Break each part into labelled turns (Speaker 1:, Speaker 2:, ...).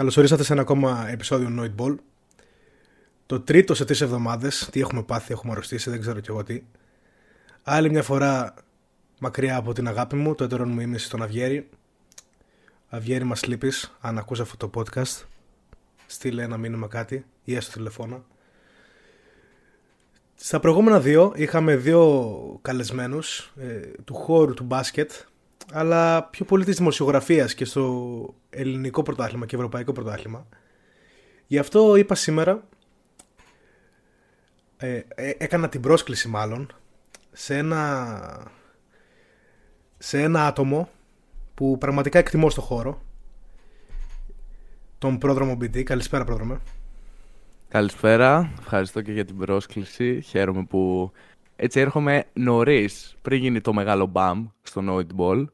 Speaker 1: Καλώς ορίσατε σε ένα ακόμα επεισόδιο Noid Ball. Το τρίτο σε τρεις εβδομάδες. Τι έχουμε πάθει, έχουμε αρρωστήσει, δεν ξέρω κι εγώ τι. Άλλη μια φορά μακριά από την αγάπη μου, το έτερο μου είμαι στον Αυγέρι. Αυγέρι μας λείπεις, αν ακούς αυτό το podcast. Στείλε ένα μήνυμα κάτι ή έστω τηλεφώνα. Στα προηγούμενα δύο είχαμε δύο καλεσμένους ε, του χώρου του μπάσκετ αλλά πιο πολύ της δημοσιογραφίας και στο ελληνικό πρωτάθλημα και ευρωπαϊκό πρωτάθλημα. Γι' αυτό είπα σήμερα, ε, ε, έκανα την πρόσκληση μάλλον, σε ένα, σε ένα άτομο που πραγματικά εκτιμώ στο χώρο, τον πρόδρομο BT. Καλησπέρα πρόδρομε.
Speaker 2: Καλησπέρα, ευχαριστώ και για την πρόσκληση. Χαίρομαι που έτσι έρχομαι νωρίς, πριν γίνει το μεγάλο μπαμ στο Noid Ball.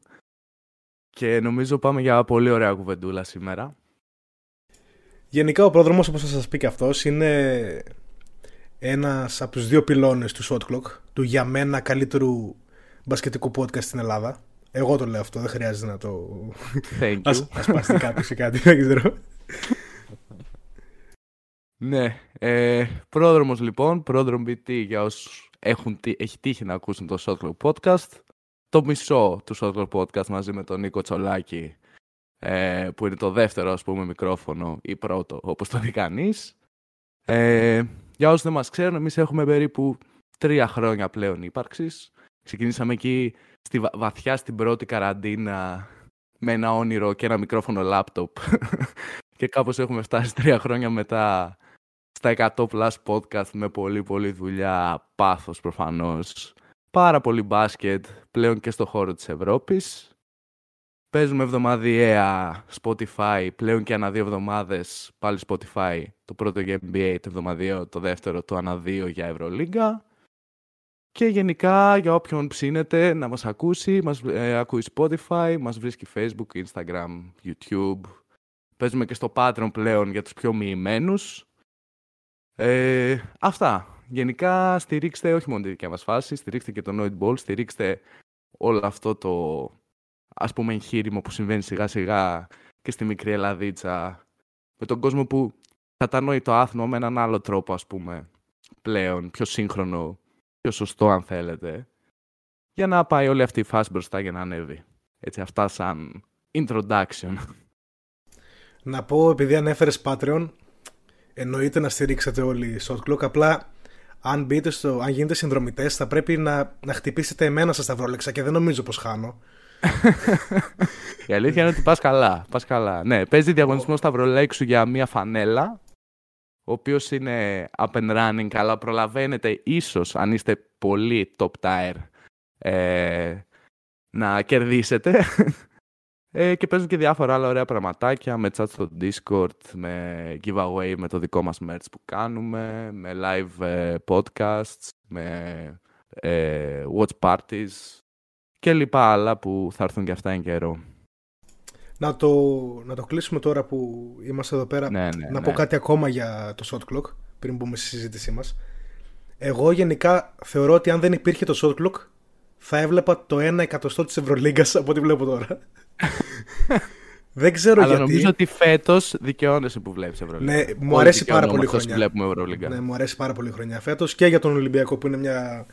Speaker 2: Και νομίζω πάμε για πολύ ωραία κουβεντούλα σήμερα.
Speaker 1: Γενικά ο πρόδρομος, όπως θα σας πει και αυτός, είναι ένας από τους δύο πυλώνες του Shot Clock, του για μένα καλύτερου μπασκετικού podcast στην Ελλάδα. Εγώ το λέω αυτό, δεν χρειάζεται να το...
Speaker 2: Thank you.
Speaker 1: Ας, ας πας κάποιος ή κάτι, δεν ξέρω.
Speaker 2: Ναι, ε, πρόδρομος λοιπόν, πρόδρομο BT για όσους έχουν, έχει τύχει να ακούσουν το Shot Clock podcast το μισό του Shotgun Podcast μαζί με τον Νίκο Τσολάκη ε, που είναι το δεύτερο ας πούμε μικρόφωνο ή πρώτο όπως το δει κανείς. Ε, για όσους δεν μας ξέρουν εμείς έχουμε περίπου τρία χρόνια πλέον ύπαρξης. Ξεκινήσαμε εκεί στη βαθιά στην πρώτη καραντίνα με ένα όνειρο και ένα μικρόφωνο λάπτοπ και κάπως έχουμε φτάσει τρία χρόνια μετά στα 100 plus podcast με πολύ πολύ δουλειά, πάθος προφανώς πάρα πολύ μπάσκετ πλέον και στο χώρο της Ευρώπης. Παίζουμε εβδομαδιαία Spotify, πλέον και ανά δύο εβδομάδες πάλι Spotify. Το πρώτο για NBA, το εβδομαδιαίο, το δεύτερο το ανά δύο για Ευρωλίγκα. Και γενικά για όποιον ψήνεται να μας ακούσει, μας ε, ακούει Spotify, μας βρίσκει Facebook, Instagram, YouTube. Παίζουμε και στο Patreon πλέον για τους πιο μοιημένους. Ε, αυτά γενικά στηρίξτε όχι μόνο τη δικιά μας φάση, στηρίξτε και το Noid Ball, στηρίξτε όλο αυτό το ας πούμε εγχείρημα που συμβαίνει σιγά σιγά και στη μικρή Ελλαδίτσα με τον κόσμο που κατανοεί το άθλο με έναν άλλο τρόπο ας πούμε πλέον, πιο σύγχρονο, πιο σωστό αν θέλετε για να πάει όλη αυτή η φάση μπροστά για να ανέβει. Έτσι αυτά σαν introduction.
Speaker 1: Να πω επειδή ανέφερες Patreon εννοείται να στηρίξετε όλοι Shot Clock απλά αν, μπείτε στο, αν γίνετε συνδρομητές, θα πρέπει να, να χτυπήσετε εμένα στα σταυρόλεξα και δεν νομίζω πως χάνω.
Speaker 2: Η αλήθεια είναι ότι πας καλά. Πας καλά. Ναι, παίζει διαγωνισμό σταυρολέξου για μια φανέλα. Ο οποίος είναι up and running, αλλά προλαβαίνετε ίσως αν είστε πολύ top tier ε, να κερδίσετε. Ε, και παίζουν και διάφορα άλλα ωραία πραγματάκια με chat στο Discord, με giveaway με το δικό μας merch που κάνουμε, με live ε, podcasts, με ε, watch parties και λοιπά άλλα που θα έρθουν και αυτά εν καιρό.
Speaker 1: Να το, να το κλείσουμε τώρα που είμαστε εδώ πέρα.
Speaker 2: Ναι, ναι,
Speaker 1: να
Speaker 2: ναι.
Speaker 1: πω κάτι ακόμα για το shot clock πριν μπούμε στη συζήτησή μας. Εγώ γενικά θεωρώ ότι αν δεν υπήρχε το shot clock θα έβλεπα το 1 εκατοστό της Ευρωλίγκας από ό,τι βλέπω τώρα. Δεν ξέρω
Speaker 2: Αλλά
Speaker 1: γιατί.
Speaker 2: νομίζω ότι φέτος δικαιώνεσαι που βλέπεις Ευρωλίγκα.
Speaker 1: Ναι, μου αρέσει πάρα πολύ
Speaker 2: χρονιά.
Speaker 1: χρονιά.
Speaker 2: βλέπουμε Ευρωλίγκα.
Speaker 1: Ναι, μου αρέσει πάρα πολύ χρονιά φέτος και για τον Ολυμπιακό που είναι μια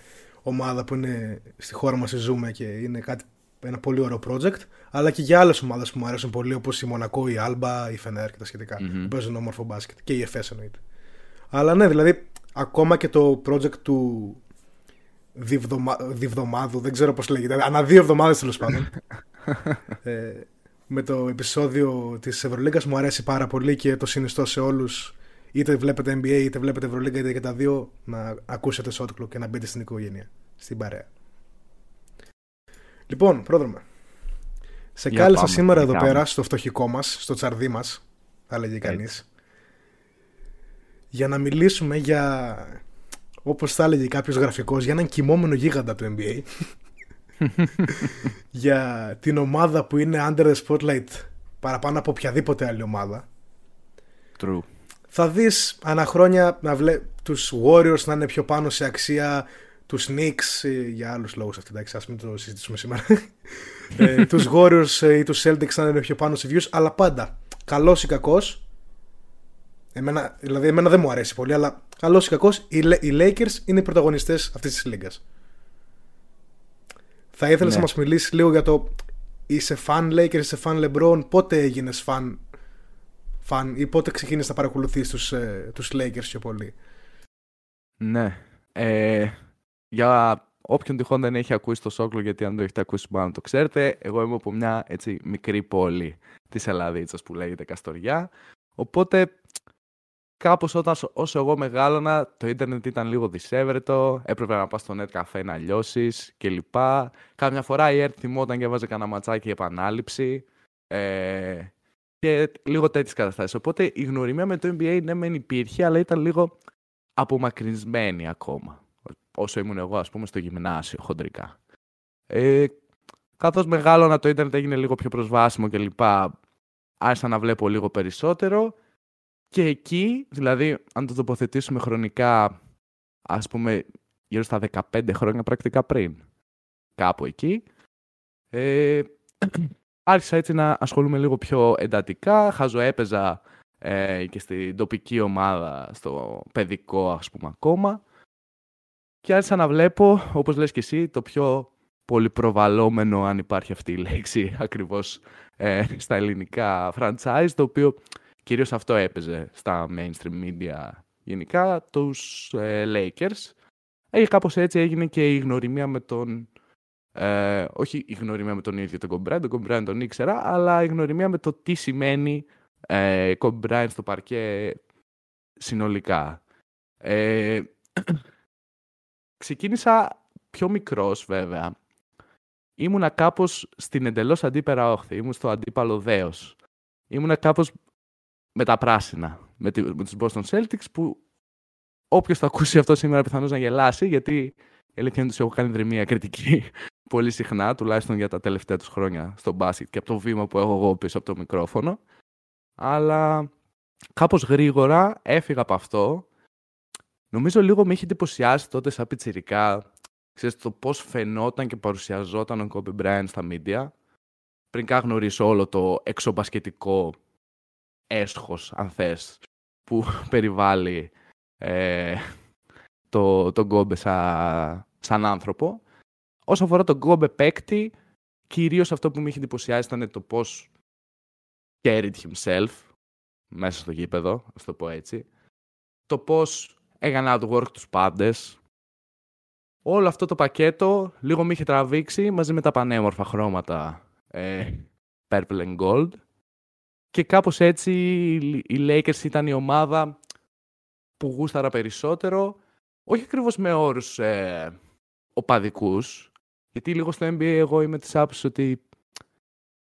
Speaker 1: ομάδα που είναι στη χώρα μας ζούμε και είναι κάτι, ένα πολύ ωραίο project. Αλλά και για άλλες ομάδες που μου αρέσουν πολύ όπως η Μονακό, η Άλμπα, η Φενέρ και τα σχετικα Που παίζουν όμορφο μπάσκετ. Και η ΕΦΕΣ εννοείται. Αλλά ναι, δηλαδή ακόμα και το project του διβδομα... διβδομάδου, δεν ξέρω πώς λέγεται. Ανά δύο εβδομάδες τέλος πάντων. ε, με το επεισόδιο της Ευρωλίγκας μου αρέσει πάρα πολύ και το συνιστώ σε όλους. Είτε βλέπετε NBA είτε βλέπετε Ευρωλίγκα είτε και τα δύο να ακούσετε Shot Clock και να μπείτε στην οικογένεια, στην παρέα. Λοιπόν, πρόδρομε. Σε
Speaker 2: Για
Speaker 1: κάλεσα
Speaker 2: πάμε,
Speaker 1: σήμερα
Speaker 2: τι
Speaker 1: εδώ
Speaker 2: κάνουμε.
Speaker 1: πέρα στο φτωχικό μας, στο τσαρδί μας, θα λέγει κανείς, για να μιλήσουμε για, όπως θα έλεγε κάποιος γραφικός, για έναν κοιμόμενο γίγαντα του NBA. για την ομάδα που είναι under the spotlight παραπάνω από οποιαδήποτε άλλη ομάδα.
Speaker 2: True.
Speaker 1: θα δεις αναχρόνια να βλέ... τους Warriors να είναι πιο πάνω σε αξία τους Knicks ε, για άλλους λόγους αυτή εντάξει ας μην το συζητήσουμε σήμερα ε, τους Warriors ε, ή τους Celtics να είναι πιο πάνω σε views αλλά πάντα καλός ή κακός εμένα, δηλαδή εμένα δεν μου αρέσει πολύ αλλά καλός ή κακός οι, οι Lakers είναι οι πρωταγωνιστές αυτής της λίγκας θα ήθελα ναι. να μας μιλήσεις λίγο για το είσαι fan Lakers, είσαι fan LeBron πότε έγινες fan φαν ή πότε ξεκίνησες να παρακολουθείς τους, ε, τους Lakers πιο πολύ;
Speaker 2: Ναι. Ε, για όποιον τυχόν δεν έχει ακούσει το Σόκλο, γιατί αν το έχετε ακούσει να το ξέρετε, εγώ είμαι από μια έτσι, μικρή πόλη της Ελλαδίτσας που λέγεται Καστοριά. Οπότε κάπως όταν, όσο εγώ μεγάλωνα, το ίντερνετ ήταν λίγο δυσέβρετο, έπρεπε να πας στο net καφέ να λιώσεις κλπ. Κάμια φορά η ΕΡΤ θυμόταν και έβαζε κανένα ματσάκι επανάληψη. Ε, και λίγο τέτοιες καταστάσεις. Οπότε η γνωριμία με το NBA ναι, μεν υπήρχε, αλλά ήταν λίγο απομακρυσμένη ακόμα. Όσο ήμουν εγώ, ας πούμε, στο γυμνάσιο, χοντρικά. Ε, Καθώς μεγάλωνα το ίντερνετ έγινε λίγο πιο προσβάσιμο κλπ. Άρχισα να βλέπω λίγο περισσότερο. Και εκεί, δηλαδή, αν το τοποθετήσουμε χρονικά, ας πούμε, γύρω στα 15 χρόνια πρακτικά πριν, κάπου εκεί, ε, άρχισα έτσι να ασχολούμαι λίγο πιο εντατικά. Χαζοέπαιζα ε, και στην τοπική ομάδα, στο παιδικό ας πούμε ακόμα. Και άρχισα να βλέπω, όπως λες και εσύ, το πιο πολυπροβαλλόμενο, αν υπάρχει αυτή η λέξη ακριβώς ε, στα ελληνικά franchise, το οποίο κυρίως αυτό έπαιζε στα mainstream media γενικά, τους ε, Lakers. Ε, κάπως έτσι έγινε και η γνωριμία με τον ε, όχι η γνωριμία με τον ίδιο τον Κομπράιν, τον Κομπράιν τον ήξερα, αλλά η γνωριμία με το τι σημαίνει ε, Κομπράιν στο παρκέ συνολικά. Ε, ξεκίνησα πιο μικρός βέβαια. Ήμουνα κάπως στην εντελώς αντίπερα όχθη. Ήμουν στο αντίπαλο δέος. Ήμουνα κάπως με τα πράσινα. Με, τη, με τους Boston Celtics που όποιος θα ακούσει αυτό σήμερα πιθανώς να γελάσει γιατί η αλήθεια είναι ότι έχω κάνει δρυμία κριτική πολύ συχνά, τουλάχιστον για τα τελευταία τους χρόνια στο μπάσκετ και από το βήμα που έχω εγώ πίσω από το μικρόφωνο. Αλλά κάπως γρήγορα έφυγα από αυτό. Νομίζω λίγο με είχε εντυπωσιάσει τότε σαν πιτσιρικά ξέρεις, το πώς φαινόταν και παρουσιαζόταν ο Kobe Bryant στα media πριν καν γνωρίσω όλο το εξωμπασκετικό έσχος, αν θες, που περιβάλλει ε, το, τον Kobe σαν άνθρωπο. Όσο αφορά τον Γκόμπε παίκτη, κυρίως αυτό που με είχε εντυπωσιάσει ήταν το πώς carried himself μέσα στο γήπεδο, ας το πω έτσι. Το πώς έκανε outwork τους πάντες. Όλο αυτό το πακέτο λίγο με είχε τραβήξει μαζί με τα πανέμορφα χρώματα ε, purple and gold. Και κάπως έτσι οι Lakers ήταν η ομάδα που γούσταρα περισσότερο. Όχι ακριβώς με όρους ε, οπαδικούς, γιατί λίγο στο NBA εγώ είμαι της άποψης ότι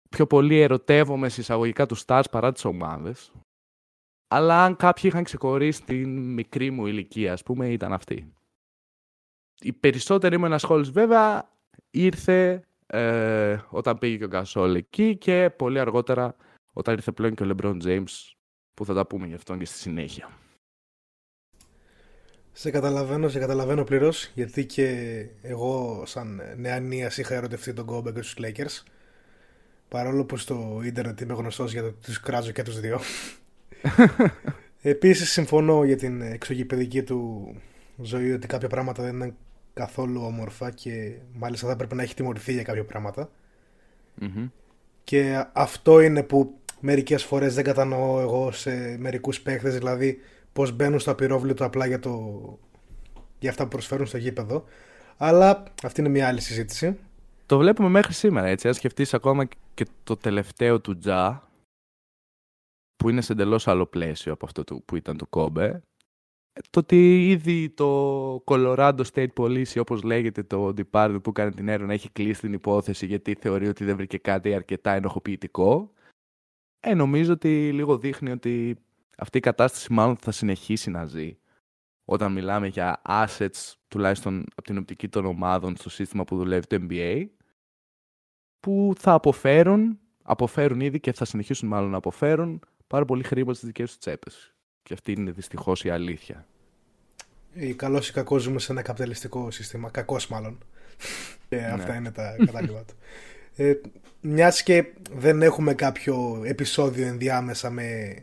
Speaker 2: πιο πολύ ερωτεύομαι συσσαγωγικά τους stars παρά τις ομάδες. Αλλά αν κάποιοι είχαν ξεκορίσει την μικρή μου ηλικία, ας πούμε, ήταν αυτοί. Η περισσότερη μου ενασχόληση βέβαια ήρθε ε, όταν πήγε και ο Γκασόλ εκεί και πολύ αργότερα όταν ήρθε πλέον και ο LeBron James που θα τα πούμε γι' αυτόν και στη συνέχεια.
Speaker 1: Σε καταλαβαίνω, σε καταλαβαίνω πλήρως, γιατί και εγώ σαν νεανίας είχα ερωτευτεί τον Κόμπε και τους Lakers. Παρόλο που στο ίντερνετ είμαι γνωστός για το τους κράζω και τους δύο. Επίσης συμφωνώ για την εξωγηπαιδική του ζωή ότι κάποια πράγματα δεν ήταν καθόλου όμορφα και μάλιστα θα έπρεπε να έχει τιμωρηθεί για κάποια Και αυτό είναι που μερικές φορές δεν κατανοώ εγώ σε μερικούς παίχτες, δηλαδή πώς μπαίνουν στο απειρόβλητο απλά για, το... για αυτά που προσφέρουν στο γήπεδο. Αλλά αυτή είναι μια άλλη συζήτηση.
Speaker 2: Το βλέπουμε μέχρι σήμερα έτσι. Αν σκεφτείς ακόμα και το τελευταίο του Τζα, που είναι σε εντελώς άλλο πλαίσιο από αυτό που ήταν το Κόμπε, το ότι ήδη το Colorado State Police, όπως λέγεται το department που κάνει την έρευνα, έχει κλείσει την υπόθεση γιατί θεωρεί ότι δεν βρήκε κάτι αρκετά ενοχοποιητικό, ε, νομίζω ότι λίγο δείχνει ότι αυτή η κατάσταση μάλλον θα συνεχίσει να ζει όταν μιλάμε για assets, τουλάχιστον από την οπτική των ομάδων στο σύστημα που δουλεύει το NBA, που θα αποφέρουν, αποφέρουν ήδη και θα συνεχίσουν μάλλον να αποφέρουν πάρα πολύ χρήμα στις δικές τους τσέπες. Και αυτή είναι δυστυχώς η αλήθεια.
Speaker 1: Ή καλός ή κακός ζούμε σε ένα καπιταλιστικό σύστημα. Κακός μάλλον. και ναι. αυτά είναι τα κατάλληλα του. Ε, μιας και δεν έχουμε κάποιο επεισόδιο ενδιάμεσα με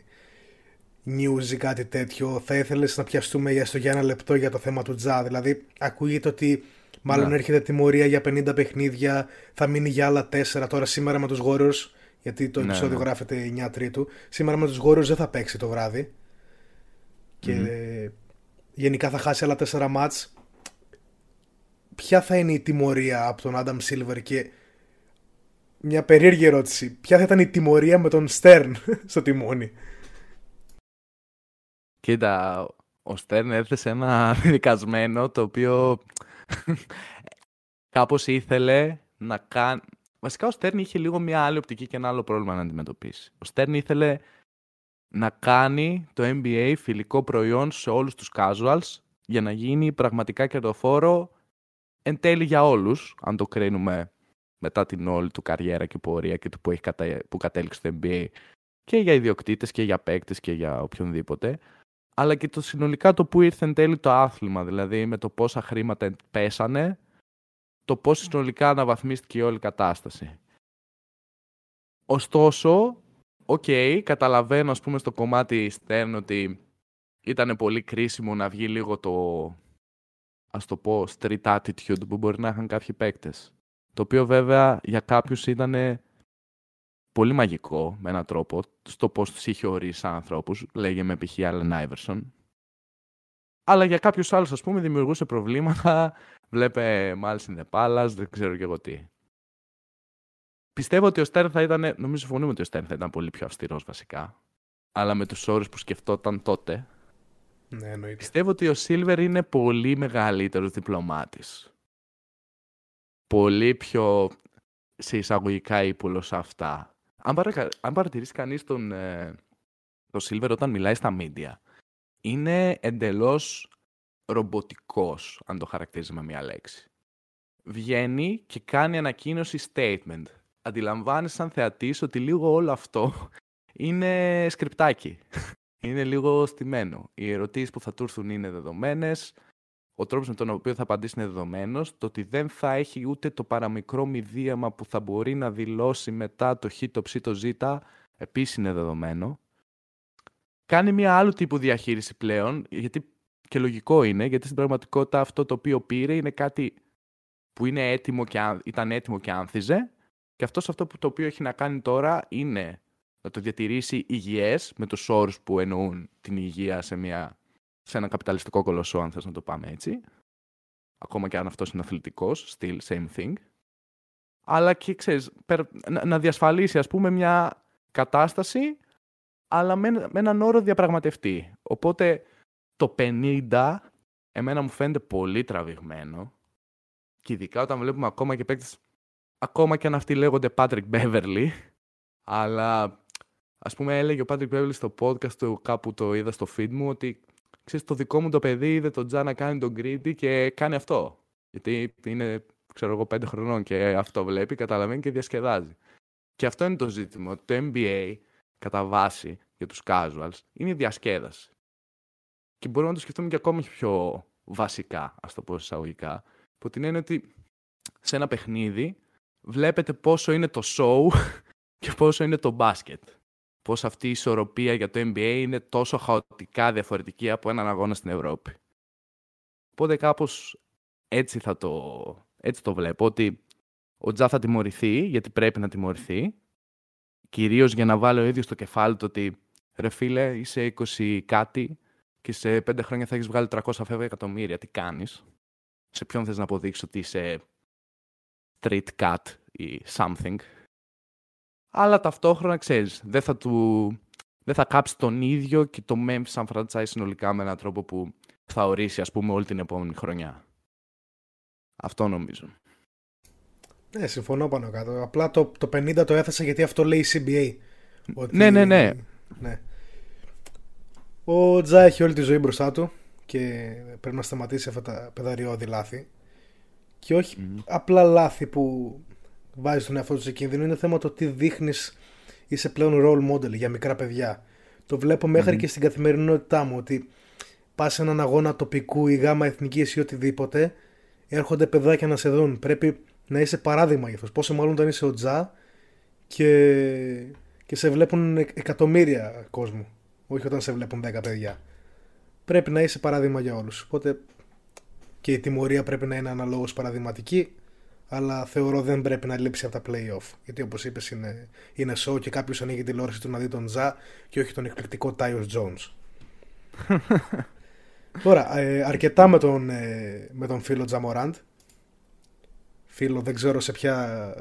Speaker 1: news ή κάτι τέτοιο, θα ήθελες να πιαστούμε για στο για ένα λεπτό για το θέμα του Τζα. Δηλαδή, ακούγεται ότι μάλλον ναι. έρχεται τιμωρία για 50 παιχνίδια, θα μείνει για άλλα 4 τώρα σήμερα με τους Warriors, γιατί το ναι, επεισόδιο ναι. γράφεται 9 Τρίτου. Σήμερα με τους Warriors δεν θα παίξει το βράδυ. Και γενικά θα χάσει άλλα 4 μάτς. Ποια θα είναι η τιμωρία από τον Adam Silver και μια περίεργη ερώτηση. Ποια θα ήταν η τιμωρία με τον Στέρν στο τιμόνι;
Speaker 2: Κοίτα, ο Στέρν έθεσε ένα δικασμένο το οποίο κάπως ήθελε να κάνει... Βασικά ο Στέρν είχε λίγο μια άλλη οπτική και ένα άλλο πρόβλημα να αντιμετωπίσει. Ο Στέρν ήθελε να κάνει το NBA φιλικό προϊόν σε όλους τους casuals για να γίνει πραγματικά κερδοφόρο εν τέλει για όλους, αν το κρίνουμε μετά την όλη του καριέρα και πορεία και του που, έχει κατα... που κατέληξε στο NBA και για ιδιοκτήτες και για παίκτες και για οποιονδήποτε αλλά και το συνολικά το που ήρθε εν τέλει το άθλημα, δηλαδή με το πόσα χρήματα πέσανε, το πώς συνολικά αναβαθμίστηκε η όλη κατάσταση. Ωστόσο, OK, okay, καταλαβαίνω ας πούμε στο κομμάτι Stern ότι ήταν πολύ κρίσιμο να βγει λίγο το, ας το πω, street attitude που μπορεί να είχαν κάποιοι παίκτες. Το οποίο βέβαια για κάποιους ήταν πολύ μαγικό με έναν τρόπο στο πώς τους είχε ορίσει σαν ανθρώπους, λέγε με π.χ. Allen Iverson. Αλλά για κάποιους άλλους, ας πούμε, δημιουργούσε προβλήματα. Βλέπε μάλιστα in the Palace, δεν ξέρω και εγώ τι. Πιστεύω ότι ο Στέρν θα ήταν, νομίζω συμφωνούμε ότι ο Στέρν θα ήταν πολύ πιο αυστηρός βασικά. Αλλά με τους όρους που σκεφτόταν τότε.
Speaker 1: Ναι, εννοείται.
Speaker 2: Πιστεύω ότι ο Σίλβερ είναι πολύ μεγαλύτερος διπλωμάτης. Πολύ πιο σε εισαγωγικά ύπουλο σε αυτά. Αν, παρα, αν παρατηρήσει κανείς τον, ε, τον Silver όταν μιλάει στα media, είναι εντελώς ρομποτικός, αν το χαρακτηρίζει με μία λέξη. Βγαίνει και κάνει ανακοίνωση statement. Αντιλαμβάνει σαν θεατής ότι λίγο όλο αυτό είναι σκριπτάκι. είναι λίγο στημένο. Οι ερωτήσεις που θα του έρθουν είναι δεδομένες, ο τρόπος με τον οποίο θα απαντήσει είναι δεδομένος, το ότι δεν θα έχει ούτε το παραμικρό μηδίαμα που θα μπορεί να δηλώσει μετά το χ, το ψ, το ζ, επίσης είναι δεδομένο. Κάνει μια άλλου τύπου διαχείριση πλέον, γιατί και λογικό είναι, γιατί στην πραγματικότητα αυτό το οποίο πήρε είναι κάτι που είναι έτοιμο και, ήταν έτοιμο και άνθιζε και αυτός αυτό που το οποίο έχει να κάνει τώρα είναι να το διατηρήσει υγιές με τους όρους που εννοούν την υγεία σε μια σε ένα καπιταλιστικό κολοσσό, αν θες να το πάμε έτσι. Ακόμα και αν αυτός είναι αθλητικός, still same thing. Αλλά και ξέρεις, να διασφαλίσει ας πούμε μια κατάσταση, αλλά με, με έναν όρο διαπραγματευτή. Οπότε το 50 εμένα μου φαίνεται πολύ τραβηγμένο και ειδικά όταν βλέπουμε ακόμα και παίκτες, ακόμα και αν αυτοί λέγονται Patrick Beverly, αλλά ας πούμε έλεγε ο Patrick Beverly στο podcast του, κάπου το είδα στο feed μου, ότι ξέρεις, το δικό μου το παιδί είδε τον Τζα να κάνει τον greedy και κάνει αυτό. Γιατί είναι, ξέρω εγώ, πέντε χρονών και αυτό βλέπει, καταλαβαίνει και διασκεδάζει. Και αυτό είναι το ζήτημα. Το NBA, κατά βάση, για τους casuals, είναι η διασκέδαση. Και μπορούμε να το σκεφτούμε και ακόμη πιο βασικά, ας το πω εισαγωγικά, που την έννοια ότι σε ένα παιχνίδι βλέπετε πόσο είναι το show και πόσο είναι το μπάσκετ πώς αυτή η ισορροπία για το NBA είναι τόσο χαοτικά διαφορετική από έναν αγώνα στην Ευρώπη. Οπότε κάπως έτσι, θα το, έτσι το βλέπω, ότι ο Τζα θα τιμωρηθεί, γιατί πρέπει να τιμωρηθεί, κυρίως για να βάλει ο ίδιος στο κεφάλι του ότι ρε φίλε είσαι 20 κάτι και σε 5 χρόνια θα έχεις βγάλει 300 φεύγα εκατομμύρια, τι κάνεις, σε ποιον θες να αποδείξεις ότι είσαι street cat ή something; Αλλά ταυτόχρονα ξέρεις, δεν θα, του, δεν θα κάψει τον ίδιο και το Memphis σαν franchise συνολικά με έναν τρόπο που θα ορίσει ας πούμε όλη την επόμενη χρονιά. Αυτό νομίζω.
Speaker 1: Ναι, συμφωνώ πάνω κάτω. Απλά το, το 50 το έθεσα γιατί αυτό λέει η CBA.
Speaker 2: Ότι... Ναι, ναι, ναι,
Speaker 1: ναι. Ο Τζα έχει όλη τη ζωή μπροστά του και πρέπει να σταματήσει αυτά τα παιδαριώδη λάθη. Και όχι απλά λάθη που βάζεις τον εαυτό του σε κίνδυνο. Είναι θέμα το τι δείχνεις, είσαι πλέον role model για μικρά παιδιά. Το βλέπω και στην καθημερινότητά μου ότι πας σε έναν αγώνα τοπικού ή γάμα εθνική ή οτιδήποτε, έρχονται παιδάκια να σε δουν. Πρέπει να είσαι παράδειγμα γι' αυτό. Πόσο μάλλον όταν είσαι ο Τζα και, και σε βλέπουν εκατομμύρια κόσμου. Όχι όταν σε βλέπουν 10 παιδιά. Πρέπει να είσαι παράδειγμα για όλους. Οπότε και η τιμωρία πρέπει να είναι αναλόγως παραδειγματική. Αλλά θεωρώ δεν πρέπει να λείψει από τα playoff. Γιατί όπως είπες, είναι, είναι show και κάποιος ανοίγει τη τηλεόραση του να δει τον Τζα και όχι τον εκπληκτικό Τάιο Jones. Τώρα, ε, αρκετά με τον, ε, με τον φίλο Τζαμοράντ. Φίλο, δεν ξέρω σε ποια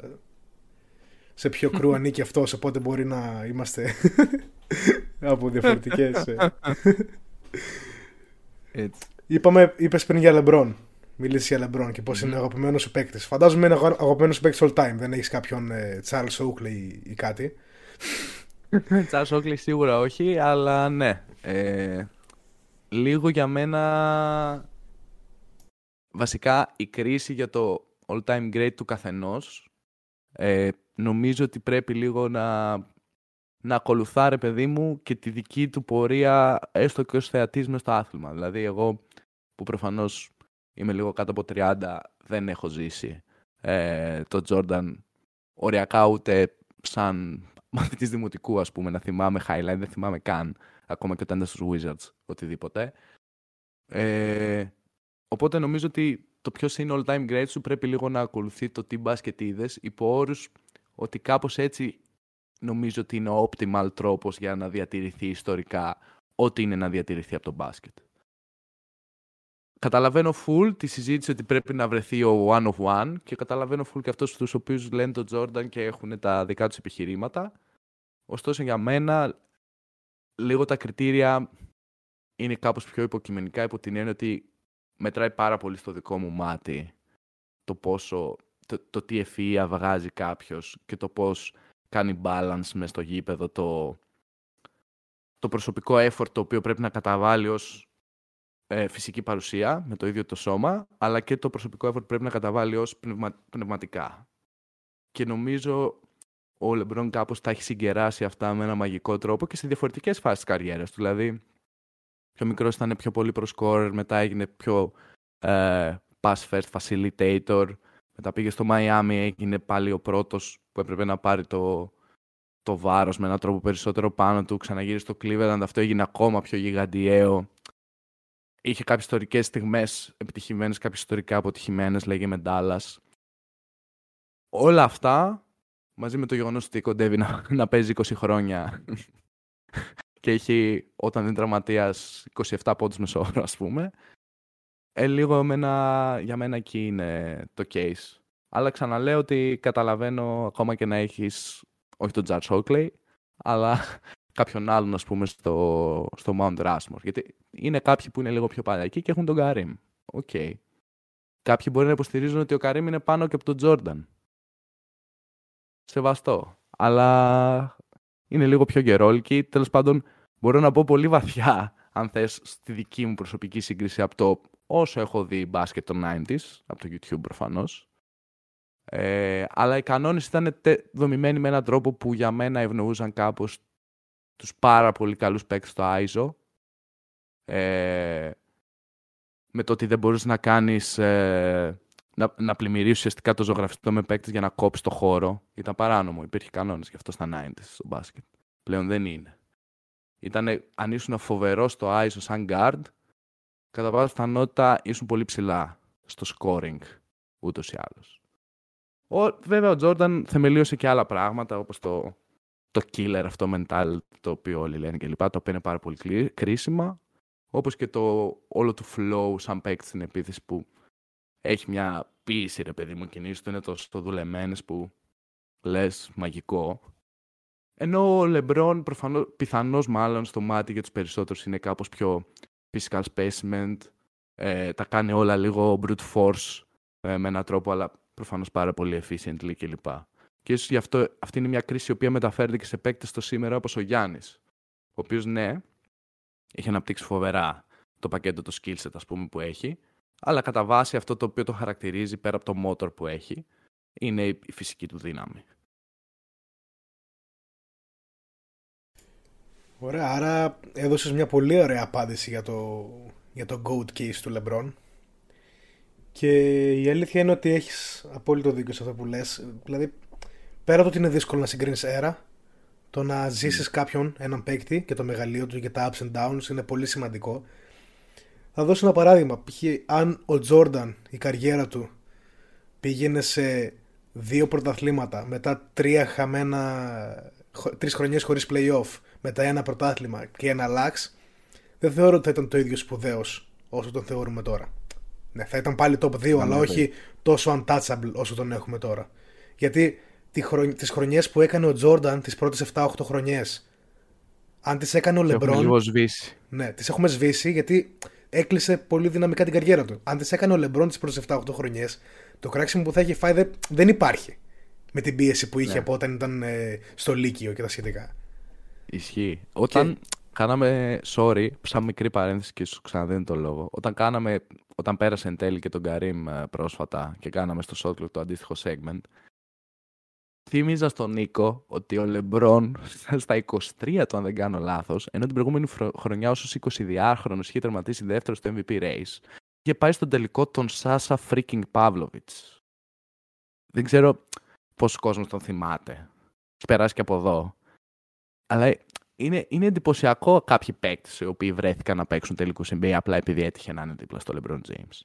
Speaker 1: σε ποιο κρού ανήκει αυτός, οπότε μπορεί να είμαστε από διαφορετικές. Ε.
Speaker 2: Έτσι.
Speaker 1: Είπαμε, είπες πριν για Λεμπρόν. Μιλήσεις για Λεμπρόν και πώς είναι ο αγαπημένος σου παίκτης. Φαντάζομαι είναι ο αγαπημένος σου παίκτης all time. Δεν έχεις κάποιον ε, Charles Oakley ή κάτι.
Speaker 2: Charles Oakley σίγουρα όχι, αλλά ναι. Ε, λίγο για μένα. Βασικά η κρίση για το all time great του καθενός ε, νομίζω ότι πρέπει λίγο να, να ακολουθά ρε παιδί μου και τη δική του πορεία έστω και ως θεατής μες στο άθλημα. Δηλαδή εγώ που προφανώς είμαι λίγο κάτω από 30 δεν έχω ζήσει ε, το Jordan οριακά ούτε σαν μαθητής δημοτικού ας πούμε να θυμάμαι highlight, δεν θυμάμαι καν ακόμα και όταν ήταν στους Wizards οτιδήποτε. Ε, οπότε νομίζω ότι το ποιο είναι all time great σου πρέπει λίγο να ακολουθεί το τι μπάσκετ είδες υπό όρους ότι κάπως έτσι νομίζω ότι είναι ο optimal τρόπος για να διατηρηθεί ιστορικά ό,τι είναι να διατηρηθεί από το μπάσκετ. Καταλαβαίνω full τη συζήτηση ότι πρέπει να βρεθεί ο one of one και καταλαβαίνω full και αυτούς τους οποίους λένε τον Jordan και έχουν τα δικά τους επιχειρήματα. Ωστόσο για μένα λίγο τα κριτήρια είναι κάπως πιο υποκειμενικά υπό την έννοια ότι μετράει πάρα πολύ στο δικό μου μάτι το πόσο το, το τι ευφυΐα βγάζει κάποιος και το πώς κάνει balance μες στο γήπεδο το, το προσωπικό effort το οποίο πρέπει να καταβάλει ως ε, φυσική παρουσία με το ίδιο το σώμα, αλλά και το προσωπικό effort που πρέπει να καταβάλει ως πνευματικά. Και νομίζω ο Λεμπρόν κάπως τα έχει συγκεράσει αυτά με ένα μαγικό τρόπο και σε διαφορετικές φάσεις της καριέρας του. Δηλαδή, πιο μικρός ήταν πιο πολύ προς scorer, μετά έγινε πιο ε, pass first facilitator, μετά πήγε στο Μαϊάμι, έγινε πάλι ο πρώτος που έπρεπε να πάρει το, το βάρος με έναν τρόπο περισσότερο πάνω του. Ξαναγύρισε στο Cleveland, αυτό έγινε ακόμα πιο γιγαντιαίο. Είχε κάποιες ιστορικές στιγμές επιτυχημένες, κάποιες ιστορικά αποτυχημένες, λέγε με Dallas. Όλα αυτά, μαζί με το γεγονός ότι κοντεύει να, να παίζει 20 χρόνια και έχει, όταν είναι τραυματίας, 27 πόντους μεσόωρο, ας πούμε, ε, λίγο εμένα, για μένα εκεί είναι το case. Αλλά ξαναλέω ότι καταλαβαίνω ακόμα και να έχεις, όχι τον Τζαρτς Oakley, αλλά κάποιον άλλον, ας πούμε, στο, στο Mount Rushmore. Γιατί είναι κάποιοι που είναι λίγο πιο παλιακοί και έχουν τον Kareem. OK. Okay. Κάποιοι μπορεί να υποστηρίζουν ότι ο Kareem είναι πάνω και από τον Τζόρνταν. Σεβαστό. Αλλά είναι λίγο πιο γερόλικοι. Τέλος πάντων, μπορώ να πω πολύ βαθιά, αν θες, στη δική μου προσωπική σύγκριση από το όσο έχω δει μπάσκετ των 90s, από το YouTube προφανώς. Ε, αλλά οι κανόνες ήταν δομημένοι με έναν τρόπο που για μένα ευνοούσαν κάπως τους πάρα πολύ καλούς παίκτες στο ISO. Ε, με το ότι δεν μπορείς να κάνεις... Ε, να, να πλημμυρίσεις ουσιαστικά το ζωγραφιστό με παίκτες για να κόψεις το χώρο. Ήταν παράνομο. Υπήρχε κανόνες γι' αυτό στα 90s στο μπάσκετ. Πλέον δεν είναι. Ήτανε, αν ήσουν φοβερός στο ISO σαν guard, κατά πάσα πιθανότητα ήσουν πολύ ψηλά στο scoring ούτως ή άλλως. Ο, βέβαια ο Τζόρνταν θεμελίωσε και άλλα πράγματα όπως το, το killer αυτό mental το οποίο όλοι λένε και λοιπά, το οποίο είναι πάρα πολύ κρίσιμα όπως και το όλο του flow σαν παίκτη στην επίθεση που έχει μια πίεση ρε παιδί μου κινήσεις του είναι τόσο δουλεμένες που λες μαγικό ενώ ο Λεμπρόν προφανώς, πιθανώς μάλλον στο μάτι για τους περισσότερους είναι κάπως πιο physical specimen, ε, τα κάνει όλα λίγο brute force ε, με έναν τρόπο, αλλά προφανώς πάρα πολύ efficiently κλπ. Και ίσως γι' αυτό αυτή είναι μια κρίση η οποία μεταφέρεται και σε παίκτες το σήμερα όπως ο Γιάννης, ο οποίος ναι, έχει αναπτύξει φοβερά το πακέτο, το skillset ας πούμε που έχει, αλλά κατά βάση αυτό το οποίο το χαρακτηρίζει πέρα από το motor που έχει, είναι η φυσική του δύναμη.
Speaker 1: Ωραία, άρα έδωσες μια πολύ ωραία απάντηση για το, για το GOAT case του LeBron. Και η αλήθεια είναι ότι έχεις απόλυτο δίκιο σε αυτό που λες. Δηλαδή, πέρα από ότι είναι δύσκολο να συγκρίνεις αέρα, το να ζήσεις κάποιον, έναν παίκτη και το μεγαλείο του και τα ups and downs είναι πολύ σημαντικό. Θα δώσω ένα παράδειγμα. Π.χ. αν ο Τζόρνταν, η καριέρα του, πήγαινε σε δύο πρωταθλήματα, μετά τρία χαμένα, τρεις χρονιές χωρίς play-off, μετά ένα πρωτάθλημα και ένα λάξ, δεν θεωρώ ότι θα ήταν το ίδιο σπουδαίος όσο τον θεωρούμε τώρα. Ναι, θα ήταν πάλι top 2, αλλά όχι τόσο untouchable όσο τον έχουμε τώρα. Γιατί τις χρονιές που έκανε ο Τζόρνταν, τις πρώτες 7-8 χρονιές, αν τις έκανε ο Λεμπρόν...
Speaker 2: λίγο σβήσει.
Speaker 1: Ναι, τις έχουμε σβήσει γιατί έκλεισε πολύ δυναμικά την καριέρα του. Αν τις έκανε ο Λεμπρόν τις πρώτες 7-8 χρονιές, το κράξιμο που θα έχει φάει δεν υπάρχει. Με την πίεση που είχε ναι. από όταν ήταν ε, στο Λύκειο και τα σχετικά.
Speaker 2: Ισχύει. Όταν κάναμε, sorry, σαν μικρή παρένθεση και σου ξαναδίνω το λόγο. Όταν, κάναμε, όταν πέρασε εν τέλει και τον Καρύμ ε, πρόσφατα και κάναμε στο Shotclock το αντίστοιχο segment, θύμιζα στον Νίκο ότι ο Λεμπρόν στα 23 του, αν δεν κάνω λάθος, ενώ την προηγούμενη χρονιά ως 22χρονος είχε τερματίσει δεύτερος στο MVP race, είχε πάει στον τελικό τον Σάσα freaking Pavlovich. Δεν ξέρω πόσο κόσμος τον θυμάται. Έχει περάσει και από εδώ. Αλλά είναι, είναι εντυπωσιακό κάποιοι παίκτες οι οποίοι βρέθηκαν να παίξουν τελικούς NBA απλά επειδή έτυχε να είναι δίπλα στο LeBron James.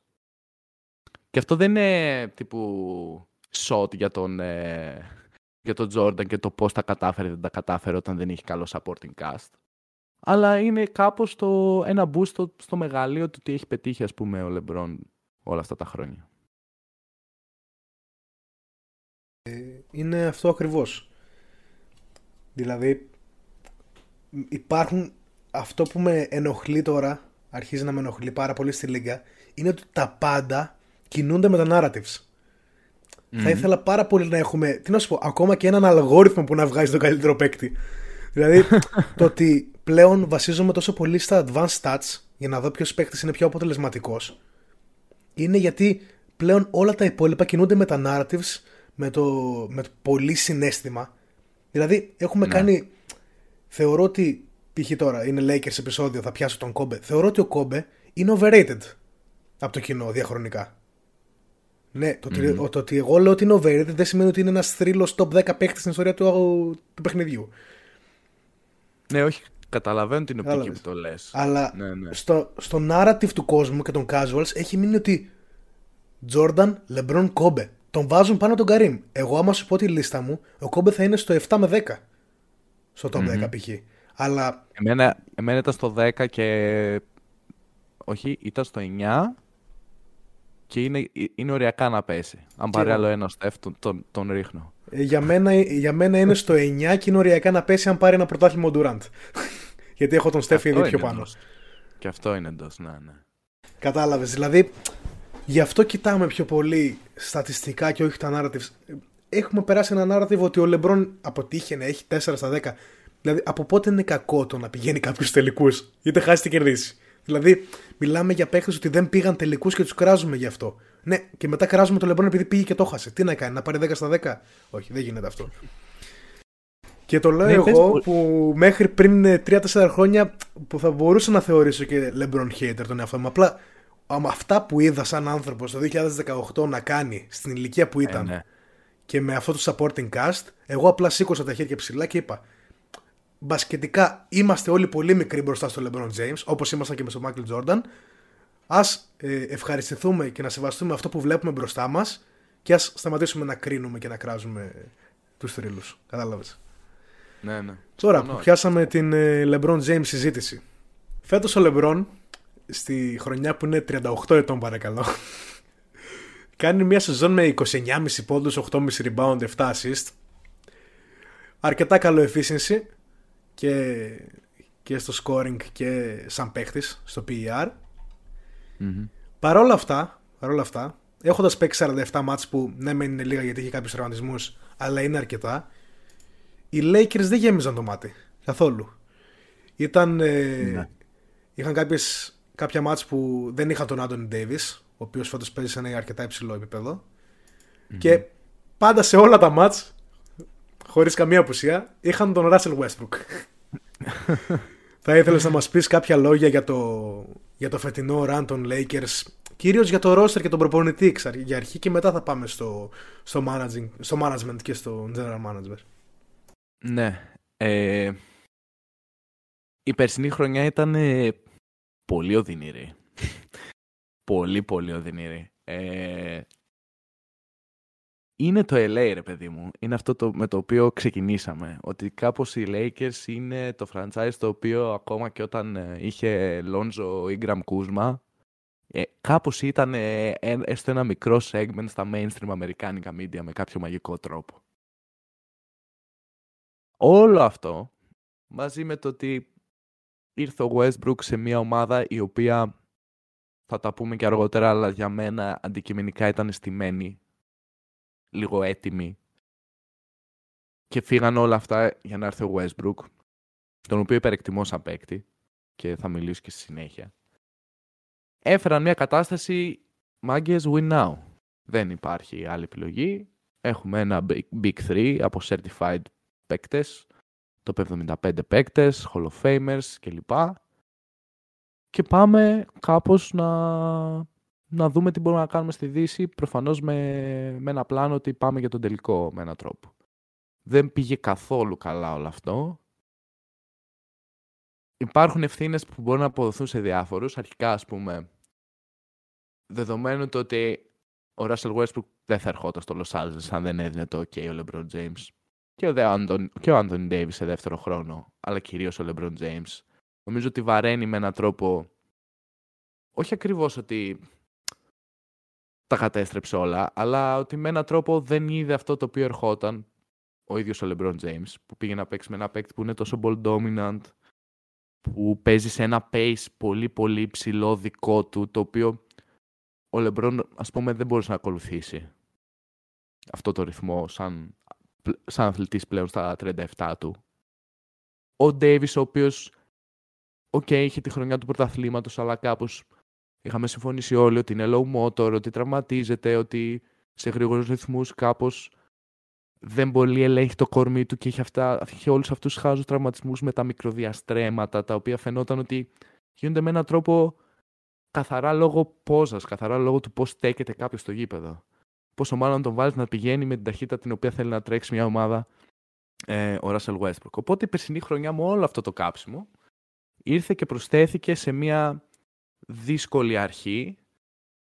Speaker 2: Και αυτό δεν είναι τύπου shot για τον, ε, για τον Jordan και το πώς τα κατάφερε δεν τα κατάφερε όταν δεν είχε καλό supporting cast. Αλλά είναι κάπως το, ένα boost στο, στο μεγαλείο του τι έχει πετύχει ας πούμε ο LeBron όλα αυτά τα χρόνια.
Speaker 1: Ε, είναι αυτό ακριβώς. Δηλαδή υπάρχουν αυτό που με ενοχλεί τώρα, αρχίζει να με ενοχλεί πάρα πολύ στη Λίγκα, είναι ότι τα πάντα κινούνται με τα narratives. Θα ήθελα πάρα πολύ να έχουμε, τι να σου πω, ακόμα και έναν αλγόριθμο που να βγάζει τον καλύτερο παίκτη. δηλαδή, το ότι πλέον βασίζομαι τόσο πολύ στα advanced stats για να δω ποιος παίκτης είναι πιο αποτελεσματικός, είναι γιατί πλέον όλα τα υπόλοιπα κινούνται με τα narratives, με το, με το πολύ συνέστημα. Δηλαδή, έχουμε ναι. κάνει θεωρώ ότι. Π.χ. τώρα είναι Lakers επεισόδιο, θα πιάσω τον Κόμπε. Θεωρώ ότι ο Κόμπε είναι overrated από το κοινό διαχρονικά. Ναι, το, mm. το, ότι εγώ λέω ότι είναι overrated δεν σημαίνει ότι είναι ένας θρύλος top 10 παίκτης στην ιστορία του, του παιχνιδιού.
Speaker 2: Ναι, όχι, καταλαβαίνω την οπτική που το λες.
Speaker 1: Αλλά ναι, ναι. Στο, στο narrative του κόσμου και των casuals έχει μείνει ότι Jordan, LeBron, Kobe. Τον βάζουν πάνω τον Καρύμ. Εγώ, άμα σου πω τη λίστα μου, ο Kobe θα είναι στο 7 με 10 στο top mm-hmm. 10 π.χ. Αλλά...
Speaker 2: Εμένα, εμένα ήταν στο 10 και... Όχι, ήταν στο 9 και είναι, είναι οριακά να πέσει. Αν πάρει άλλο ένας στεφ, τον, τον, τον ρίχνω.
Speaker 1: Ε, για, μένα, για μένα είναι στο 9 και είναι οριακά να πέσει αν πάρει ένα πρωτάθλημα ο Ντουραντ. Γιατί έχω τον Στεφ ήδη πιο πάνω. Εντός.
Speaker 2: Και αυτό είναι εντός, ναι, ναι.
Speaker 1: Κατάλαβες. Δηλαδή, γι' αυτό κοιτάμε πιο πολύ στατιστικά και όχι τα narratives έχουμε περάσει ένα narrative ότι ο Λεμπρόν αποτύχει να έχει 4 στα 10. Δηλαδή, από πότε είναι κακό το να πηγαίνει κάποιου τελικούς, είτε χάσει είτε κερδίσει. Δηλαδή, μιλάμε για παίχτες ότι δεν πήγαν τελικούς και τους κράζουμε γι' αυτό. Ναι, και μετά κράζουμε τον Λεμπρόν επειδή πήγε και το χάσε. Τι να κάνει, να πάρει 10 στα 10. Όχι, δεν γίνεται αυτό. Και το λέω ναι, εγώ που μέχρι πριν 3-4 χρόνια που θα μπορούσα να θεωρήσω και LeBron hater τον εαυτό μου. Απλά αυτά που είδα σαν άνθρωπο το 2018 να κάνει στην ηλικία που ήταν. Ε, ναι και με αυτό το supporting cast, εγώ απλά σήκωσα τα χέρια ψηλά και είπα μπασκετικά είμαστε όλοι πολύ μικροί μπροστά στο LeBron James, όπως ήμασταν και με τον Michael Jordan. Ας ε, ευχαριστηθούμε και να σεβαστούμε αυτό που βλέπουμε μπροστά μας και ας σταματήσουμε να κρίνουμε και να κράζουμε τους θρύλους. Κατάλαβες;
Speaker 2: Ναι, ναι.
Speaker 1: Τώρα που πιάσαμε την ε, LeBron James συζήτηση. Φέτος ο LeBron στη χρονιά που είναι 38 ετών παρακαλώ Κάνει μια σεζόν με 29,5 πόντους, 8,5 rebound, 7 assist. Αρκετά καλό efficiency και, και στο scoring και σαν παίχτης στο PER. Mm-hmm. Παρόλα αυτά, παρόλα αυτά, έχοντας παίξει 47 μάτς που ναι μεν είναι λίγα γιατί έχει κάποιους τραυματισμούς, αλλά είναι αρκετά, οι Lakers δεν γέμιζαν το μάτι καθόλου. Ήταν, ε, ναι. Είχαν κάποιες, κάποια μάτς που δεν είχαν τον Άντωνι Davis, ο οποίος φέτος παίζει σε ένα αρκετά υψηλό Και πάντα σε όλα τα μάτς, χωρίς καμία απουσία, είχαν τον Russell Westbrook. Θα ήθελες να μας πεις κάποια λόγια για το, για το φετινό run των Lakers κυρίως για το roster και τον προπονητή για αρχή και μετά θα πάμε στο, στο, managing, στο management και στο general management.
Speaker 2: Ναι. Ε, η περσινή χρονιά ήταν ε, πολύ οδυνηρή. πολύ πολύ οδυνηρή. Ε, είναι το LA ρε παιδί μου. Είναι αυτό το, με το οποίο ξεκινήσαμε. Ότι κάπως οι Lakers είναι το franchise το οποίο ακόμα και όταν ε, είχε Lonzo Ingram Kuzma ε, κάπως ήταν ε, έστω ένα μικρό segment στα mainstream αμερικάνικα media με κάποιο μαγικό τρόπο. Όλο αυτό μαζί με το ότι ήρθε ο Westbrook σε μια ομάδα η οποία θα τα πούμε και αργότερα αλλά για μένα αντικειμενικά ήταν στημένη λίγο έτοιμη και φύγαν όλα αυτά για να έρθει ο Westbrook τον οποίο υπερεκτιμώ σαν παίκτη και θα μιλήσω και στη συνέχεια έφεραν μια κατάσταση μάγκες win now. Δεν υπάρχει άλλη επιλογή. Έχουμε ένα big three από certified παίκτες, το 75 παίκτες, hall of famers κλπ. Και πάμε κάπως να, να δούμε τι μπορούμε να κάνουμε στη Δύση, προφανώς με, με ένα πλάνο ότι πάμε για τον τελικό με έναν τρόπο. Δεν πήγε καθόλου καλά όλο αυτό. Υπάρχουν ευθύνες που μπορούν να αποδοθούν σε διάφορους. Αρχικά, ας πούμε, δεδομένου το ότι ο Russell Westbrook δεν θα ερχόταν στο Los Angeles αν δεν έδινε το OK ο LeBron James. Και ο, Anthony, και ο Anthony Davis σε δεύτερο χρόνο, αλλά κυρίως ο LeBron James. Νομίζω ότι βαραίνει με έναν τρόπο, όχι ακριβώς ότι τα κατέστρεψε όλα, αλλά ότι με έναν τρόπο δεν είδε αυτό το οποίο ερχόταν ο ίδιος ο LeBron James, που πήγε να παίξει με ένα παίκτη που είναι τόσο ball dominant, που παίζει σε ένα pace πολύ πολύ ψηλό δικό του, το οποίο ο Λεμπρόν, ας πούμε, δεν μπορούσε να ακολουθήσει αυτό το ρυθμό σαν, σαν αθλητής πλέον στα 37 του. Ο Davis, ο οποίος, OK, okay, είχε τη χρονιά του πρωταθλήματος, αλλά κάπως είχαμε συμφωνήσει όλοι ότι είναι low motor, ότι τραυματίζεται, ότι σε γρήγορους ρυθμούς κάπως δεν πολύ ελέγχει το κορμί του και είχε, αυτά, είχε όλους αυτούς τους χάζους τραυματισμούς με τα μικροδιαστρέματα, τα οποία φαινόταν ότι γίνονται με έναν τρόπο καθαρά λόγω πόζας, καθαρά λόγω του πώς στέκεται κάποιος στο γήπεδο. Πόσο μάλλον τον βάλει να πηγαίνει με την ταχύτητα την οποία θέλει να τρέξει μια ομάδα ε, ο Russell Westbrook. Οπότε η περσινή χρονιά με όλο αυτό το κάψιμο ήρθε και προσθέθηκε σε μια δύσκολη αρχή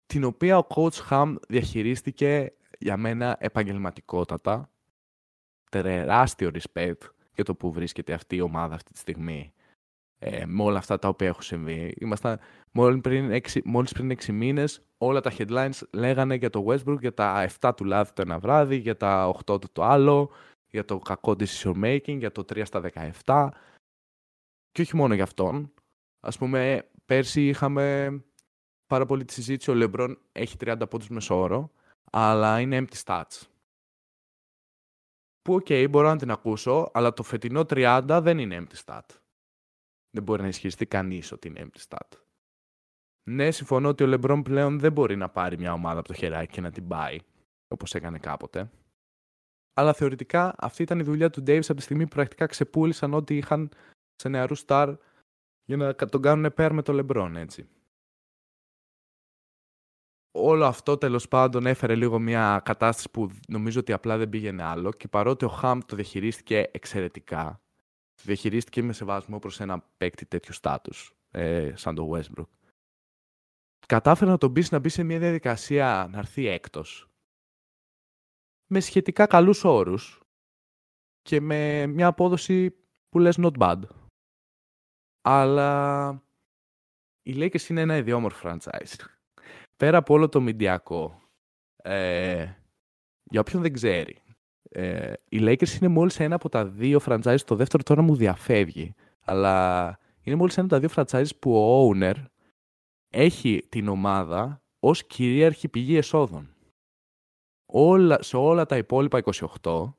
Speaker 2: την οποία ο coach Ham διαχειρίστηκε για μένα επαγγελματικότατα. Τεράστιο respect για το που βρίσκεται αυτή η ομάδα αυτή τη στιγμή ε, με όλα αυτά τα οποία έχουν συμβεί. Ήμασταν μόλις πριν έξι, μόλις πριν έξι μήνες όλα τα headlines λέγανε για το Westbrook, για τα 7 του λάθη το ένα βράδυ, για τα 8 του το άλλο, για το κακό decision making, για το 3 στα 17 και όχι μόνο για αυτόν. Ας πούμε, πέρσι είχαμε πάρα πολύ τη συζήτηση, ο LeBron έχει 30 πόντους μέσο όρο, αλλά είναι empty stats. Που OK, okay, μπορώ να την ακούσω, αλλά το φετινό 30 δεν είναι empty stat δεν μπορεί να ισχυριστεί κανείς ότι είναι empty stat. Ναι, συμφωνώ ότι ο Λεμπρόν πλέον δεν μπορεί να πάρει μια ομάδα από το χεράκι και να την πάει, όπως έκανε κάποτε. Αλλά θεωρητικά αυτή ήταν η δουλειά του Davis από τη στιγμή που πρακτικά ξεπούλησαν ό,τι είχαν σε νεαρούς στάρ για να τον κάνουν πέρ με το Λεμπρόν, έτσι. Όλο αυτό τέλος πάντων έφερε λίγο μια κατάσταση που νομίζω ότι απλά δεν πήγαινε άλλο και παρότι ο Χαμ το διαχειρίστηκε εξαιρετικά διαχειρίστηκε με σεβασμό προς ένα παίκτη τέτοιου στάτους, ε, σαν το Westbrook. Κατάφερε να τον πείσει να μπει σε μια διαδικασία να έρθει έκτος, με σχετικά καλούς όρους και με μια απόδοση που λες not bad. Αλλά οι Lakers είναι ένα ιδιόμορφο franchise. Πέρα από όλο το μηντιακό, ε, για όποιον δεν ξέρει, ε, οι Lakers είναι μόλις ένα από τα δύο franchise, το δεύτερο τώρα μου διαφεύγει, αλλά είναι μόλις ένα από τα δύο franchise που ο owner έχει την ομάδα ως κυρίαρχη πηγή εσόδων. Όλα, σε όλα τα υπόλοιπα 28,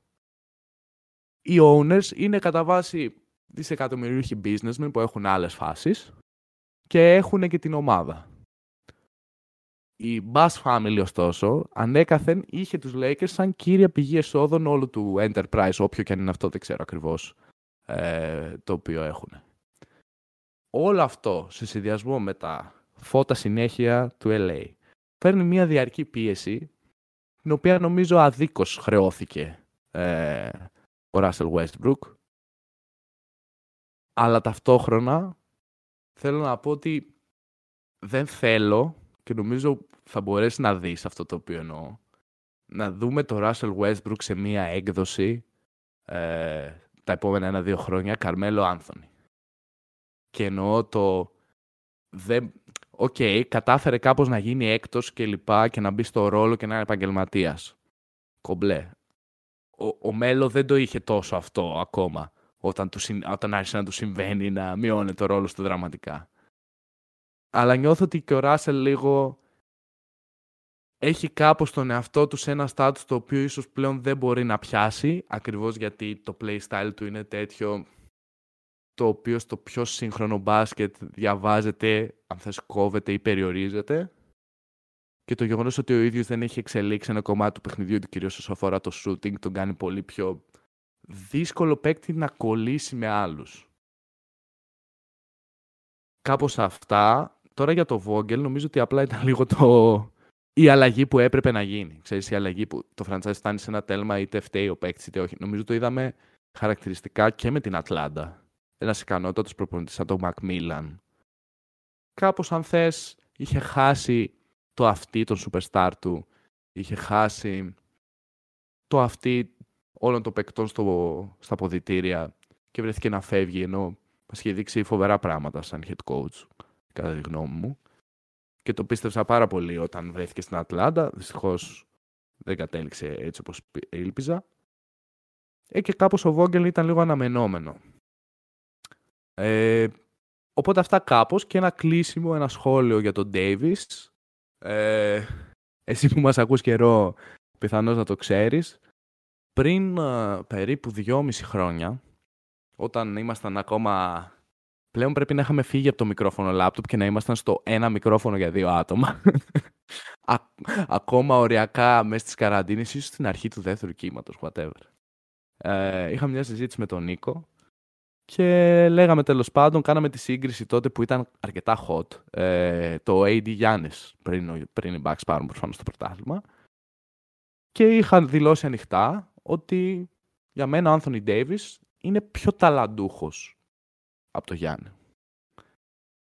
Speaker 2: οι owners είναι κατά βάση δισεκατομμυρίουχοι businessmen που έχουν άλλες φάσεις και έχουν και την ομάδα. Η Bass Family, ωστόσο, ανέκαθεν είχε τους Lakers σαν κύρια πηγή εσόδων όλου του Enterprise, όποιο και αν είναι αυτό, δεν ξέρω ακριβώς. ε, το οποίο έχουν. Όλο αυτό σε συνδυασμό με τα φώτα συνέχεια του LA παίρνει μια διαρκή πίεση την οποία νομίζω αδίκως χρεώθηκε ε, ο Russell Westbrook αλλά ταυτόχρονα θέλω να πω ότι δεν θέλω και νομίζω θα μπορέσει να δεις αυτό το οποίο εννοώ. Να δούμε το Russell Westbrook σε μία έκδοση ε, τα επόμενα ένα-δύο χρόνια, Καρμέλο Άνθονη. Και εννοώ το... Δεν... OK, okay, κατάφερε κάπως να γίνει έκτος και λοιπά και να μπει στο ρόλο και να είναι επαγγελματίας. Κομπλέ. Ο, ο Melo δεν το είχε τόσο αυτό ακόμα όταν, του, όταν άρχισε να του συμβαίνει να μειώνει το ρόλος του δραματικά. Αλλά νιώθω ότι και ο Russell λίγο έχει κάπως τον εαυτό του σε ένα στάτους το οποίο ίσως πλέον δεν μπορεί να πιάσει, ακριβώς γιατί το playstyle του είναι τέτοιο το οποίο στο πιο σύγχρονο μπάσκετ διαβάζεται, αν θες κόβεται ή περιορίζεται. Και το γεγονός ότι ο ίδιος δεν έχει εξελίξει ένα κομμάτι του παιχνιδιού του, κυρίως όσο αφορά το shooting, τον κάνει πολύ πιο δύσκολο παίκτη να κολλήσει με άλλους. Κάπως αυτά. Τώρα για το Vogel νομίζω ότι απλά ήταν λίγο το... η αλλαγή που έπρεπε να γίνει. Ξέρεις, η αλλαγή που το franchise φτάνει σε ένα τέλμα είτε φταίει ο παίκτης είτε όχι. Νομίζω το είδαμε χαρακτηριστικά και με την Ατλάντα. Ένας ικανότατος προπονητής σαν τον McMillan. Κάπως, αν θες, είχε χάσει το αυτί των superstar του. Είχε χάσει το αυτί όλων των παικτών στο, στα αποδυτήρια και βρέθηκε να φεύγει ενώ μας είχε δείξει φοβερά πράγματα σαν head coach, κατά τη γνώμη μου. Και το πίστεψα πάρα πολύ όταν βρέθηκε στην Ατλάντα. Δυστυχώς δεν κατέληξε έτσι όπως ήλπιζα. Ε, και κάπως ο Βόγγελ ήταν λίγο αναμενόμενο. Ε, οπότε αυτά κάπως και ένα κλείσιμο, ένα σχόλιο για τον Davis. Ε, εσύ που μας ακούς καιρό πιθανώς να το ξέρεις. Πριν uh, περίπου δυόμιση χρόνια, όταν ήμασταν ακόμα... Πλέον πρέπει να είχαμε φύγει από το μικρόφωνο λάπτοπ και να ήμασταν στο ένα μικρόφωνο για δύο άτομα. ακόμα οριακά μέσα στις καραντίνες, ίσως στην αρχή του δεύτερου κύματος, whatever. Ε, είχαμε μια συζήτηση με τον Νίκο και λέγαμε τέλος πάντων, κάναμε τη σύγκριση τότε που ήταν αρκετά hot, ε, το AD Γιάννης πριν, πριν οι Bucks πάρουν προφανώς το πρωτάθλημα. Και είχαν δηλώσει ανοιχτά ότι για μένα ο Άνθονι Ντέιβις είναι πιο ταλαντούχος από το Γιάννη.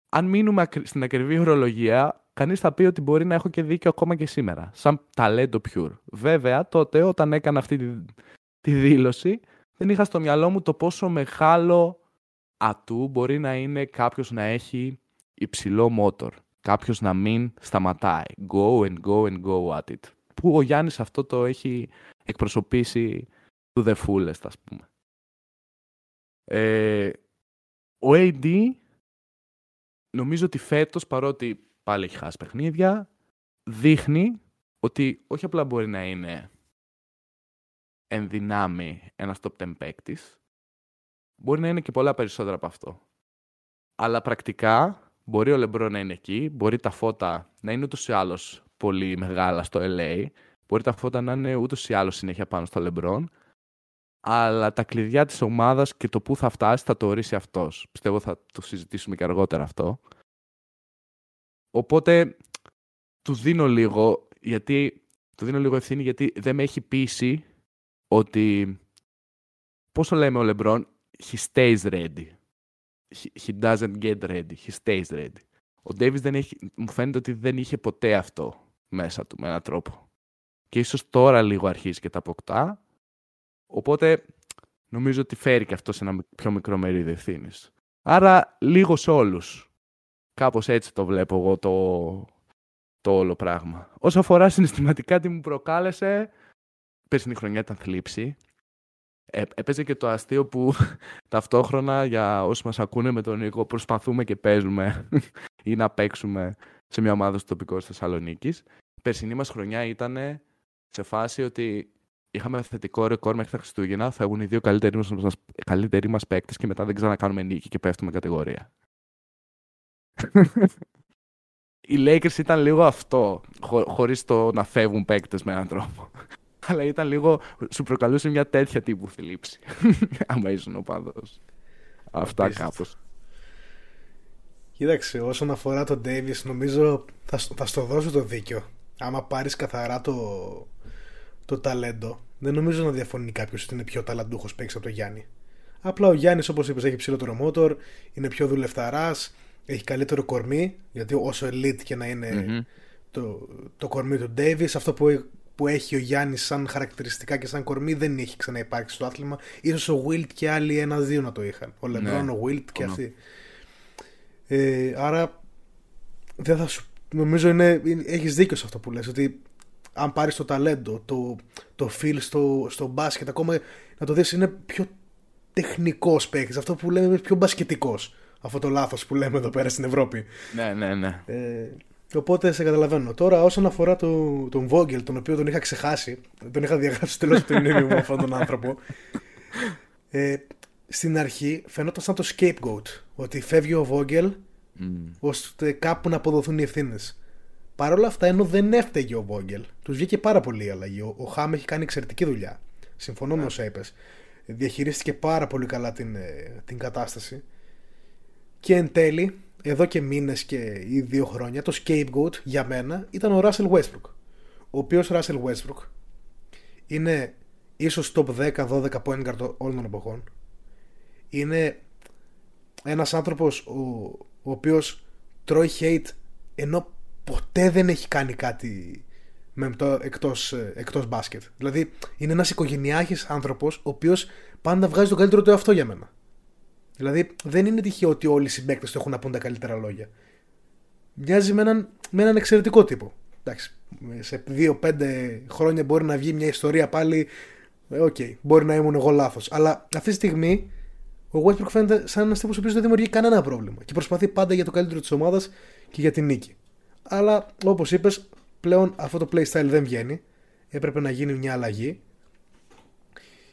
Speaker 2: Αν μείνουμε στην ακριβή ορολογία, κανείς θα πει ότι μπορεί να έχω και δίκιο ακόμα και σήμερα, σαν ταλέντο pure. Βέβαια, τότε όταν έκανα αυτή τη, τη δήλωση, δεν είχα στο μυαλό μου το πόσο μεγάλο ατού μπορεί να είναι κάποιος να έχει υψηλό μότορ. Κάποιος να μην σταματάει. Go and go and go at it. Που ο Γιάννης αυτό το έχει εκπροσωπήσει του the fullest, ας πούμε. Ε, ο AD νομίζω ότι φέτος, παρότι πάλι έχει χάσει παιχνίδια, δείχνει ότι όχι απλά μπορεί να είναι εν δυνάμει ένας top 10 παίκτης, μπορεί να είναι και πολλά περισσότερα από αυτό. Αλλά πρακτικά μπορεί ο Λεμπρό να είναι εκεί, μπορεί τα φώτα να είναι ούτως ή άλλως πολύ μεγάλα στο LA, Μπορεί τα φώτα να είναι ούτως ή άλλως συνέχεια πάνω στο Λεμπρόν. Αλλά τα κλειδιά της ομάδας και το πού θα φτάσει θα το ορίσει αυτός. Πιστεύω θα το συζητήσουμε και αργότερα αυτό. Οπότε του δίνω λίγο, γιατί, του δίνω λίγο ευθύνη γιατί δεν με έχει πείσει ότι πόσο λέμε ο Λεμπρόν he stays ready. He, doesn't get ready. He stays ready. Ο Ντέβις δεν έχει, μου φαίνεται ότι δεν είχε ποτέ αυτό μέσα του με έναν τρόπο και ίσως τώρα λίγο αρχίζει και τα αποκτά. Οπότε νομίζω ότι φέρει και αυτό σε ένα πιο μικρό μερίδιο ευθύνης. Άρα λίγο σε όλους. Κάπως έτσι το βλέπω εγώ το, το όλο πράγμα. Όσο αφορά συναισθηματικά τι μου προκάλεσε, πέρσινη χρονιά ήταν θλίψη. Ε, έπαιζε και το αστείο που ταυτόχρονα για όσοι μας ακούνε με τον Νίκο προσπαθούμε και παίζουμε ή να παίξουμε σε μια ομάδα στο τοπικό της Θεσσαλονίκης. Η περσινή μας χρονιά ήταν σε φάση ότι είχαμε θετικό ρεκόρ μέχρι τα Χριστούγεννα, θα έχουν οι δύο καλύτεροι μας, καλύτεροι μας παίκτες και μετά δεν ξανακάνουμε νίκη και πέφτουμε κατηγορία. Οι Lakers ήταν λίγο αυτό, χω, χωρίς το να φεύγουν παίκτες με έναν τρόπο. αλλά ήταν λίγο, σου προκαλούσε μια τέτοια τύπου θλίψη. Άμα ήσουν ο παδός. Αυτά κάπως.
Speaker 1: Κοίταξε, όσον αφορά τον Davis, νομίζω θα, θα στο δώσω το δίκιο. Άμα πάρεις καθαρά το, το ταλέντο, δεν νομίζω να διαφωνεί κάποιος ότι είναι πιο ταλαντούχος παίξει από τον Γιάννη. Απλά ο Γιάννης, όπως είπες, έχει ψηλότερο μότορ, είναι πιο δουλευταράς, έχει καλύτερο κορμί, γιατί όσο elite και να ειναι το, το κορμί του Davis, αυτό που, που έχει ο Γιάννης σαν χαρακτηριστικά και σαν κορμί δεν έχει ξαναυπάρξει στο άθλημα. σω ο Wilt και άλλοι ένα-δύο να το είχαν. Ο Λεμπρόν, ναι. ο Wilt και αυτοί. Ε, άρα δεν θα σου, νομίζω είναι, έχεις δίκιο σε αυτό που λες ότι αν πάρεις το ταλέντο το, το feel στο, στο μπάσκετ ακόμα να το δεις είναι πιο τεχνικός παίκτης αυτό που λέμε πιο μπασκετικός αυτό το λάθος που λέμε εδώ πέρα στην Ευρώπη
Speaker 2: ναι ναι ναι
Speaker 1: ε, οπότε σε καταλαβαίνω τώρα όσον αφορά το, τον Vogel τον οποίο τον είχα ξεχάσει τον είχα διαγράψει τέλος του μνήμη μου αυτόν τον άνθρωπο ε, στην αρχή φαινόταν σαν το scapegoat. Ότι φεύγει ο Βόγγελ mm. ώστε κάπου να αποδοθούν οι ευθύνες. Παρ' όλα αυτά, ενώ δεν έφταιγε ο Βόγγελ, τους βγήκε πάρα πολύ η αλλαγή. Ο, ο Χάμ έχει κάνει εξαιρετική δουλειά. Συμφωνώ με ναι. όσα είπες. Διαχειρίστηκε πάρα πολύ καλά την, ε, την κατάσταση. Και εν τέλει, εδώ και μήνες και ή δύο χρόνια, το scapegoat για μένα ήταν ο Russell Westbrook. Ο οποίος Russell Westbrook είναι ίσως top 10-12 point guard όλων των εποχών είναι ένας άνθρωπος ο, ο οποίος τρώει hate ενώ ποτέ δεν έχει κάνει κάτι με το, εκτός, εκτός μπάσκετ. Δηλαδή είναι ένας οικογενειάρχης άνθρωπος ο οποίος πάντα βγάζει τον καλύτερο του εαυτό για μένα. Δηλαδή δεν είναι τυχαίο ότι όλοι οι συμπαίκτες του έχουν να πούν τα καλύτερα λόγια. Μοιάζει με έναν, με έναν εξαιρετικό τύπο. Εντάξει, σε 2-5 χρόνια μπορεί να βγει μια ιστορία πάλι. Ε, OK, okay, μπορεί να ήμουν εγώ λάθος. Αλλά αυτή τη στιγμή ο Westbrook φαίνεται σαν ένας τύπος ο δεν δημιουργεί κανένα πρόβλημα και προσπαθεί πάντα για το καλύτερο της ομάδας και για την νίκη. Αλλά όπως είπες, πλέον αυτό το playstyle δεν βγαίνει. Έπρεπε να γίνει μια αλλαγή.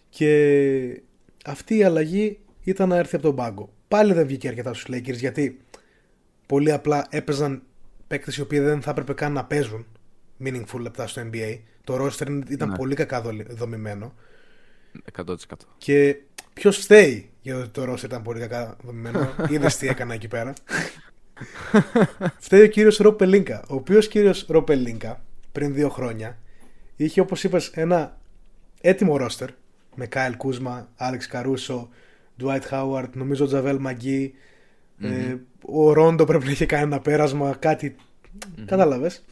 Speaker 1: Και αυτή η αλλαγή ήταν να έρθει από τον πάγκο. Πάλι δεν βγήκε αρκετά στους Lakers γιατί πολύ απλά έπαιζαν παίκτες οι οποίοι δεν θα έπρεπε καν να παίζουν meaningful λεπτά στο NBA. Το roster ήταν ναι. πολύ κακά δομημένο.
Speaker 2: 100%.
Speaker 1: Και ποιος φταίει γιατί το Ρώσο ήταν πολύ κακά δομημένο. Είδες τι έκανα εκεί πέρα. φταίει ο κύριος Ροπελίνκα. Ο οποίος κύριος Ροπελίνκα πριν δύο χρόνια είχε όπως είπες ένα έτοιμο ρόστερ με Κάιλ Κούσμα, Άλεξ Καρούσο, Ντουάιτ Χάουαρτ, νομίζω Τζαβέλ Μαγκή. Ε, ο Ρόντο πρέπει να είχε κάνει ένα πέρασμα, κάτι. Mm-hmm. Κατάλαβες.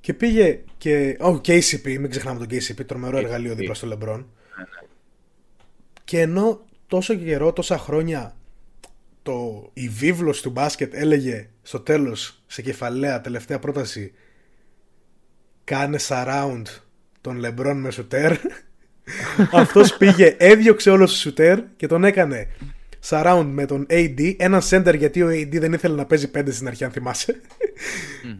Speaker 1: Και πήγε και. Ο oh, KCP, μην ξεχνάμε τον KCP, τρομερό εργαλείο δίπλα στο Λεμπρόν. Και ενώ τόσο καιρό, τόσα χρόνια το, η βίβλος του μπάσκετ έλεγε στο τέλος, σε κεφαλαία, τελευταία πρόταση κάνε surround τον Λεμπρόν με σουτέρ αυτός πήγε, έδιωξε όλο το σουτέρ και τον έκανε surround με τον AD, ένα center γιατί ο AD δεν ήθελε να παίζει πέντε στην αρχή αν θυμασαι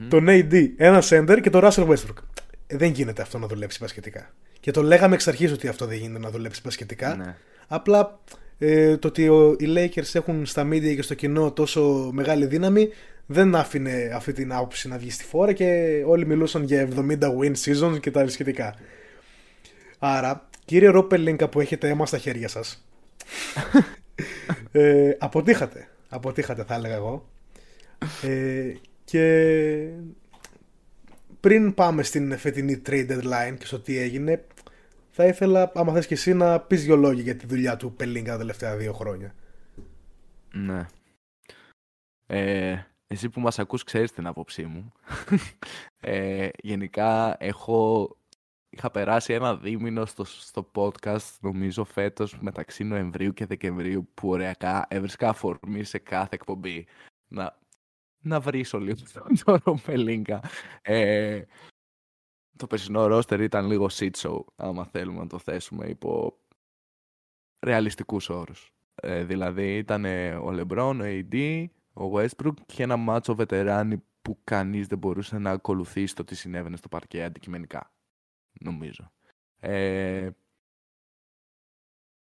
Speaker 1: τον AD, ένα center και τον Russell Westbrook. Ε, δεν γίνεται αυτό να δουλέψει μπασκετικά. Και το λέγαμε εξ αρχής ότι αυτό δεν γίνεται να δουλέψει μπασκετικά. Ναι. Απλά ε, το ότι οι Lakers έχουν στα media και στο κοινό τόσο μεγάλη δύναμη δεν άφηνε αυτή την άποψη να βγει στη φόρα και όλοι μιλούσαν για 70 win seasons και τα σχετικά. Άρα, κύριε Ρόπελίνκα που έχετε αίμα στα χέρια σας, ε, αποτύχατε. Αποτύχατε θα έλεγα εγώ. Ε, και πριν πάμε στην φετινή trade deadline και στο τι έγινε, θα ήθελα, άμα θες και εσύ, να πεις δυο λόγια για τη δουλειά του Πελίνκα τα τελευταία δύο χρόνια.
Speaker 2: Ναι. Ε, εσύ που μας ακούς ξέρεις την άποψή μου. ε, γενικά έχω... Είχα περάσει ένα δίμηνο στο, στο podcast, νομίζω φέτος, μεταξύ Νοεμβρίου και Δεκεμβρίου, που ωριακά έβρισκα αφορμή σε κάθε εκπομπή να, να βρίσω λίγο τον Πελίνκα. Ε, το περσινό ρόστερ ήταν λίγο shit show, άμα θέλουμε να το θέσουμε υπό ρεαλιστικούς όρους. Ε, δηλαδή ήταν ο Λεμπρόν, ο AD, ο Westbrook και ένα μάτσο βετεράνι που κανείς δεν μπορούσε να ακολουθήσει το τι συνέβαινε στο παρκέ αντικειμενικά, νομίζω. Ε,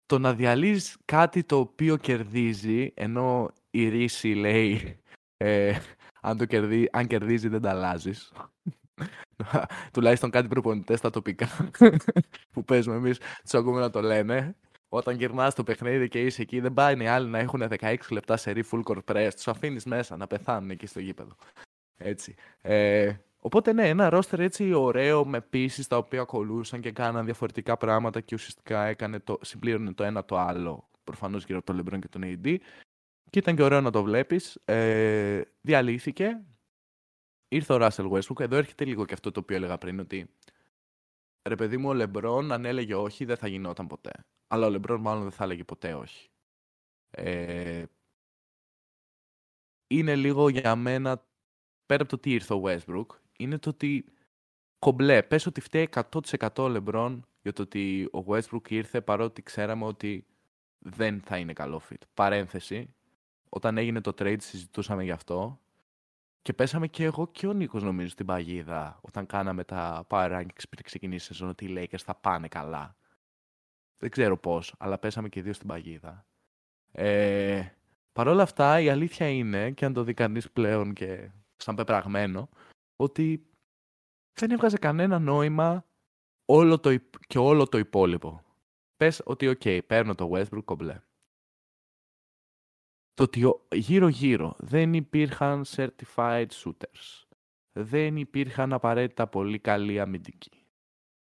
Speaker 2: το να διαλύεις κάτι το οποίο κερδίζει, ενώ η ρίση λέει ε, αν, το κερδί, αν κερδίζει δεν τα αλλάζεις. Τουλάχιστον κάτι προπονητές στα τοπικά που παίζουμε εμείς, τους ακούμε να το λένε. Όταν γυρνάς το παιχνίδι και είσαι εκεί, δεν πάνε οι άλλοι να έχουν 16 λεπτά σε full court press. Τους αφήνεις μέσα να πεθάνουν εκεί στο γήπεδο. Έτσι. Ε, οπότε ναι, ένα ρόστερ έτσι ωραίο με πίσεις τα οποία ακολούσαν και κάναν διαφορετικά πράγματα και ουσιαστικά έκανε το, συμπλήρωνε το ένα το άλλο. Προφανώς γύρω από τον LeBron και τον AD. Και ήταν και ωραίο να το βλέπεις. Ε, διαλύθηκε. Ήρθε ο Russell Westbrook. Εδώ έρχεται λίγο και αυτό το οποίο έλεγα πριν, ότι ρε παιδί μου, ο Λεμπρόν αν έλεγε όχι δεν θα γινόταν ποτέ. Αλλά ο Λεμπρόν μάλλον δεν θα έλεγε ποτέ όχι. Ε, είναι λίγο για μένα, πέρα από το τι ήρθε ο Westbrook, είναι το ότι κομπλέ, πες ότι φταίει 100% ο Λεμπρόν για το ότι ο Westbrook ήρθε παρότι ξέραμε ότι δεν θα είναι καλό fit. Παρένθεση, όταν έγινε το trade συζητούσαμε γι' αυτό και πέσαμε και εγώ και ο Νίκος νομίζω στην παγίδα όταν κάναμε τα power rankings πριν ξεκινήσει η σεζόν ότι οι Lakers θα πάνε καλά. Δεν ξέρω πώς, αλλά πέσαμε και δύο στην παγίδα. Ε, Παρ' όλα αυτά η αλήθεια είναι, και αν το δει κανείς πλέον και σαν πεπραγμένο, ότι δεν έβγαζε κανένα νόημα όλο το, και όλο το υπόλοιπο. Πες ότι OK, okay, παίρνω το Westbrook κομπλέ το ότι γύρω-γύρω δεν υπήρχαν certified shooters. Δεν υπήρχαν απαραίτητα πολύ καλή αμυντική.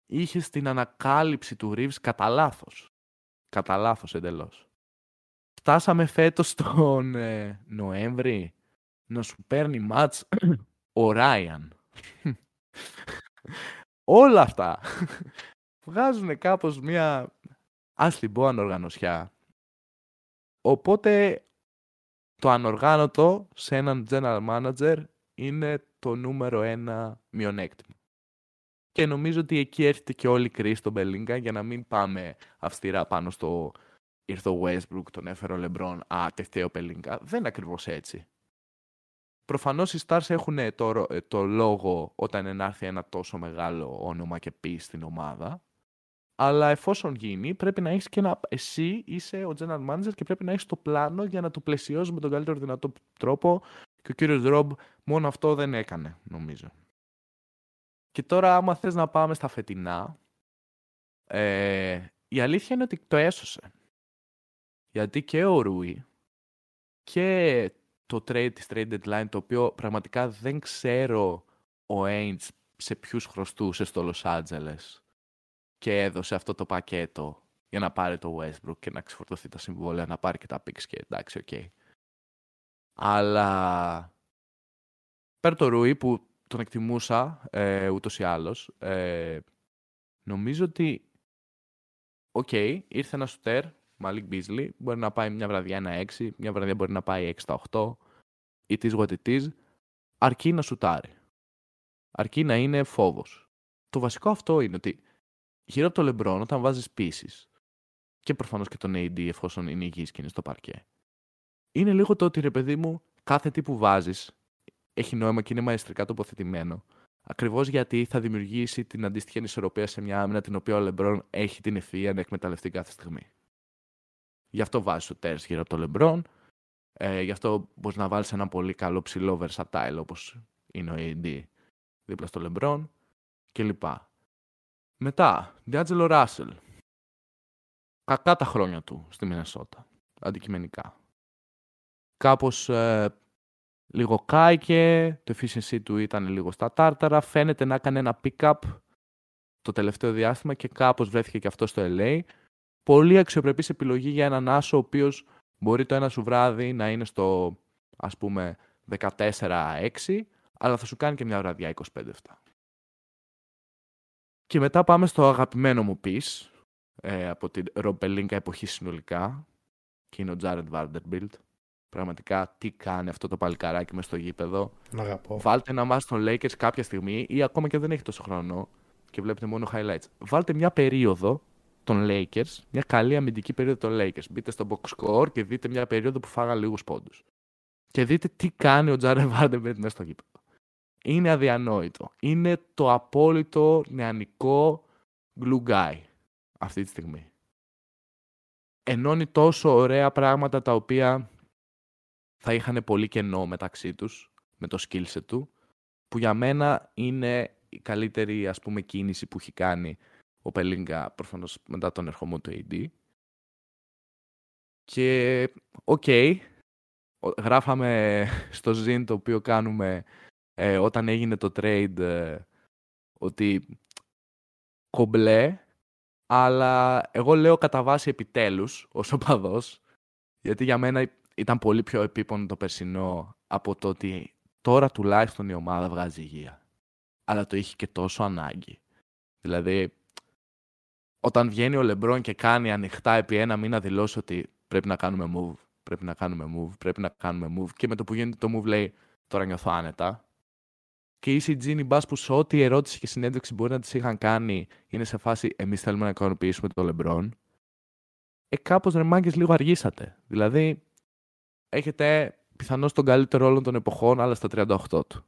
Speaker 2: Είχες την ανακάλυψη του Reeves κατά λάθος. Κατά λάθος εντελώς. Φτάσαμε φέτος τον ε, Νοέμβρη να σου παίρνει μάτς ο Ράιαν. Όλα αυτά βγάζουν κάπως μια ας την πω ανοργανωσιά. Οπότε το ανοργάνωτο σε έναν general manager είναι το νούμερο ένα μειονέκτημα. Και νομίζω ότι εκεί έρχεται και όλη η κρίση στον Μπελίνκα για να μην πάμε αυστηρά πάνω στο ήρθε ο Westbrook, τον έφερε ο Λεμπρόν, α, τεχταίο ο Πελίνκα. Δεν είναι ακριβώς έτσι. Προφανώς οι Stars έχουν το, το λόγο όταν ενάρθει ένα τόσο μεγάλο όνομα και πει στην ομάδα. Αλλά εφόσον γίνει, πρέπει να έχεις και ένα. Εσύ είσαι ο general manager και πρέπει να έχεις το πλάνο για να το πλαισιώσεις με τον καλύτερο δυνατό τρόπο. Και ο κύριος Ρομπ μόνο αυτό δεν έκανε, νομίζω. Και τώρα, άμα θες να πάμε στα φετινά, ε, η αλήθεια είναι ότι το έσωσε. Γιατί και ο Rui και το trade της trade deadline, το οποίο πραγματικά δεν ξέρω ο Ainge σε ποιους χρωστούσε στο Los Angeles και έδωσε αυτό το πακέτο για να πάρει το Westbrook και να ξεφορτωθεί τα συμβόλαια, να πάρει και τα picks και εντάξει, OK. Okay. Αλλά πέρα το Rui που τον εκτιμούσα ε, ούτως ή άλλως, ε, νομίζω ότι OK, okay, ήρθε ένα σουτέρ, Malik Beasley, μπορεί να πάει μια βραδιά ένα 6, μια βραδιά μπορεί να πάει 6 στα 8, it is what it is, αρκεί να σουτάρει. Αρκεί να είναι φόβος. Το βασικό αυτό είναι ότι γύρω από το Λεμπρόν, όταν βάζεις pieces, και προφανώς και τον AD εφόσον είναι υγιής και είναι στο παρκέ, είναι λίγο το ότι ρε παιδί μου, κάθε τι που βάζεις έχει νόημα και είναι μαεστρικά τοποθετημένο. Ακριβώς γιατί θα δημιουργήσει την αντίστοιχη ανισορροπία σε μια άμυνα την οποία ο Λεμπρόν έχει την ευθεία να εκμεταλλευτεί κάθε στιγμή. Γι' αυτό βάζεις το τέρ γύρω από το Λεμπρόν. Ε, γι' αυτό μπορείς να βάλεις ένα πολύ καλό ψηλό versatile όπως είναι ο AD δίπλα στο Λεμπρόν κλπ. Μετά, Διάτζελο Ράσελ. Κακά τα χρόνια του στη Μινεσότα, αντικειμενικά. Κάπως ε, λίγο κάηκε, το efficiency του ήταν λίγο στα τάρταρα, φαίνεται να έκανε ένα pick-up το τελευταίο διάστημα και κάπως βρέθηκε και αυτό στο LA. Πολύ αξιοπρεπής επιλογή για έναν άσο ο οποίος μπορεί το ένα σου βράδυ να είναι στο ας πούμε 14-6, αλλά θα σου κάνει και μια βραδιά 25-7. Και μετά πάμε στο αγαπημένο μου πις, ε, από την Ρομπελίνκα εποχή συνολικά, και είναι ο Τζάρετ Βάρντερμπιλτ. Πραγματικά τι κάνει αυτό το παλικάράκι μες στο γήπεδο.
Speaker 1: Να αγαπώ.
Speaker 2: Βάλτε ένα μάτι των Lakers κάποια στιγμή ή ακόμα και δεν έχει τόσο χρόνο και βλέπετε μόνο highlights. Βάλτε μια περίοδο των Lakers, μια καλή αμυντική περίοδο των Lakers. Μπείτε στο box score και δείτε μια περίοδο που φάγα λίγους πόντους. Και δείτε τι κάνει ο Τζάρετ Βάρντερμπιλτ μέσα στο γήπεδο είναι αδιανόητο. Είναι το απόλυτο νεανικό glue guy αυτή τη στιγμή. Ενώνει τόσο ωραία πράγματα τα οποία θα είχαν πολύ κενό μεταξύ τους με το skillset του που για μένα είναι η καλύτερη ας πούμε κίνηση που έχει κάνει ο Πελίγκα προφανώς μετά τον ερχομό του AD. Και οκ, γράφαμε στο zine το οποίο κάνουμε ε, όταν έγινε το trade ε, ότι κομπλέ, αλλά εγώ λέω κατά βάση επιτέλους ως οπαδός, γιατί για μένα ήταν πολύ πιο επίπονο το περσινό από το ότι τώρα τουλάχιστον η ομάδα βγάζει υγεία. Αλλά το είχε και τόσο ανάγκη. Δηλαδή, όταν βγαίνει ο Λεμπρόν και κάνει ανοιχτά επί ένα μήνα δηλώσει ότι πρέπει να κάνουμε move, πρέπει να κάνουμε move, πρέπει να κάνουμε move και με το που γίνεται το move λέει τώρα νιώθω άνετα. Και η Τζίνι Μπάς που σε ό,τι ερώτηση και συνέντευξη μπορεί να τις είχαν κάνει είναι σε φάση εμείς θέλουμε να ικανοποιήσουμε το Λεμπρόν. Ε, κάπως ρε μάγκες λίγο αργήσατε. Δηλαδή, έχετε πιθανώς τον καλύτερο όλων των εποχών, αλλά στα 38 του.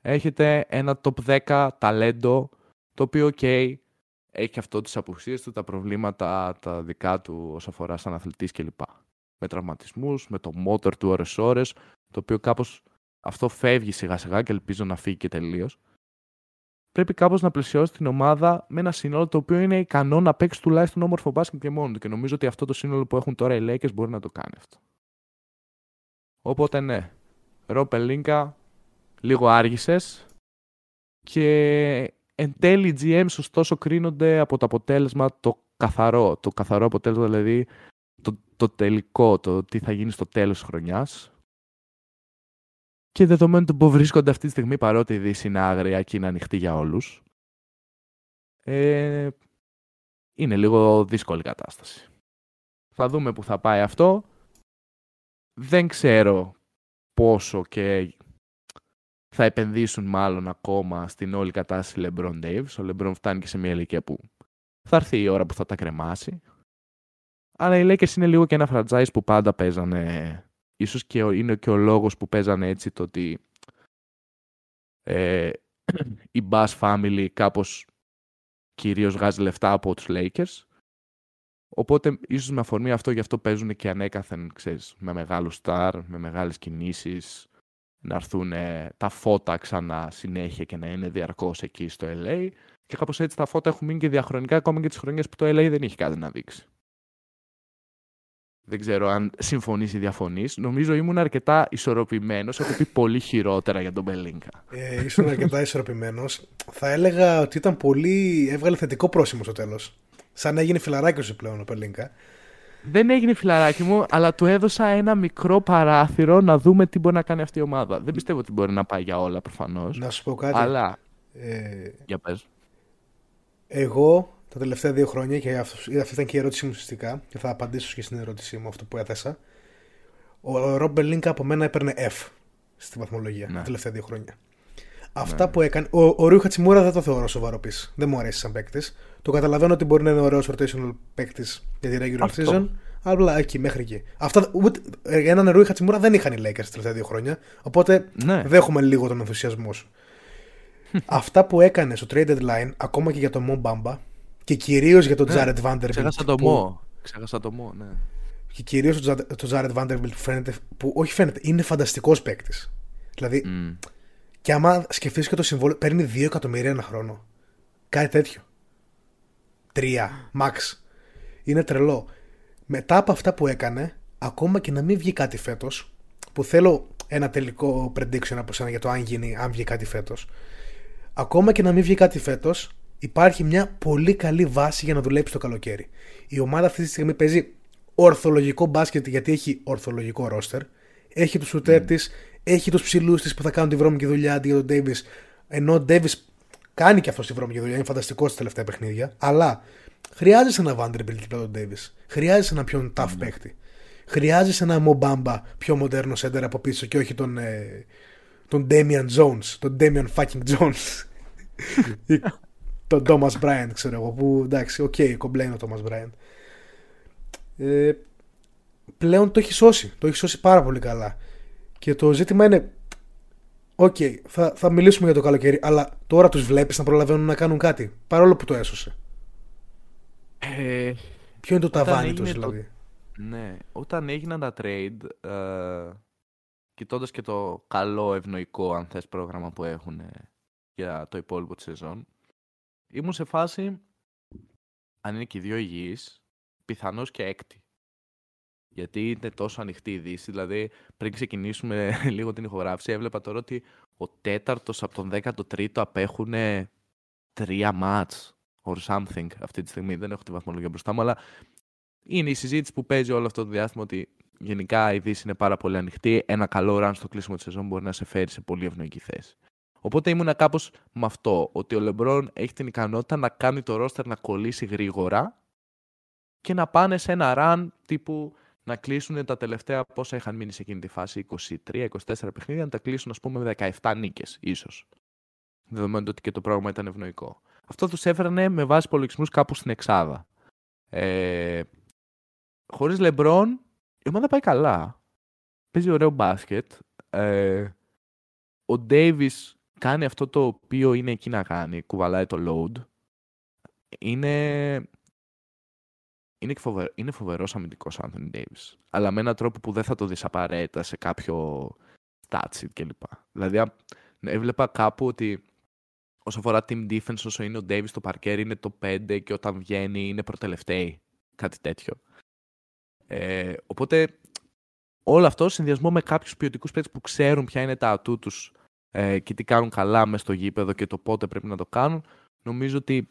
Speaker 2: Έχετε ένα top 10 ταλέντο, το οποίο, ok, έχει αυτό τις απουσίες του, τα προβλήματα τα δικά του όσο αφορά σαν αθλητής κλπ. Με τραυματισμούς, με το motor του ώρες-ώρες, το οποίο κάπως αυτό φεύγει σιγά σιγά και ελπίζω να φύγει και τελείως. Πρέπει κάπως να πλαισιώσει την ομάδα με ένα σύνολο το οποίο είναι ικανό να παίξει τουλάχιστον όμορφο μπάσκετ και μόνο του. Και νομίζω ότι αυτό το σύνολο που έχουν τώρα οι Lakers μπορεί να το κάνει αυτό. Οπότε ναι, Ροπελίνκα, λίγο άργησες. Και εν τέλει οι GMs ωστόσο κρίνονται από το αποτέλεσμα το καθαρό. Το καθαρό αποτέλεσμα δηλαδή το, το τελικό, το τι θα γίνει στο τέλος της χρονιάς. Και δεδομένου του που βρίσκονται αυτή τη στιγμή παρότι η Δύση είναι άγρια και είναι ανοιχτή για όλους, ε, είναι λίγο δύσκολη κατάσταση. Θα δούμε που θα πάει αυτό. Δεν ξέρω πόσο και θα επενδύσουν μάλλον ακόμα στην όλη κατάσταση LeBron Davis. Ο LeBron φτάνει και σε μια ηλικία που θα έρθει η ώρα που θα τα κρεμάσει. Αλλά οι Lakers είναι λίγο και ένα franchise που πάντα παίζανε. Ίσως και είναι και ο λόγος που παίζανε έτσι το ότι ε, η Bass Family κάπως κυρίως βγάζει λεφτά από τους Lakers. Οπότε ίσως με αφορμή αυτό γι' αυτό παίζουν και ανέκαθεν ξέρεις, με μεγάλου στάρ, με μεγάλες κινήσεις, να έρθουν τα φώτα ξανά συνέχεια και να είναι διαρκώς εκεί στο LA. Και κάπως έτσι τα φώτα έχουν μείνει και διαχρονικά ακόμα και τις χρονιές που το LA δεν έχει κάτι να δείξει. Δεν ξέρω αν συμφωνείς ή διαφωνείς. Νομίζω ήμουν αρκετά ισορροπημένος. Έχω πει πολύ χειρότερα για τον Μπελίνκα.
Speaker 1: Ε, ήσουν αρκετά ισορροπημένος. Θα έλεγα ότι ήταν πολύ. έβγαλε θετικό πρόσημο στο τέλος. Σαν έγινε φιλαράκι σου πλέον ο Μπελίνκα.
Speaker 2: Δεν έγινε φιλαράκι μου, αλλά του έδωσα ένα μικρό παράθυρο να δούμε τι μπορεί να κάνει αυτή η ομάδα. Δεν πιστεύω ότι μπορεί να πάει για όλα προφανώς.
Speaker 1: Να σου πω κάτι.
Speaker 2: Αλλά. Ε... Για πες.
Speaker 1: Εγώ τα τελευταία δύο χρόνια και αυτή ήταν και η ερώτησή μου ουσιαστικά και θα απαντήσω και στην ερώτησή μου αυτό που έθεσα. Ο Ρομπ Λίνκα από μένα έπαιρνε F στη βαθμολογία ναι. τα τελευταία δύο χρόνια. Αυτά ναι. που έκανε. Ο, ο Ρίου Χατσιμούρα δεν το θεωρώ σοβαρό πίση. Δεν μου αρέσει σαν παίκτης. Το καταλαβαίνω ότι μπορεί να είναι ωραίος rotational παίκτης για τη regular Αυτό. season. Αλλά εκεί, μέχρι εκεί. Αυτά, ούτε, έναν Ρούι Χατσιμούρα δεν είχαν οι Lakers τα τελευταία δύο χρόνια. Οπότε ναι. δέχομαι λίγο τον ενθουσιασμό σου. Αυτά που έκανε στο trade deadline, ακόμα και για τον Mo Bamba, και κυρίως για τον ναι, Τζάρετ Vanderbilt.
Speaker 2: Ξέχασα το Μο. Ξέχασα το Μο, ναι.
Speaker 1: Και κυρίως τον Τζάρετ Vanderbilt που φαίνεται. που όχι φαίνεται, είναι φανταστικός παίκτης. Δηλαδή, mm. και άμα σκεφτείς και το συμβόλαιο, παίρνει 2 εκατομμύρια ένα χρόνο. Κάτι τέτοιο. Τρία, max. Είναι τρελό. Μετά από αυτά που έκανε, ακόμα και να μην βγει κάτι φέτος, που θέλω ένα τελικό prediction από σένα για το αν γίνει, αν βγει κάτι φέτος. Ακόμα και να μην βγει κάτι φέτος, υπάρχει μια πολύ καλή βάση για να δουλέψεις το καλοκαίρι. Η ομάδα αυτή τη στιγμή παίζει ορθολογικό μπάσκετ γιατί έχει ορθολογικό ρόστερ. Έχει τους σουτέρ mm. έχει τους ψηλούς της που θα κάνουν τη βρώμικη δουλειά αντί για τον Ντέιβι. Ενώ ο Ντέιβι κάνει και αυτός τη βρώμικη δουλειά, είναι φανταστικός στα τελευταία παιχνίδια. Αλλά χρειάζεσαι ένα Vanderbilt δίπλα τον Ντέιβι. Χρειάζεσαι ένα πιο tough mm. παίχτη. Χρειάζεσαι ένα Μομπάμπα πιο μοντέρνο σέντερ από πίσω και όχι τον, ε, τον Damian Jones. Τον Damian fucking Jones. τον Thomas Bryant, ξέρω εγώ, που εντάξει, ok, okay, κομπλέει ο Thomas Bryant. Ε, πλέον το έχει σώσει, το έχει σώσει πάρα πολύ καλά. Και το ζήτημα είναι, ok, okay, θα, θα μιλήσουμε για το καλοκαίρι, αλλά τώρα τους βλέπεις να προλαβαίνουν να κάνουν κάτι, παρόλο που το έσωσε.
Speaker 2: Ε,
Speaker 1: Ποιο είναι το ταβάνι τους, δηλαδή;
Speaker 2: Ναι, όταν έγιναν τα trade, ε, κοιτώντας και το καλό ευνοϊκό, αν θες, πρόγραμμα που έχουν για το υπόλοιπο της σεζόν, ήμουν σε φάση, αν είναι και οι δύο υγιείς, πιθανώς και έκτη. Γιατί είναι τόσο ανοιχτή η Δύση. Δηλαδή, πριν ξεκινήσουμε λίγο την ηχογράφηση, έβλεπα τώρα ότι ο τέταρτος από τον 13ο απέχουν τρία μάτς or something αυτή τη στιγμή. Δεν έχω τη βαθμολογία μπροστά μου, αλλά είναι η συζήτηση που παίζει όλο αυτό το διάστημα ότι γενικά η Δύση είναι πάρα πολύ ανοιχτή. Ένα καλό run στο κλείσιμο της σεζόν μπορεί να σε φέρει σε πολύ ευνοϊκή θέση. Οπότε ήμουν κάπως με αυτό, ότι ο Λεμπρόν έχει την ικανότητα να κάνει το ρόστερ να κολλήσει γρήγορα και να πάνε σε ένα run τύπου να κλείσουν τα τελευταία πόσα είχαν μείνει σε εκείνη τη φάση, 23-24 παιχνίδια, να τα κλείσουν ας πούμε με 17 νίκες ίσως. Δεδομένου ότι και το πρόγραμμα ήταν ευνοϊκό. Αυτό τους έφερνε με βάση υπολογισμούς κάπου στην εξάδα. Ε, χωρίς Λεμπρόν, η ομάδα πάει καλά. Παίζει ωραίο μπάσκετ. Ε, ο Ντέιβις κάνει αυτό το οποίο είναι εκεί να κάνει, κουβαλάει το load. Είναι, είναι, φοβερό, είναι φοβερός αμυντικός Anthony Davis. Αλλά με έναν τρόπο που δεν θα το δεις απαραίτητα σε κάποιο stats κλπ. Δηλαδή, έβλεπα κάπου ότι όσο αφορά team defense, όσο είναι ο Davis στο παρκέρ, είναι το 5 και όταν βγαίνει είναι προτελευταίοι. Κάτι τέτοιο. Ε, οπότε, όλο αυτό συνδυασμό με κάποιους ποιοτικούς παίκτες που ξέρουν ποια είναι τα ατού τους ε, και τι κάνουν καλά μέσα στο γήπεδο και το πότε πρέπει να το κάνουν, νομίζω ότι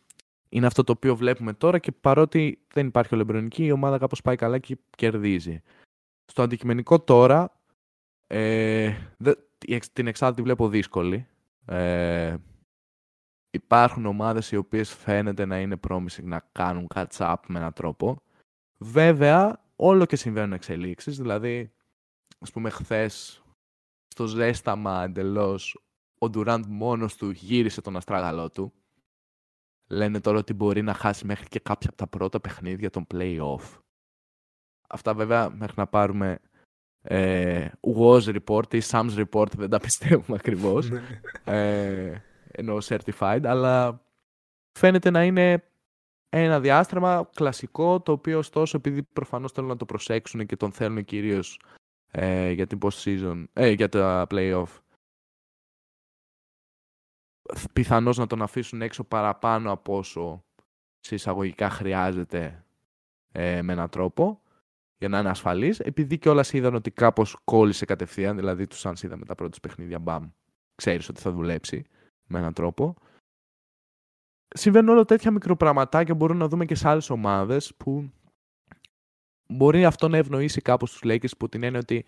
Speaker 2: είναι αυτό το οποίο βλέπουμε τώρα και παρότι δεν υπάρχει ολεμπρονική, η ομάδα κάπως πάει καλά και κερδίζει. Στο αντικειμενικό τώρα, ε, την εξάρτητη τη βλέπω δύσκολη. Ε, υπάρχουν ομάδες οι οποίες φαίνεται να είναι promising να κάνουν catch up με έναν τρόπο. Βέβαια, όλο και συμβαίνουν εξελίξεις, δηλαδή, ας πούμε, χθες στο ζέσταμα εντελώς ο Ντουράντ μόνος του γύρισε τον αστράγαλό του. Λένε τώρα ότι μπορεί να χάσει μέχρι και κάποια από τα πρώτα παιχνίδια των play-off. Αυτά βέβαια μέχρι να πάρουμε ε, was report ή Sam's report δεν τα πιστεύουμε ακριβώς. Ναι. ε, ενώ certified, αλλά φαίνεται να είναι ένα διάστρεμα κλασικό, το οποίο ωστόσο επειδή προφανώς θέλουν να το προσέξουν και τον θέλουν κυρίως ε, για την post-season, ε, για τα play-off. Πιθανώς να τον αφήσουν έξω παραπάνω από όσο σε εισαγωγικά χρειάζεται ε, με έναν τρόπο για να είναι ασφαλής. Επειδή και όλας είδαν ότι κάπως κόλλησε κατευθείαν, δηλαδή τους αν είδαμε τα πρώτα παιχνίδια, μπαμ, ξέρεις ότι θα δουλέψει με έναν τρόπο. Συμβαίνουν όλα τέτοια μικροπραγματάκια μπορούμε να δούμε και σε άλλες ομάδες που μπορεί αυτό να ευνοήσει κάπως τους Lakers που την έννοια ότι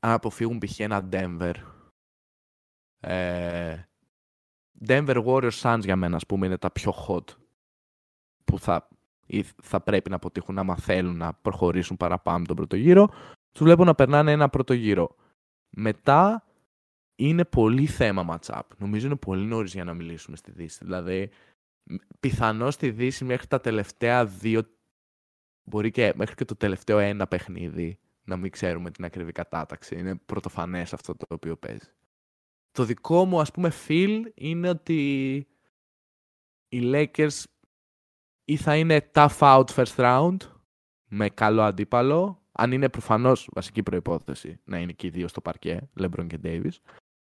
Speaker 2: αν αποφύγουν π.χ. ένα Denver. Ε, Denver Warriors Suns για μένα, ας πούμε, είναι τα πιο hot που θα, ή θα πρέπει να αποτύχουν άμα θέλουν να προχωρήσουν παραπάνω τον πρώτο γύρο. Τους βλέπω να περνάνε ένα πρώτο γύρο. Μετά είναι πολύ θέμα match-up. Νομίζω είναι πολύ νωρίς για να μιλήσουμε στη Δύση. Δηλαδή, πιθανώς στη Δύση μέχρι τα τελευταία δύο μπορεί και μέχρι και το τελευταίο ένα παιχνίδι να μην ξέρουμε την ακριβή κατάταξη. Είναι πρωτοφανές αυτό το οποίο παίζει. Το δικό μου ας πούμε feel είναι ότι οι Lakers ή θα είναι tough out first round με καλό αντίπαλο, αν είναι προφανώς βασική προϋπόθεση να είναι και οι δύο στο παρκέ, LeBron και Davis,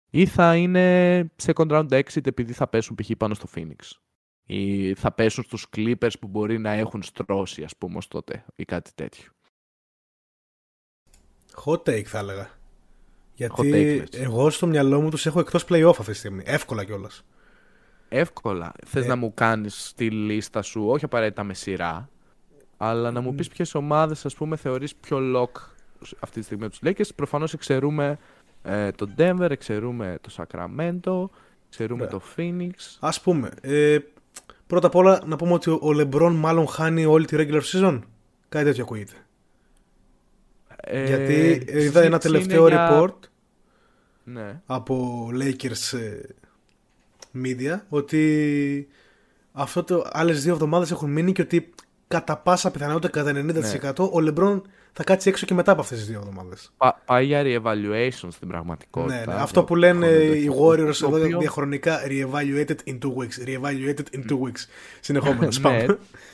Speaker 2: ή θα είναι second round exit επειδή θα πέσουν π.χ. πάνω στο Phoenix ή θα πέσουν στους Clippers που μπορεί να έχουν στρώσει ας πούμε ως τότε ή κάτι τέτοιο.
Speaker 1: Hot take θα έλεγα. Γιατί εγώ στο μυαλό μου τους έχω εκτός play-off αυτή τη στιγμή. Εύκολα κιόλας.
Speaker 2: Εύκολα. Θες ε. να μου κάνεις τη λίστα σου, όχι απαραίτητα με σειρά, αλλά να μου πεις ποιες ομάδες ας πούμε θεωρείς πιο lock αυτή τη στιγμή από τους Lakers. Προφανώς εξαιρούμε ε, το Denver, εξαιρούμε το Sacramento, εξαιρούμε ναι. το Phoenix.
Speaker 1: Ας πούμε, ε, Πρώτα απ' όλα να πούμε ότι ο Λεμπρόν μάλλον χάνει όλη τη regular season. Κάτι τέτοιο ακούγεται. Ε, Γιατί είδα ένα τελευταίο report
Speaker 2: ναι.
Speaker 1: από Lakers ε, Media ότι αυτό το άλλες δύο εβδομάδες έχουν μείνει και ότι κατά πάσα πιθανότητα κατά 90% ναι. ο Λεμπρόν θα κάτσει έξω και μετά από αυτές τις δύο εβδομάδες.
Speaker 2: πάει για re-evaluation στην πραγματικότητα.
Speaker 1: Ναι, ναι. Αυτό που λένε οι Warriors εδώ οποίο... διαχρονικά re-evaluated in two weeks. Re-evaluated in two weeks. Συνεχόμενος.
Speaker 2: ναι,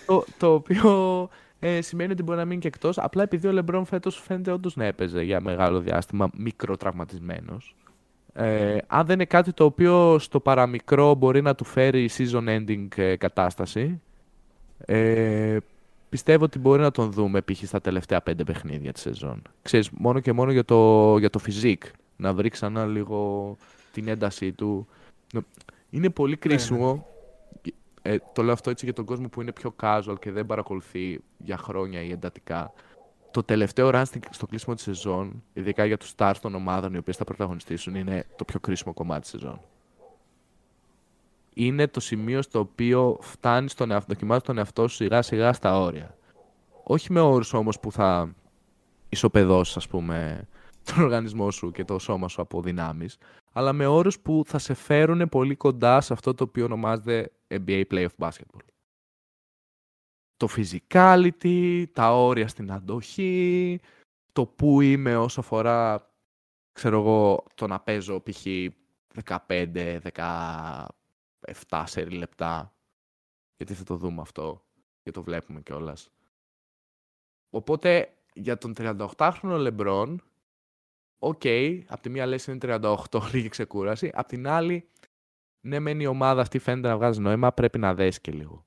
Speaker 2: το, το οποίο ε, σημαίνει ότι μπορεί να μείνει και εκτός. Απλά επειδή ο Λεμπρόν φέτος φαίνεται όντως να έπαιζε για μεγάλο διάστημα μικροτραυματισμένος. Ε, αν δεν είναι κάτι το οποίο στο παραμικρό μπορεί να του φέρει season ending ε, κατάσταση, ε, πιστεύω ότι μπορεί να τον δούμε π.χ. στα τελευταία πέντε παιχνίδια της σεζόν. Ξέρεις, μόνο και μόνο για το, για το physique, να βρει ξανά λίγο την έντασή του. Είναι πολύ ναι, κρίσιμο. Ναι. Ε, το λέω αυτό έτσι για τον κόσμο που είναι πιο casual και δεν παρακολουθεί για χρόνια ή εντατικά. Το τελευταίο run στο κλείσιμο της σεζόν, ειδικά για τους stars των ομάδων οι οποίες θα πρωταγωνιστήσουν, είναι το πιο κρίσιμο κομμάτι της σεζόν. Είναι το σημείο στο οποίο φτάνει στον εαυτό, δοκιμάζει τον εαυτό σου σιγά σιγά στα όρια. Όχι με όρους όμως που θα ισοπεδώσεις, ας πούμε, τον οργανισμό σου και το σώμα σου από δυνάμεις, αλλά με όρους που θα σε φέρουν πολύ κοντά σε αυτό το οποίο ονομάζεται NBA Playoff Basketball. Το physicality, τα όρια στην αντοχή, το που είμαι όσο αφορά, ξέρω εγώ, το να παίζω π.χ. 15, 17 σε λεπτά. Γιατί θα το δούμε αυτό και το βλέπουμε κιόλας. Οπότε για τον 38χρονο Λεμπρόν ok, okay, από τη μία λες είναι 38, λίγη ξεκούραση, απ' την άλλη, ναι μεν η ομάδα αυτή φαίνεται να βγάζει νόημα, πρέπει να δέσει και λίγο.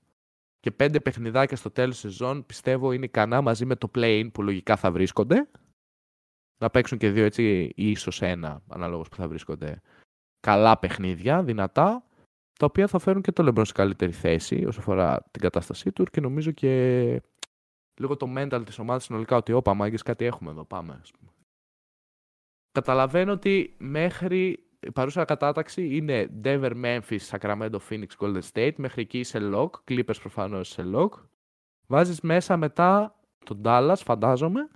Speaker 2: Και πέντε παιχνιδάκια στο τέλος σεζόν πιστεύω είναι ικανά μαζί με το play-in που λογικά θα βρίσκονται. Να παίξουν και δύο έτσι ή ίσως ένα αναλόγως που θα βρίσκονται. Καλά παιχνίδια, δυνατά, τα οποία θα φέρουν και το LeBron σε καλύτερη θέση όσο αφορά την κατάστασή του και νομίζω και λίγο το mental της ομάδας συνολικά ότι όπα μάγκες κάτι έχουμε εδώ, πάμε. Ας πούμε. Καταλαβαίνω ότι μέχρι η παρούσα κατάταξη είναι Denver, Memphis, Sacramento, Phoenix, Golden State. Μέχρι εκεί είσαι lock. Clippers προφανώς είσαι lock. Βάζεις μέσα μετά τον Dallas, φαντάζομαι.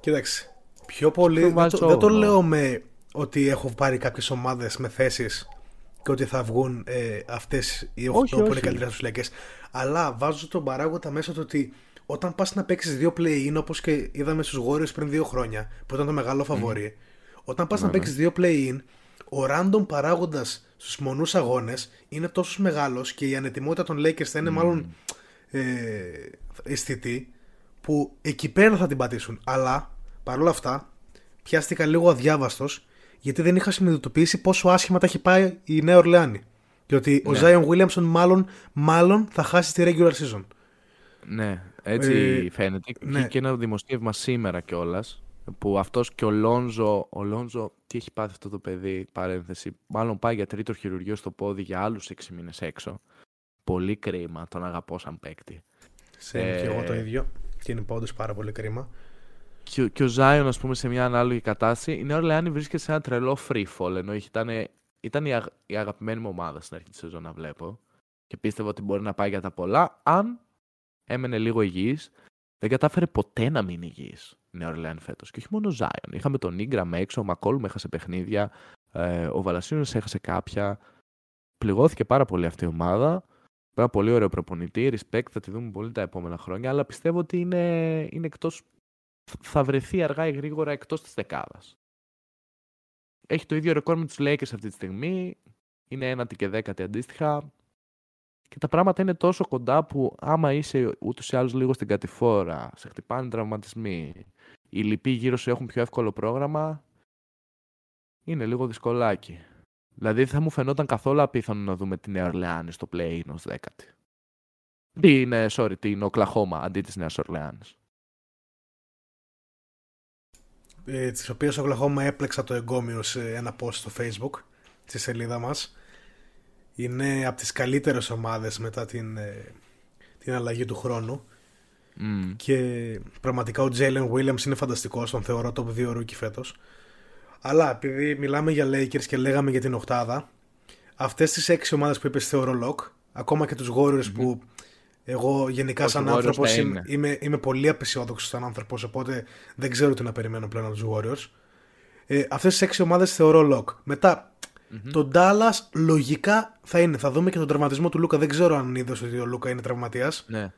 Speaker 1: Κοίταξε. Πιο πολύ. Δεν το, δεν το λέω με ότι έχω πάρει κάποιες ομάδες με θέσεις και ότι θα βγουν ε, αυτές οι 8 που είναι καλύτερε στους Αλλά βάζω τον παράγοντα μέσα το ότι όταν πας να παίξεις δύο play-in όπως και είδαμε στους Warriors πριν δύο χρόνια, που ήταν το μεγάλο φαβόρι, όταν πας να ναι, παίξεις ναι. δύο play-in, ο random παράγοντας στους μονούς αγώνες είναι τόσο μεγάλος και η ανετοιμότητα των Lakers θα είναι μάλλον ε, αισθητή, που εκεί πέρα θα την πατήσουν. Αλλά παρόλα αυτά, πιάστηκα λίγο αδιάβαστος γιατί δεν είχα συνειδητοποιήσει πόσο άσχημα τα έχει πάει η Νέα Ορλεάνη. Και ότι ο Ζάιον ναι. Williamson μάλλον, μάλλον θα χάσει τη regular season.
Speaker 2: Ναι, έτσι ε, φαίνεται. Ναι. Και ένα δημοσίευμα σήμερα κιόλας. Που αυτός και ο Λόνζο, ο Λόνζο, τι έχει πάθει αυτό το παιδί, παρένθεση. Μάλλον πάει για τρίτο χειρουργείο στο πόδι για άλλους 6 μήνες έξω. Πολύ κρίμα, τον αγαπώ σαν παίκτη.
Speaker 1: Σε ε, και εγώ το ίδιο. Και είναι πάντως πάρα πολύ κρίμα.
Speaker 2: Και, και ο Ζάιον, ας πούμε, σε μια ανάλογη κατάσταση, η Νέα Ορλεάνη βρίσκεται σε ένα τρελό free fall. Ενώ ήταν, ήταν η, η αγαπημένη μου ομάδα στην αρχή της σεζόν να βλέπω. Και πίστευα ότι μπορεί να πάει για τα πολλά, αν έμενε λίγο υγιής. Δεν κατάφερε ποτέ να μείνει υγιής η Νέα Ορλεάνη φέτος. Και όχι μόνο ο Ζάιον. Είχαμε τον Ίγκραμ έξω, ο Μακόλουμ έχασε παιχνίδια, ε, ο Βαλασίνο έχασε κάποια. Πληγώθηκε πάρα πολύ αυτή η ομάδα. Ένα πολύ ωραίο προπονητή. Respect, θα τη δούμε πολύ τα επόμενα χρόνια. Αλλά πιστεύω ότι είναι, είναι εκτός, θα βρεθεί αργά ή γρήγορα εκτός της δεκάδας. Έχει το ίδιο ρεκόρ με τους Lakers αυτή τη στιγμή. Είναι ένατη και δέκατη αντίστοιχα. Και τα πράγματα είναι τόσο κοντά που άμα είσαι ούτως ή άλλως λίγο στην κατηφόρα, σε χτυπάνε τραυματισμοί, οι λοιποί γύρω σου έχουν πιο εύκολο πρόγραμμα, είναι λίγο δυσκολάκι. Δηλαδή θα μου φαινόταν καθόλου απίθανο να δούμε την Νέα Ορλεάνη στο play ως δέκατη. Τι είναι, sorry, την Οκλαχώμα αντί της Νέας Ορλεάνης.
Speaker 1: Ε, τις οποίες ο Οκλαχώμα έπλεξα το εγκόμιο σε ένα post στο facebook στη σελίδα μας. Είναι από τις καλύτερες ομάδες μετά την, ε, την αλλαγή του χρόνου. Και πραγματικά ο Jalen Williams είναι φανταστικός τον θεωρώ top 2 rookie φέτος. Αλλά επειδή μιλάμε για Lakers και λέγαμε για την οκτάδα αυτές τις έξι ομάδες που είπες θεωρώ lock ακόμα και τους Warriors που εγώ γενικά σαν άνθρωπος είμαι, είμαι, είμαι, πολύ απεσιόδοξος σαν άνθρωπος, οπότε δεν ξέρω τι να περιμένω πλέον από τους Warriors. Ε, Αυτές τις έξι ομάδες θεωρώ lock. Μετά Mm-hmm. Το Dallas λογικά θα είναι. Θα δούμε και τον τραυματισμό του Λούκα. Δεν ξέρω αν είδες ότι ο Λούκα είναι τραυματίας.
Speaker 2: Ναι.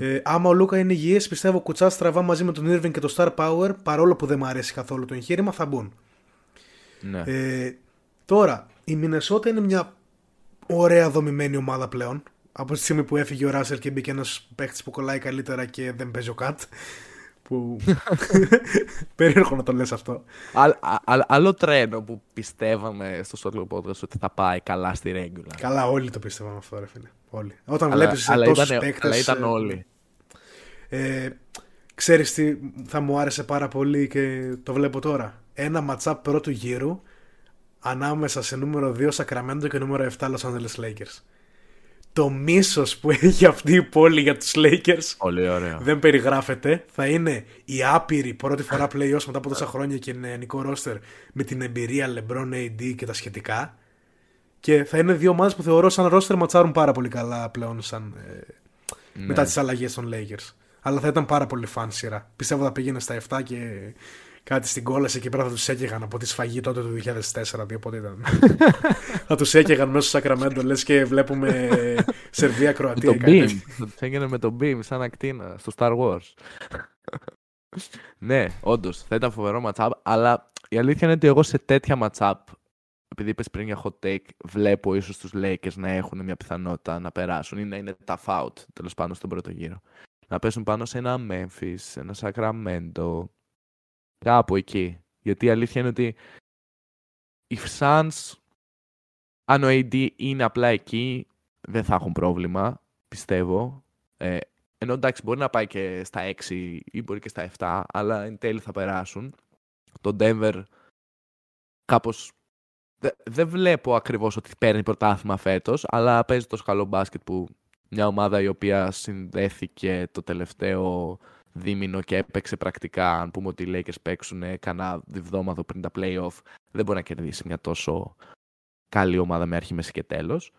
Speaker 1: Ε, άμα ο Λούκα είναι υγιής, πιστεύω κουτσάς στραβά μαζί με τον Irving και το Star Power, παρόλο που δεν μου αρέσει καθόλου το εγχείρημα, θα μπουν.
Speaker 2: Ναι.
Speaker 1: Ε, τώρα, η Μινεσότα είναι μια ωραία δομημένη ομάδα πλέον. Από τη στιγμή που έφυγε ο Ράσελ και μπήκε ένας παίχτη που κολλάει καλύτερα και δεν παίζει ο Κατ. Που. Περίεργο να το λες αυτό.
Speaker 2: άλλο τρένο που πιστεύαμε στο Σότλο Podcast ότι θα πάει καλά στη regular.
Speaker 1: Καλά, όλοι το πιστεύαμε αυτό, ρε φίλε. Όλοι. Όταν βλέπεις τόσους παίκτες.
Speaker 2: Αλλά ήταν ε, όλοι.
Speaker 1: Ε, ξέρεις τι θα μου άρεσε πάρα πολύ και το βλέπω τώρα. Ένα ματσάπ πρώτου γύρου ανάμεσα σε νούμερο 2 Sacramento και νούμερο 7 Los Angeles Lakers το μίσος που έχει αυτή η πόλη για τους Lakers
Speaker 2: Πολύ ωραία.
Speaker 1: δεν περιγράφεται. Θα είναι η άπειρη πρώτη φορά playoffs μετά από τόσα χρόνια και νεανικό ρόστερ με την εμπειρία LeBron AD και τα σχετικά. Και θα είναι δύο ομάδες που θεωρώ σαν ρόστερ ματσάρουν πάρα πολύ καλά πλέον σαν, ε, ναι. μετά τις αλλαγές των Lakers. Αλλά θα ήταν πάρα πολύ φαν σειρά. Πιστεύω θα πήγαινε στα 7 και κάτι στην κόλαση εκεί πέρα θα τους έκαιγαν από τη σφαγή τότε του 2004, δύο πότε ήταν. θα τους έκαιγαν μέσα στο Σακραμέντο, λες και βλέπουμε Σερβία, Κροατία.
Speaker 2: Με το Beam. Θα του έκαιγαν με το Beam, σαν ακτίνα, στο Star Wars. ναι, όντως, θα ήταν φοβερό matchup, αλλά η αλήθεια είναι ότι εγώ σε τέτοια matchup, επειδή είπες πριν για hot take, βλέπω ίσως τους Lakers να έχουν μια πιθανότητα να περάσουν ή να είναι tough out τέλος πάντων στον πρώτο γύρο. Να πέσουν πάνω σε ένα Memphis, ένα Sacramento, Κάπου εκεί. Γιατί η αλήθεια είναι ότι οι Suns, αν ο AD είναι απλά εκεί, δεν θα έχουν πρόβλημα, πιστεύω. Ε, ενώ εντάξει, μπορεί να πάει και στα 6 ή μπορεί και στα 7, αλλά εν τέλει θα περάσουν. Το Denver κάπως δεν βλέπω ακριβώς ότι παίρνει πρωτάθλημα φέτος, αλλά παίζει τόσο καλό μπάσκετ που μια ομάδα η οποία συνδέθηκε το τελευταίο δίμηνο και έπαιξε πρακτικά, αν πούμε ότι οι Lakers παίξουν κανένα διβδόμαδο πριν τα playoff, δεν μπορεί να κερδίσει μια τόσο καλή ομάδα με αρχή, μέση και τέλος.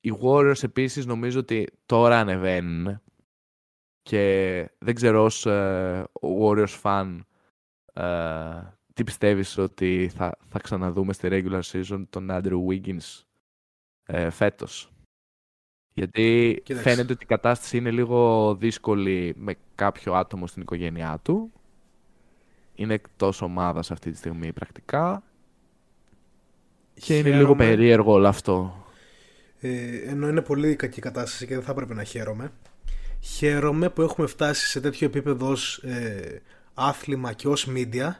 Speaker 2: Οι Warriors επίσης νομίζω ότι τώρα ανεβαίνουν και δεν ξέρω ως uh, Warriors fan uh, τι πιστεύεις ότι θα, θα ξαναδούμε στη regular season τον Andrew Wiggins uh, φέτος. Γιατί φαίνεται ότι η κατάσταση είναι λίγο δύσκολη με κάποιο άτομο στην οικογένειά του. Είναι εκτός ομάδας αυτή τη στιγμή πρακτικά. Και είναι λίγο περίεργο όλο αυτό.
Speaker 1: Ε, ενώ είναι πολύ κακή κατάσταση και δεν θα έπρεπε να χαίρομαι. Χαίρομαι που έχουμε φτάσει σε τέτοιο επίπεδο ως ε, άθλημα και ως media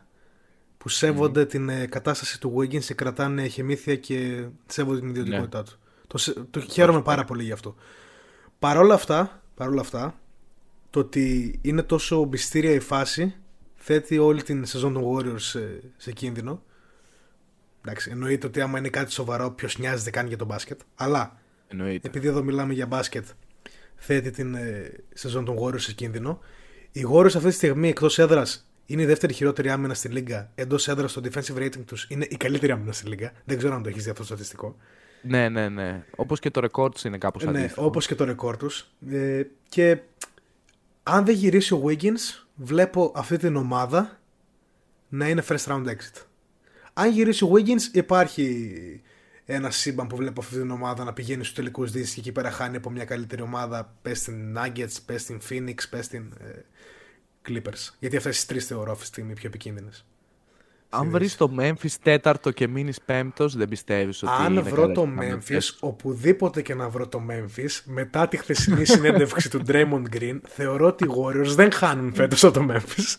Speaker 1: που σέβονται την ε, κατάσταση του Wiggins και κρατάνε χεμήθεια και σέβονται την ιδιωτικότητά ναι. του. Το, το χαίρομαι πάρα πολύ γι' αυτό. Παρόλα αυτά, παρόλα αυτά, το ότι είναι τόσο μπιστήρια η φάση θέτει όλη την σεζόν των Warriors σε, σε κίνδυνο. Εντάξει, εννοείται ότι άμα είναι κάτι σοβαρό, ποιος νοιάζεται καν για το μπάσκετ. Αλλά
Speaker 2: εννοείται.
Speaker 1: επειδή εδώ μιλάμε για μπάσκετ, θέτει την ε, σεζόν των Warriors σε κίνδυνο. Οι Warriors αυτή τη στιγμή εκτός έδρας είναι η δεύτερη χειρότερη άμυνα στη Λίγκα. Εντός έδρας το defensive rating τους είναι η καλύτερη άμυνα στη Λίγκα. Δεν ξέρω αν το έχεις δει αυτό το στατιστικό.
Speaker 2: Ναι, ναι, ναι. Όπως και το ρεκόρ τους είναι κάπως
Speaker 1: αντίστοιχο. Ναι, όπως και το ρεκόρ τους. Ε, και αν δεν γυρίσει ο Wiggins, βλέπω αυτή την ομάδα να είναι first round exit. Αν γυρίσει ο Wiggins, υπάρχει ένα σύμπαν που βλέπω αυτή την ομάδα να πηγαίνει στους τελικούς δύσει και εκεί πέρα χάνει από μια καλύτερη ομάδα. Πες στην Nuggets, πες στην Phoenix, πες στην ε, Clippers. Γιατί αυτές τις τρεις θεωρώ αυτή τη στιγμή πιο επικίνδυνες.
Speaker 2: Αν βρεις το Memphis τέταρτο και μείνεις πέμπτος, δεν πιστεύεις ότι.
Speaker 1: Αν είναι βρω το Memphis, οπουδήποτε και να βρω το Memphis, μετά τη χθεσινή συνέντευξη του Draymond Green, θεωρώ ότι οι Warriors δεν χάνουν φέτος από το Memphis.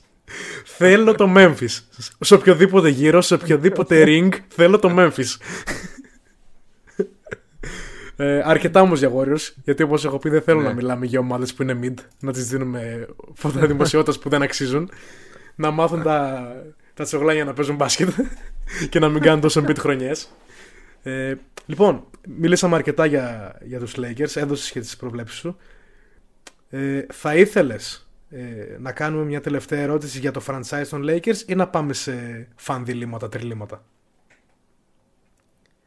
Speaker 1: θέλω το Memphis. Σε οποιοδήποτε γύρο, σε οποιοδήποτε ring, θέλω το Memphis. Ε, αρκετά όμως για Warriors, γιατί όπως έχω πει, δεν θέλω ναι. να μιλάμε για ομάδες που είναι mid, να τις δίνουμε φώτα δημοσιότητας που δεν αξίζουν. Να μάθουν τα, τα τσογλάνια να παίζουν μπάσκετ και να μην κάνουν τόσο beat χρονιές. Ε, λοιπόν, μιλήσαμε αρκετά για, για τους Lakers, έδωσες και τις προβλέψεις σου. Ε, θα ήθελες ε, να κάνουμε μια τελευταία ερώτηση για το franchise των Lakers ή να πάμε σε φαν διλήμματα, τριλήμματα.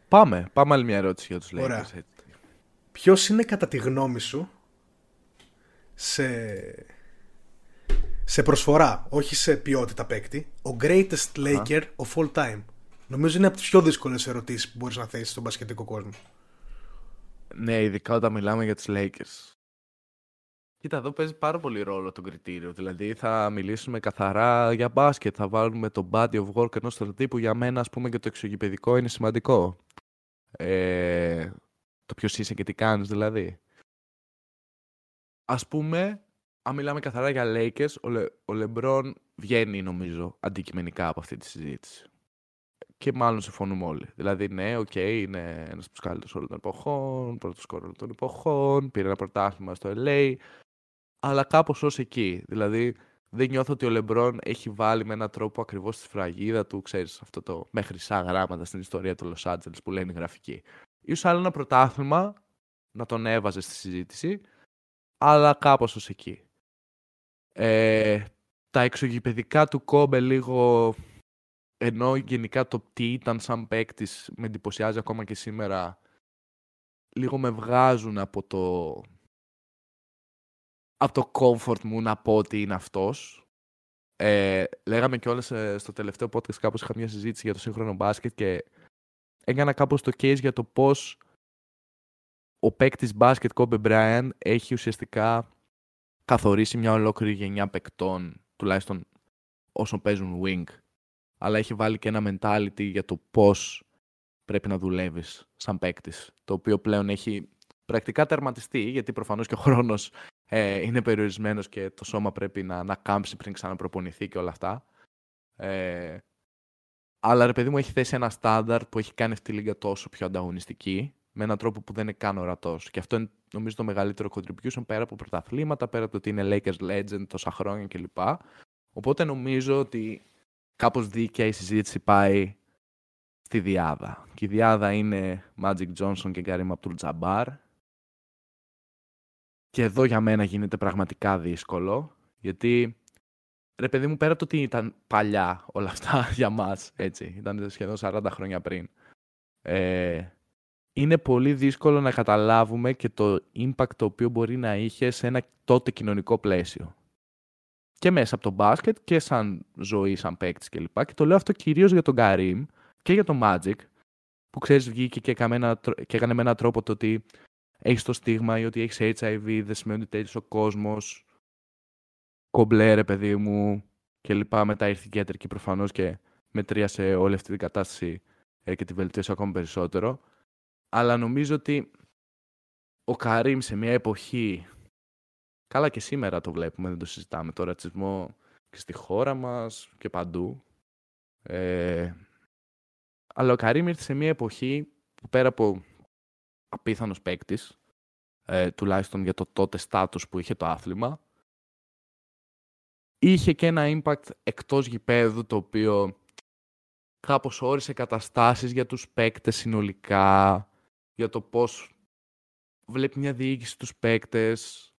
Speaker 2: Πάμε, πάμε άλλη μια ερώτηση για τους Lakers. Ωραία.
Speaker 1: Ποιος είναι κατά τη γνώμη σου σε σε προσφορά, όχι σε ποιότητα παίκτη, ο greatest Laker of all time. Νομίζω είναι από τις πιο δύσκολες ερωτήσεις που μπορείς να θέσεις στον πασχετικό κόσμο.
Speaker 2: Ναι, ειδικά όταν μιλάμε για του Lakers. Κοίτα, εδώ παίζει πάρα πολύ ρόλο το κριτήριο. Δηλαδή, θα μιλήσουμε καθαρά για μπάσκετ. Θα βάλουμε το body of work ενός στρατή που για μένα, ας πούμε, και το εξωγηπαιδικό είναι σημαντικό. Ε, το ποιος είσαι και τι κάνεις, δηλαδή. ας πούμε, αν μιλάμε καθαρά για Lakers, ο, Λε, ο LeBron βγαίνει νομίζω αντικειμενικά από αυτή τη συζήτηση. Και μάλλον συμφωνούμε όλοι. Δηλαδή, ναι, ok, okay, είναι ένας από τους καλύτερους όλων των εποχών, πρώτος σκόρερ όλων των εποχών, πήρε ένα πρωτάθλημα στο LA, αλλά κάπως ως εκεί. Δηλαδή, δεν νιώθω ότι ο Λεμπρόν έχει βάλει με έναν τρόπο ακριβώς τη σφραγίδα του, ξέρεις, αυτό το με χρυσά γράμματα στην ιστορία του Los Angeles που λένε οι γραφικοί. Ίσως άλλο ένα πρωτάθλημα να τον έβαζε στη συζήτηση, αλλά κάπως ως εκεί. Ε, τα εξωγηπαιδικά του Κόμπε λίγο ενώ γενικά το τι ήταν σαν παίκτης με εντυπωσιάζει ακόμα και σήμερα λίγο με βγάζουν από το από το comfort μου να πω ότι είναι αυτός. Ε, λέγαμε κιόλας ε, στο τελευταίο podcast κάπως είχα μια συζήτηση για το σύγχρονο μπάσκετ και έκανα κάπως το case για το πώς ο παίκτης μπάσκετ Kobe Bryant έχει ουσιαστικά καθορίσει μια ολόκληρη γενιά παικτών, τουλάχιστον όσων παίζουν wing, αλλά έχει βάλει και ένα mentality για το πώς πρέπει να δουλεύεις σαν παίκτης, το οποίο πλέον έχει πρακτικά τερματιστεί, γιατί προφανώς και ο χρόνος ε, είναι περιορισμένος και το σώμα πρέπει να, να κάμψει πριν ξαναπροπονηθεί και όλα αυτά. Ε, αλλά ρε παιδί μου έχει θέσει ένα στάνταρ που έχει κάνει αυτή τη λίγα τόσο πιο ανταγωνιστική με έναν τρόπο που δεν είναι καν ορατός. Και αυτό είναι νομίζω το μεγαλύτερο contribution πέρα από πρωταθλήματα, πέρα από το ότι είναι Lakers Legend τόσα χρόνια κλπ. Οπότε νομίζω ότι κάπως δίκαια η συζήτηση πάει στη Διάδα. Και η Διάδα είναι Magic Johnson και Karim Abdul Jabbar. Και εδώ για μένα γίνεται πραγματικά δύσκολο, γιατί ρε παιδί μου, πέρα από το ότι ήταν παλιά όλα αυτά για μας, έτσι, ήταν σχεδόν 40 χρόνια πριν, ε, είναι πολύ δύσκολο να καταλάβουμε και το impact το οποίο μπορεί να είχε σε ένα τότε κοινωνικό πλαίσιο. Και μέσα από το μπάσκετ και σαν ζωή, σαν παίκτης κλπ. Και, και το λέω αυτό κυρίως για τον Karim και για τον Magic, που ξέρεις βγήκε και έκανε, και έκανε με έναν τρόπο το ότι έχεις το στίγμα ή ότι έχεις HIV, δεν σημαίνει ότι τέτοιος ο κόσμος. Κομπλέ, ρε παιδί μου, και λοιπά. Μετά ήρθε η ιατρική προφανώς και μετρίασε όλη αυτή την κατάσταση ε, και τη βελτίωσε ακόμα περισσότερο. Αλλά νομίζω ότι ο Καρύμ σε μια εποχή. Καλά και σήμερα το βλέπουμε, δεν το συζητάμε. Το ρατσισμό και στη χώρα μας και παντού. Ε, αλλά ο Καρύμ ήρθε σε μια εποχή που πέρα από απίθανος παίκτης, ε, τουλάχιστον για το τότε στάτους που είχε το άθλημα. Είχε και ένα impact εκτός γηπέδου το οποίο κάπως όρισε καταστάσεις για τους παίκτες συνολικά, για το πώς βλέπει μια διοίκηση τους παίκτες,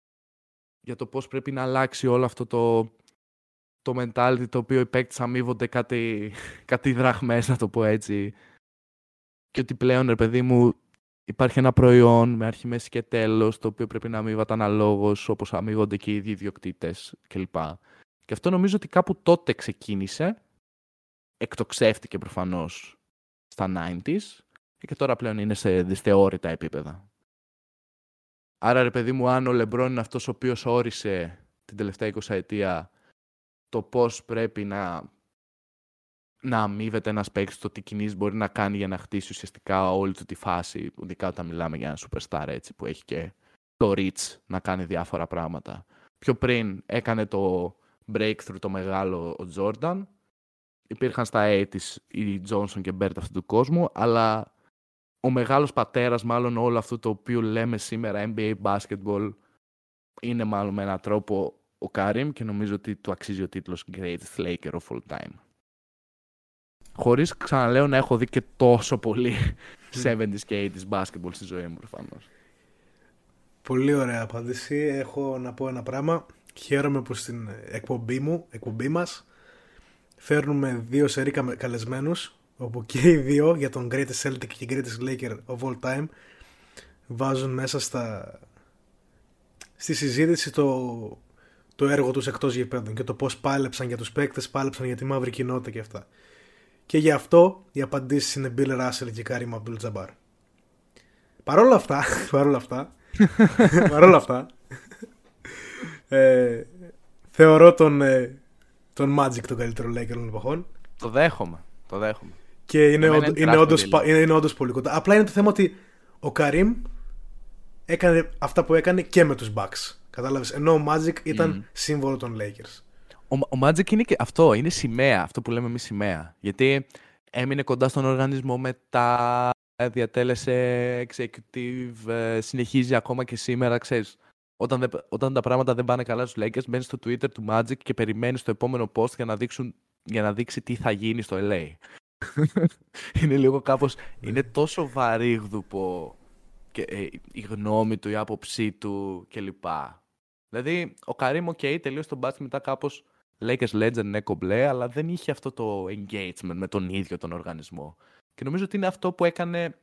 Speaker 2: για το πώς πρέπει να αλλάξει όλο αυτό το, το mentality το οποίο οι παίκτες αμείβονται κάτι, κάτι δραχμές, να το πω έτσι. Και ότι πλέον, ρε παιδί μου, υπάρχει ένα προϊόν με αρχή, μέση και τέλος, το οποίο πρέπει να αμείβεται αναλόγως όπως αμείβονται και οι ίδιοι ιδιοκτήτες κλπ. Και αυτό νομίζω ότι κάπου τότε ξεκίνησε, εκτοξεύτηκε προφανώς στα 90s και τώρα πλέον είναι σε δυσθεώρητα επίπεδα. Άρα ρε παιδί μου, αν ο Λεμπρόν είναι αυτός ο οποίος όρισε την τελευταία 20 ετία το πώς πρέπει να να αμείβεται ένας παίκτης το τι κινήσεις μπορεί να κάνει για να χτίσει ουσιαστικά όλη του τη φάση, ειδικά όταν μιλάμε για ένα superstar έτσι, που έχει και το reach να κάνει διάφορα πράγματα. Πιο πριν έκανε το breakthrough το μεγάλο ο Jordan. Υπήρχαν στα 80's οι Johnson και Bert αυτού του κόσμου, αλλά ο μεγάλος πατέρας μάλλον όλο αυτό το οποίο λέμε σήμερα NBA basketball είναι μάλλον με έναν τρόπο ο Κάριμ και νομίζω ότι του αξίζει ο τίτλος Greatest Laker of all time. Χωρίς ξαναλέω να έχω δει και τόσο πολύ 70s και 80s basketball στη ζωή μου προφανώς.
Speaker 1: Πολύ ωραία απάντηση. Έχω να πω ένα πράγμα. Χαίρομαι που στην εκπομπή μου, εκπομπή μας, φέρνουμε δύο σερί καλεσμένους, όπου και οι δύο για τον Greatest Celtic και Greatest Laker of all time βάζουν μέσα στα... στη συζήτηση το, το έργο τους εκτός γηπέδων και το πώς πάλεψαν για τους παίκτες, πάλεψαν για τη μαύρη κοινότητα και αυτά. Και γι' αυτό οι απαντήσεις είναι Bill Russell και Karim Abdul Jabbar. Παρόλα αυτά, παρόλα αυτά, παρόλα αυτά, ε, θεωρώ τον, ε, τον Magic τον καλύτερο Laker των εποχών.
Speaker 2: Το δέχομαι, το δέχομαι.
Speaker 1: Και είναι, όντω, είναι, όντως, είναι, είναι όντως πολύ κοντά. Απλά είναι το θέμα ότι ο Καρύμ έκανε αυτά που έκανε και με τους Bucks. Κατάλαβες; Ενώ ο Magic ήταν σύμβολο των Lakers.
Speaker 2: Ο, ο Magic είναι και αυτό, είναι σημαία, αυτό που λέμε εμείς σημαία. Γιατί έμεινε κοντά στον οργανισμό μετά, διατέλεσε executive, ε, συνεχίζει ακόμα και σήμερα, ξέρεις. Όταν, δεν, όταν τα πράγματα δεν πάνε καλά στους Lakers, μπαίνει στο Twitter του Magic και περιμένει το επόμενο post για να, δείξουν, για να δείξει τι θα γίνει στο LA. Είναι λίγο κάπως... είναι τόσο βαρύγδουπο και, ε, η γνώμη του, η άποψή του κλπ. Δηλαδή, ο Καρύμ, OK, τελείωσε τον μπάσκετ μετά κάπως Lakers Legend, ναι, κομπλέ, αλλά δεν είχε αυτό το engagement με τον ίδιο τον οργανισμό. Και νομίζω ότι είναι αυτό που έκανε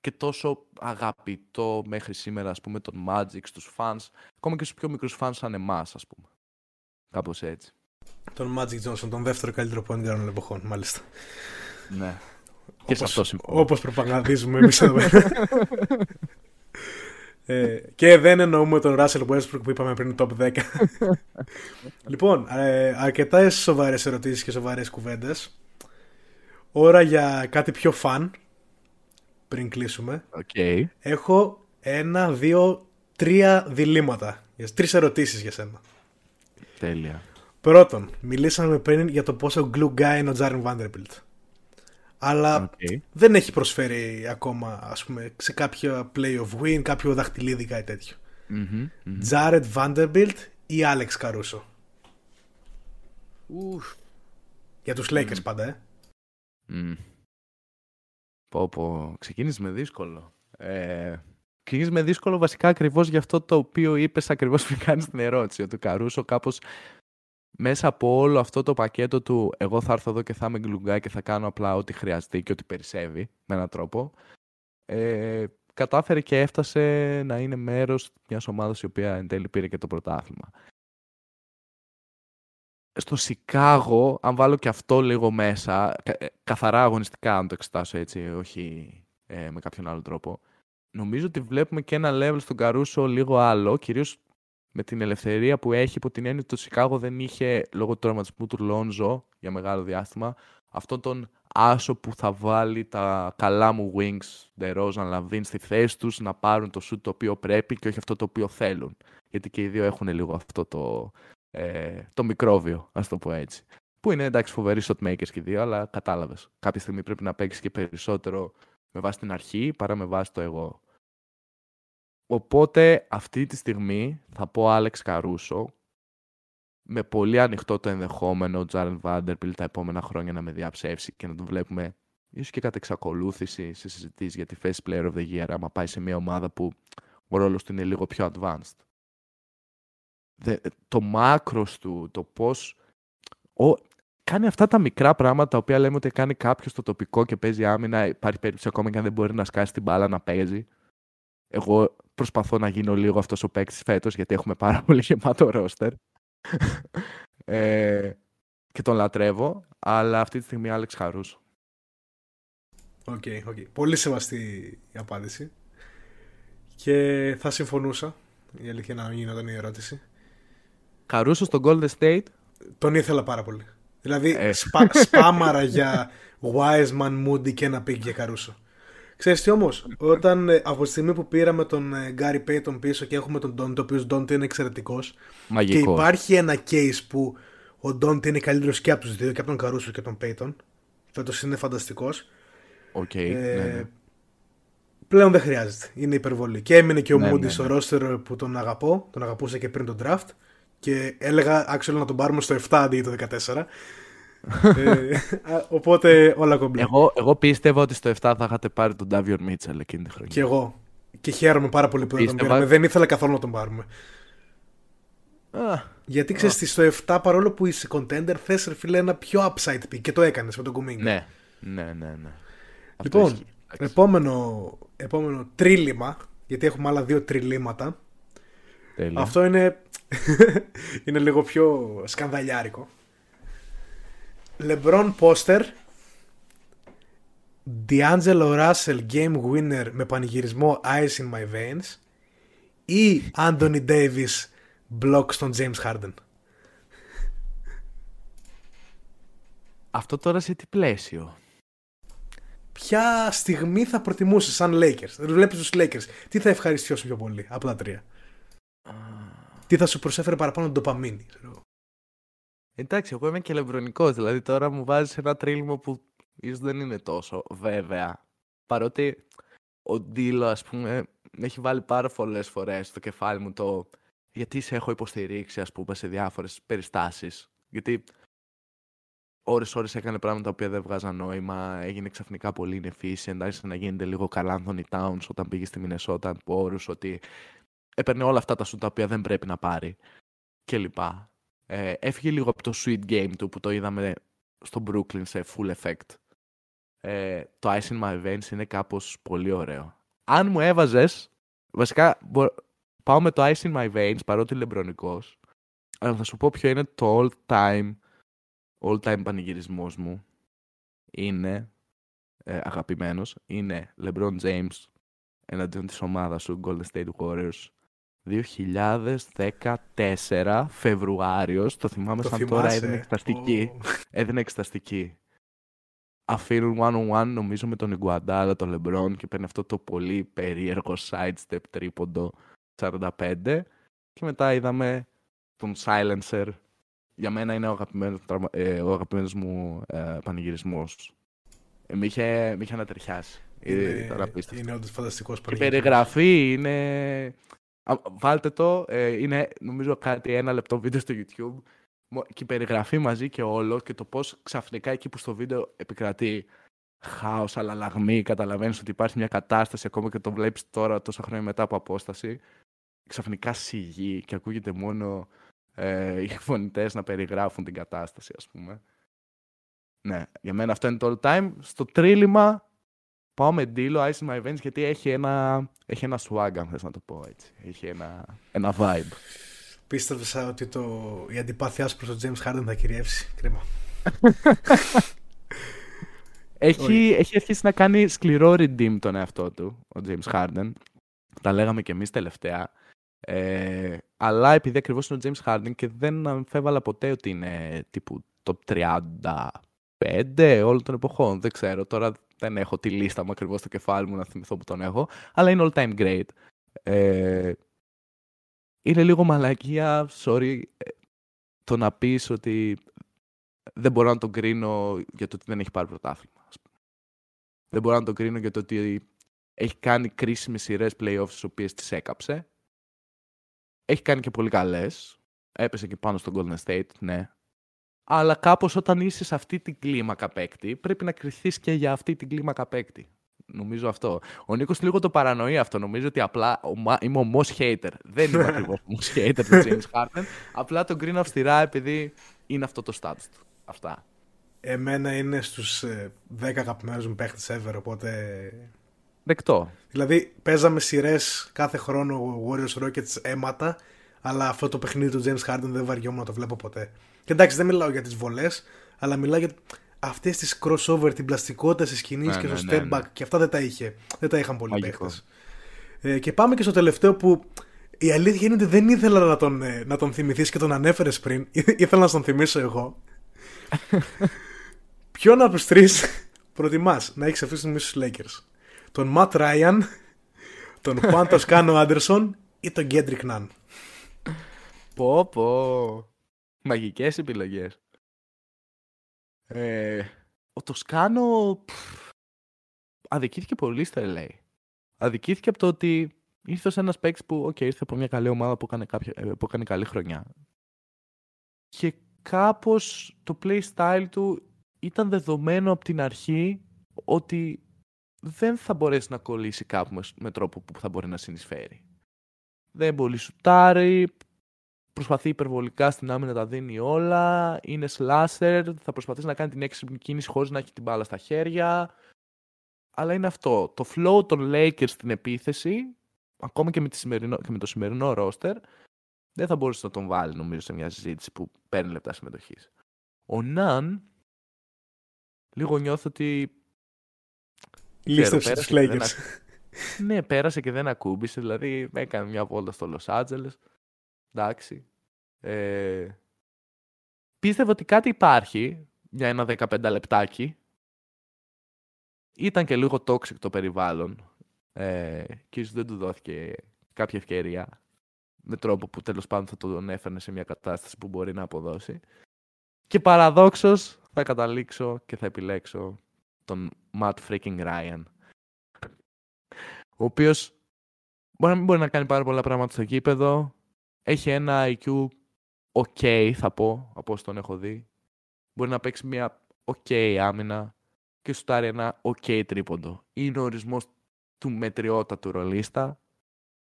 Speaker 2: και τόσο αγαπητό μέχρι σήμερα, ας πούμε, τον Magic στους fans, ακόμα και στους πιο μικρούς fans σαν εμάς, ας πούμε. Κάπως έτσι.
Speaker 1: Τον Magic Johnson, τον δεύτερο καλύτερο point guard των εποχών, μάλιστα.
Speaker 2: Ναι. Και σε αυτό
Speaker 1: συμφωνώ. Όπως προπαγανδίζουμε εμείς εδώ ε, και δεν εννοούμε τον Russell Westbrook που είπαμε πριν top 10. λοιπόν, ε, αρκετά σοβαρές ερωτήσεις και σοβαρές κουβέντες. Ώρα για κάτι πιο fun πριν κλείσουμε.
Speaker 2: Okay.
Speaker 1: Έχω ένα, δύο, τρία διλήμματα. Τρεις ερωτήσεις για σένα.
Speaker 2: Τέλεια.
Speaker 1: Πρώτον, μιλήσαμε πριν για το πόσο glue guy είναι ο Τζάριν Vanderbilt αλλά δεν έχει προσφέρει ακόμα ας πούμε, σε κάποιο play of win, κάποιο δαχτυλίδι κάτι τέτοιο. Jared Vanderbilt ή Alex Caruso. Για τους Lakers πάντα, ε. Mm.
Speaker 2: Πω, πω. Ξεκίνησες με δύσκολο. Ε, ξεκίνησες με δύσκολο βασικά ακριβώς για αυτό το οποίο είπες ακριβώς πριν κάνεις την ερώτηση. Ότι ο Καρούσο κάπως μέσα από όλο αυτό το πακέτο του εγώ θα έρθω εδώ και θα είμαι γκλουγκά και θα κάνω απλά ό,τι χρειαστεί και ό,τι περισσεύει με έναν τρόπο ε, κατάφερε και έφτασε να είναι μέρος μιας ομάδας η οποία εν τέλει πήρε και το πρωτάθλημα. Στο Σικάγο, αν βάλω και αυτό λίγο μέσα, ε, καθαρά αγωνιστικά αν το εξετάσω έτσι, όχι ε, με κάποιον άλλο τρόπο, νομίζω ότι βλέπουμε και ένα level στον Καρούσο λίγο άλλο, κυρίως με την ελευθερία που έχει υπό την έννοια ότι το Σικάγο δεν είχε λόγω του τραυματισμού του Λόνζο για μεγάλο διάστημα αυτόν τον άσο που θα βάλει τα καλά μου wings DeRozan Lavin στη θέση τους να πάρουν το shoot το οποίο πρέπει και όχι αυτό το οποίο θέλουν. Γιατί και οι δύο έχουν λίγο αυτό το, ε, το μικρόβιο, ας το πω έτσι. Που είναι εντάξει φοβεροί shot makers και οι δύο, αλλά κατάλαβες. Κάποια στιγμή πρέπει να παίξεις και περισσότερο με βάση την αρχή παρά με βάση το εγώ. Οπότε αυτή τη στιγμή θα πω Άλεξ Καρούσο με πολύ ανοιχτό το ενδεχόμενο Τζάρεν Βάντερπιλ τα επόμενα χρόνια να με διαψεύσει και να τον βλέπουμε ίσως και κατά εξακολούθηση σε συζητήσεις για τη Face Player of the Year άμα πάει σε μια ομάδα που ο ρόλος του είναι λίγο πιο advanced. το μάκρος του, το πώς ο, κάνει αυτά τα μικρά πράγματα τα οποία λέμε ότι κάνει κάποιος στο τοπικό και παίζει άμυνα υπάρχει περίπτωση ακόμα και αν δεν μπορεί να σκάσει την μπάλα να παίζει εγώ προσπαθώ να γίνω λίγο αυτός ο παίκτης φέτος, γιατί έχουμε πάρα πολύ γεμάτο ρόστερ. ε, και τον λατρεύω, αλλά αυτή τη στιγμή Άλεξ Καρούσο.
Speaker 1: Ok, okay, okay. Πολύ σεβαστή η απάντηση. Και θα συμφωνούσα, η αλήθεια να γινόταν η ερώτηση.
Speaker 2: Καρούσο στο Golden State;
Speaker 1: Τον ήθελα πάρα πολύ. Δηλαδή, ε. σπα, σπάμαρα για Wiseman, Moody και ένα pick για Καρούσο. Ξέρεις τι όμως, όταν ε, από τη στιγμή που πήραμε τον Γκάρι Πέιτον πίσω και έχουμε τον Ντόντε, ο οποίος Ντόντε είναι εξαιρετικός και υπάρχει ένα case που ο Ντόντι είναι καλύτερος και από τους δύο, και από τον Καρούσο και τον Πέιτον, φέτος είναι φανταστικός.
Speaker 2: Okay, ε, ναι, ναι.
Speaker 1: Πλέον δεν χρειάζεται, είναι υπερβολή. Και έμεινε και ο ναι, Μούντι ναι, στο ναι. roster που τον αγαπώ, τον αγαπούσα και πριν τον draft και έλεγα άξιο να τον πάρουμε στο 7 αντί το 14 ε, οπότε όλα κομπλέ.
Speaker 2: Εγώ, εγώ πίστευα ότι στο 7 θα είχατε πάρει τον Ντάβιον Μίτσελ εκείνη τη χρονιά.
Speaker 1: Και εγώ. Και χαίρομαι πάρα πολύ που δεν τον πήραμε. Δεν ήθελα καθόλου να τον πάρουμε. Γιατί ξέρεις τι, στο 7 παρόλο που είσαι contender, θες φίλε ένα πιο upside pick και το έκανες με τον Κουμίνγκ.
Speaker 2: Ναι, ναι, ναι. ναι.
Speaker 1: Λοιπόν, επόμενο, επόμενο τρίλημα, γιατί έχουμε άλλα δύο τριλήματα. Αυτό είναι, είναι λίγο πιο σκανδαλιάρικο. LeBron Poster D'Angelo Russell Game Winner με πανηγυρισμό Ice in My Veins ή Anthony Davis Block στον James Harden.
Speaker 2: Αυτό τώρα σε τι πλαίσιο;
Speaker 1: Ποια στιγμή θα προτιμούσες σαν Lakers; Δεν βλέπεις τους Lakers. Τι θα ευχαριστήσω πιο πολύ από τα τρία; τι θα σου προσέφερε παραπάνω την ντοπαμίνη.
Speaker 2: Εντάξει, εγώ είμαι και λεμπρονικός. Δηλαδή τώρα μου βάζεις ένα τρίλιμο που ίσως δεν είναι τόσο βέβαια. Παρότι ο Ντίλο, ας πούμε, με έχει βάλει πάρα πολλές φορές στο κεφάλι μου το γιατί σε έχω υποστηρίξει, ας πούμε, σε διάφορες περιστάσεις. Γιατί ώρες-ώρες έκανε πράγματα που δεν βγάζαν νόημα, έγινε ξαφνικά πολύ inefficient, άρχισε να γίνεται λίγο καλά Anthony Towns όταν πήγε στη Μινεσότα που όρους ότι έπαιρνε όλα αυτά τα σου τα οποία δεν πρέπει να πάρει και Ε, έφυγε λίγο από το sweet game του που το είδαμε στο Brooklyn σε full effect. Ε, το Ice in My Veins είναι κάπως πολύ ωραίο. Αν μου έβαζες, βασικά πάω με το Ice in My Veins παρότι λεμπρονικός, αλλά θα σου πω ποιο είναι το all time all time πανηγυρισμός μου είναι ε, αγαπημένος, είναι LeBron James εναντίον της ομάδας σου Golden State Warriors 2014 Φεβρουάριος, το θυμάμαι
Speaker 1: Το
Speaker 2: σαν
Speaker 1: θυμάσαι.
Speaker 2: τώρα έδινε εξεταστική.
Speaker 1: Ω.
Speaker 2: Έδινε εξεταστική. Αφήνουν one-on-one νομίζω με τον Ιγκουαντάλα, τον LeBron και παίρνει αυτό το πολύ περίεργο sidestep τρίποντο 45 και μετά είδαμε τον Silencer για μένα είναι ο αγαπημένος, τραυμα- ε, ο αγαπημένος μου ε, πανηγυρισμός. Ε, με, είχε, με είχε ανατριχιάσει. Ε, τώρα
Speaker 1: Είναι,
Speaker 2: απίστευτο.
Speaker 1: είναι όντως φανταστικός
Speaker 2: Η
Speaker 1: πανηγυρισμός.
Speaker 2: περιγραφή είναι... Α, βάλτε το, ε, είναι νομίζω κάτι ένα λεπτό βίντεο στο YouTube Μο- και η περιγραφή μαζί και όλο και το πώς ξαφνικά εκεί που στο βίντεο επικρατεί χάος, αλλαγμή, καταλαβαίνεις ότι υπάρχει μια κατάσταση ακόμα και το βλέπεις τώρα τόσα χρόνια μετά από απόσταση ξαφνικά σιγή και ακούγεται μόνο ε, οι φωνητές να περιγράφουν την κατάσταση ας πούμε. Ναι, για μένα αυτό είναι το all time. Στο τρίλημα πάω με Dilo, Ice in My Veins, γιατί έχει ένα, έχει ένα swag, αν θες να το πω έτσι. Έχει ένα, ένα vibe.
Speaker 1: Πίστευα ότι το... η αντιπάθειά σου προς τον James Harden θα κυριεύσει. Κρίμα.
Speaker 2: Έχει, έχει αρχίσει να κάνει σκληρό redeem τον εαυτό του, ο James Harden. Τα λέγαμε και εμείς τελευταία. Ε, αλλά επειδή ακριβώς είναι ο James Harden και δεν αμφέβαλα ποτέ ότι είναι τύπου top 35 όλων των εποχών. Δεν ξέρω, τώρα δεν έχω τη λίστα μου ακριβώς στο κεφάλι μου να θυμηθώ που τον έχω. Αλλά είναι all time great. Ε, είναι λίγο μαλακία, sorry, ε, το να πεις ότι δεν μπορώ να τον κρίνω για το ότι δεν έχει πάρει πρωτάθλημα. ας πούμε. Δεν μπορώ να τον κρίνω για το ότι έχει κάνει κρίσιμες σειρές playoffs τις οποίες τις έκαψε. Έχει κάνει και πολύ καλές. Έπεσε και πάνω στο Golden State, ναι. Αλλά κάπως όταν είσαι σε αυτή την κλίμακα παίκτη, πρέπει να κρυθείς και για αυτή την κλίμακα παίκτη. Νομίζω αυτό. Ο Νίκος λίγο το παρανοεί αυτό. Νομίζω ότι απλά ο Μα- είμαι ο Moss Hater. Δεν είμαι ακριβώς ο Moss Hater του James Harden. Απλά τον κρίνω αυστηρά επειδή είναι αυτό το stats του. Αυτά.
Speaker 1: Εμένα είναι στους ε, 10 αγαπημένους μου παίχτες ever, οπότε...
Speaker 2: Δεκτό.
Speaker 1: Δηλαδή, παίζαμε σειρές κάθε χρόνο Warriors Rockets αίματα, αλλά αυτό το παιχνίδι του James Harden δεν βαριόμουν να το βλέπω ποτέ. Και εντάξει, δεν μιλάω για τις βολές, αλλά μιλάω για αυτές τις crossover, την πλαστικότητα στις σκηνής
Speaker 2: Ναι,
Speaker 1: και
Speaker 2: ναι,
Speaker 1: στο
Speaker 2: ναι,
Speaker 1: step back,
Speaker 2: ναι.
Speaker 1: και αυτά δεν τα είχε. Δεν τα είχαν πολλοί
Speaker 2: Μαγικό.
Speaker 1: παίχτες. Ε, και πάμε και στο τελευταίο που η αλήθεια είναι ότι δεν ήθελα να τον, ε, να τον θυμηθείς και τον ανέφερες πριν. ήθελα να τον θυμίσω εγώ. Ποιον από τους τρεις προτιμάς να έχεις αυτή τη στιγμή στους Lakers; Τον Ματ Ράιαν, τον Juan Toscano Άντερσον ή τον Γκέντρικ Ναν.
Speaker 2: Πω πω. Μαγικές επιλογές. Ε, ο Τοσκάνο πφ, αδικήθηκε πολύ στο LA. Αδικήθηκε από το ότι ήρθε ως ένας παίκτης που okay, ήρθε από μια καλή ομάδα που έκανε, κάποια, ε, που έκανε καλή χρονιά. Και κάπως το play style του ήταν δεδομένο από την αρχή ότι δεν θα μπορέσει να κολλήσει κάπου με, με τρόπο που θα μπορεί να συνεισφέρει. Δεν πολύ σουτάρει, προσπαθεί υπερβολικά στην άμυνα τα δίνει όλα, είναι slasher, θα προσπαθήσει να κάνει την έξυπνη κίνηση χωρίς να έχει την μπάλα στα χέρια. Αλλά είναι αυτό. Το flow των Lakers στην επίθεση, ακόμα και με, τη σημερινό, και με το σημερινό roster, δεν θα μπορούσε να τον βάλει νομίζω σε μια συζήτηση που παίρνει λεπτά συμμετοχής. Ο Ναν, λίγο νιώθω ότι
Speaker 1: Λίστεψε τους
Speaker 2: πέρασε και δεν
Speaker 1: Lakers.
Speaker 2: ναι, πέρασε και δεν ακούμπησε. Δηλαδή, έκανε μια βόλτα στο Λος Άντζελες. Εντάξει. Ε, πίστευα ότι κάτι υπάρχει για ένα 15 λεπτάκι. Ήταν και λίγο toxic το περιβάλλον. Ε, και ίσως δεν του δόθηκε κάποια ευκαιρία με τρόπο που τέλος πάντων θα τον έφερνε σε μια κατάσταση που μπορεί να αποδώσει. Και παραδόξως θα καταλήξω και θα επιλέξω τον Matt freaking Ryan. Ο οποίος μπορεί να μην μπορεί να κάνει πάρα πολλά πράγματα στο γήπεδο. Έχει ένα IQ ok θα πω από όσο τον έχω δει. Μπορεί να παίξει μια ok άμυνα και σουτάρει ένα ok τρίποντο. Είναι ο ορισμός του μετριότατου ρολίστα.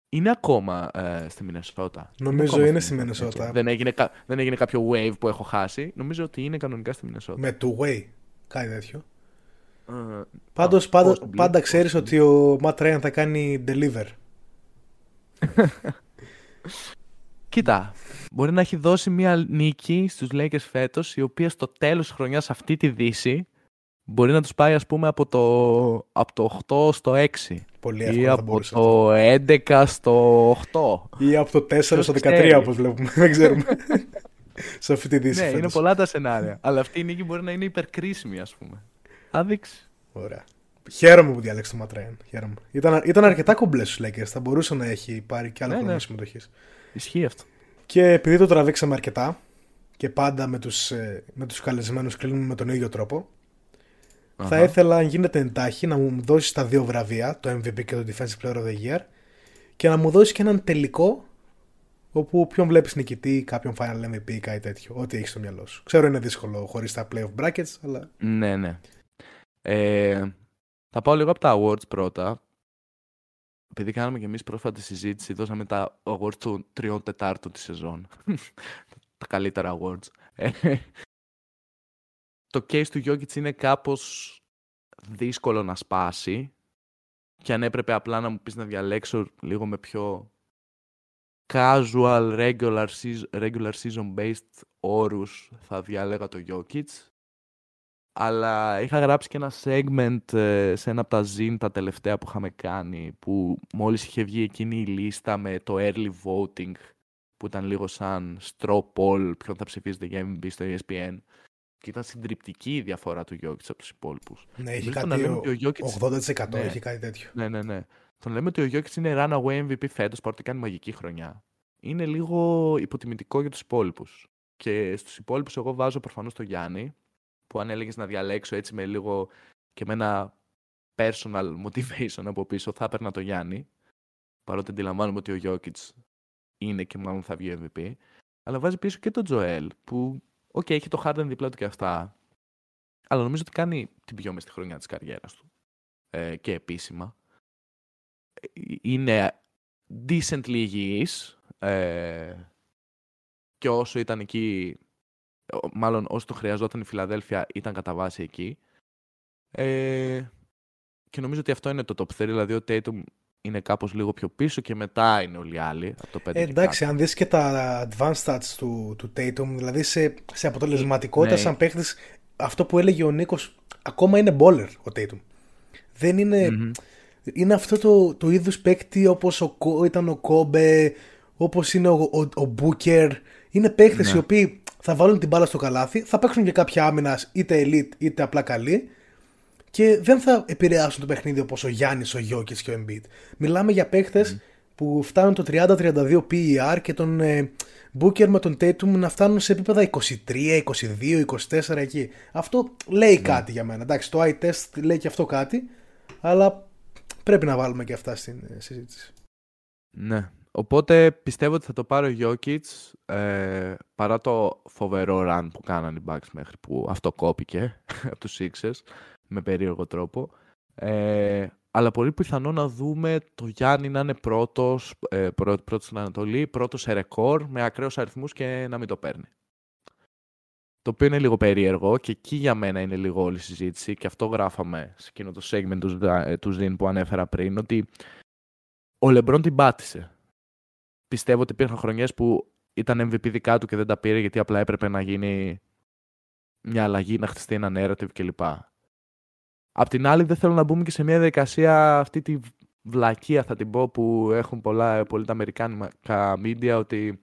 Speaker 2: Είναι ακόμα ε, στη Μινεσότα.
Speaker 1: Νομίζω είναι, στη Μινεσότα.
Speaker 2: Δεν έγινε, δεν έγινε κάποιο wave που έχω χάσει. Νομίζω ότι είναι κανονικά στη Μινεσότα.
Speaker 1: Με two way. Κάτι τέτοιο. Uh, Πάντως, πάντα, πάντα ξέρεις ότι ο Matt Ryan θα κάνει deliver.
Speaker 2: Κοίτα, μπορεί να έχει δώσει μια νίκη στους Lakers φέτος η οποία στο τέλος της χρονιάς αυτή τη δύση μπορεί να τους πάει ας πούμε από το, από το 8 στο 6.
Speaker 1: Πολύ εύκολα ή
Speaker 2: από το 11 στο 8.
Speaker 1: Ή από το 4 στο 13 όπως βλέπουμε. Δεν ξέρουμε. Σε αυτή τη δύση.
Speaker 2: Ναι, είναι πολλά τα σενάρια. Αλλά αυτή η νίκη μπορεί να είναι υπερκρίσιμη ας πούμε. Θα δείξει.
Speaker 1: Ωραία. Χαίρομαι που διάλεξε το Ματρέν. Χαίρομαι. Ήταν, ήταν αρκετά κομπλές στους Lakers. Θα μπορούσε να έχει πάρει και άλλο ναι, χρόνο ναι. συμμετοχής.
Speaker 2: Ισχύει αυτό.
Speaker 1: Και επειδή το τραβήξαμε αρκετά και πάντα με τους, ε, με τους καλεσμένους κλείνουμε με τον ίδιο τρόπο θα ήθελα αν γίνεται εντάχει να μου δώσεις τα δύο βραβεία, το MVP και το Defensive Player of the Year και να μου δώσεις και έναν τελικό όπου ποιον βλέπεις νικητή, κάποιον Final MVP ή κάτι τέτοιο, ό,τι έχεις στο μυαλό σου. Ξέρω είναι δύσκολο χωρίς τα playoff brackets, αλλά...
Speaker 2: Ναι, ναι. Ε, θα πάω λίγο από τα awards πρώτα. Επειδή κάναμε και εμείς πρόσφατη συζήτηση, δώσαμε τα awards των τριών τετάρτων της σεζόν. τα καλύτερα awards. Ε, το case του Jokic είναι κάπως δύσκολο να σπάσει και αν έπρεπε απλά να μου πεις να διαλέξω λίγο με πιο casual, regular, regular season based όρους θα διάλεγα το Jokic αλλά είχα γράψει και ένα segment ε, σε ένα από τα zine τα τελευταία που είχαμε κάνει που μόλις είχε βγει εκείνη η λίστα με το early voting που ήταν λίγο σαν straw poll ποιον θα ψηφίζετε για MVP στο ESPN και ήταν συντριπτική η διαφορά του Γιώκητ από τους υπόλοιπους.
Speaker 1: Ναι, έχει κάτι ο... ο 80% ναι, έχει κάτι τέτοιο.
Speaker 2: Ναι, ναι, ναι. Τον λέμε ότι ο Γιώκητ είναι runaway MVP φέτος παρότι κάνει μαγική χρονιά. Είναι λίγο υποτιμητικό για τους υπόλοιπους. Και στους υπόλοιπους, εγώ βάζω προφανώς τον Γιάννη, που αν έλεγες να διαλέξω έτσι με λίγο και με ένα personal motivation από πίσω, θα έπαιρνα τον Γιάννη. Παρότι αντιλαμβάνομαι ότι ο Γιόκιτς είναι και μάλλον θα βγει MVP. Αλλά βάζει πίσω και τον Τζοέλ, που Ok, okay, έχει το Harden δίπλα του και αυτά. Αλλά νομίζω ότι κάνει την πιο μεστή χρονιά της καριέρας του. Ε, και επίσημα. Ε, είναι decently υγιής. Ε, και όσο ήταν εκεί, μάλλον όσο το χρειαζόταν η Φιλαδέλφια ήταν κατά βάση εκεί. Ε, και νομίζω ότι αυτό είναι το top 3, δηλαδή ο Tatum είναι κάπως λίγο πιο πίσω και μετά είναι όλοι οι άλλοι από το 5
Speaker 1: ε, Εντάξει, αν δεις και τα advanced stats του, του Tatum, δηλαδή σε, σε αποτελεσματικότητα ναι. σαν παίχτης, αυτό που έλεγε ο Νίκος, ακόμα είναι baller ο Tatum. Δεν είναι... Mm-hmm. Είναι αυτό το, το είδους παίκτη όπως ο, ήταν ο Κόμπε, όπως είναι ο, ο, ο Booker. Είναι παίχτες ναι. οι οποίοι θα βάλουν την μπάλα στο καλάθι, θα παίξουν και κάποια άμυνα είτε elite είτε απλά καλή και δεν θα επηρεάσουν το παιχνίδι όπως ο Γιάννης, ο Γιώκη και ο Embiid. Μιλάμε για παίχτε που φτάνουν το 30-32 PER και τον ε, Booker με τον Tatum να φτάνουν σε επίπεδα 23, 22, 24 εκεί. Αυτό λέει ναι. κάτι για μένα. Εντάξει, το eye test λέει και αυτό κάτι, αλλά πρέπει να βάλουμε και αυτά στην ε, συζήτηση.
Speaker 2: Ναι. Οπότε πιστεύω ότι θα το πάρει ο Jokic ε, παρά το φοβερό run που κάνανε οι Bucks μέχρι που αυτό κόπηκε από τους Sixers με περίεργο τρόπο. Ε, αλλά πολύ πιθανό να δούμε το Γιάννη να είναι πρώτος, ε, πρώτος στην Ανατολή, πρώτος σε ρεκόρ, με ακραίους αριθμούς και να μην το παίρνει. Το οποίο είναι λίγο περίεργο και εκεί για μένα είναι λίγο όλη η συζήτηση και αυτό γράφαμε σε εκείνο το segment του, ε, του Zin που ανέφερα πριν, ότι ο Λεμπρόν την πάτησε. Πιστεύω ότι υπήρχαν χρονιές που ήταν MVP δικά του και δεν τα πήρε γιατί απλά έπρεπε να γίνει μια αλλαγή, να χτιστεί ένα narrative κλπ. Απ' την άλλη, δεν θέλω να μπούμε και σε μια διαδικασία αυτή τη βλακεία, θα την πω, που έχουν πολλά, πολύ τα αμερικάνικα media, ότι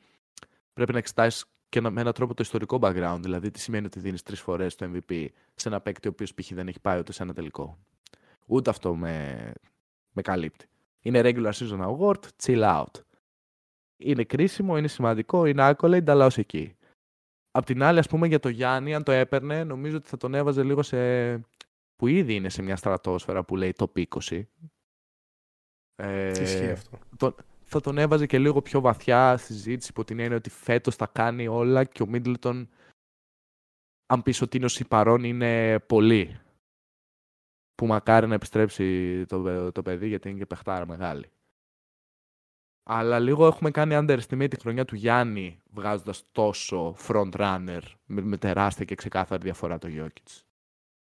Speaker 2: πρέπει να εξετάσεις και με έναν τρόπο το ιστορικό background. Δηλαδή, τι σημαίνει ότι δίνεις τρεις φορές το MVP σε ένα παίκτη ο οποίος π.χ. δεν έχει πάει ούτε σε ένα τελικό. Ούτε αυτό με, με καλύπτει. Είναι regular season award, chill out. Είναι κρίσιμο, είναι σημαντικό, είναι accolade, αλλά ως εκεί. Απ' την άλλη, ας πούμε, για το Γιάννη, αν το έπαιρνε, νομίζω ότι θα τον έβαζε λίγο σε... που ήδη είναι σε μια στρατόσφαιρα που λέει το 20.
Speaker 1: Ε, Ισχύει αυτό.
Speaker 2: Το, θα τον έβαζε και λίγο πιο βαθιά στη συζήτηση υπό την έννοια ότι φέτος θα κάνει όλα και ο Μίτλτον αν πεις ότι είναι ο παρόν είναι πολύ. Που μακάρι να επιστρέψει το, το παιδί γιατί είναι και παιχτάρα μεγάλη. Αλλά λίγο έχουμε κάνει underestimate τη χρονιά του Γιάννη βγάζοντας τόσο front runner με, με τεράστια και ξεκάθαρη διαφορά το Jokic.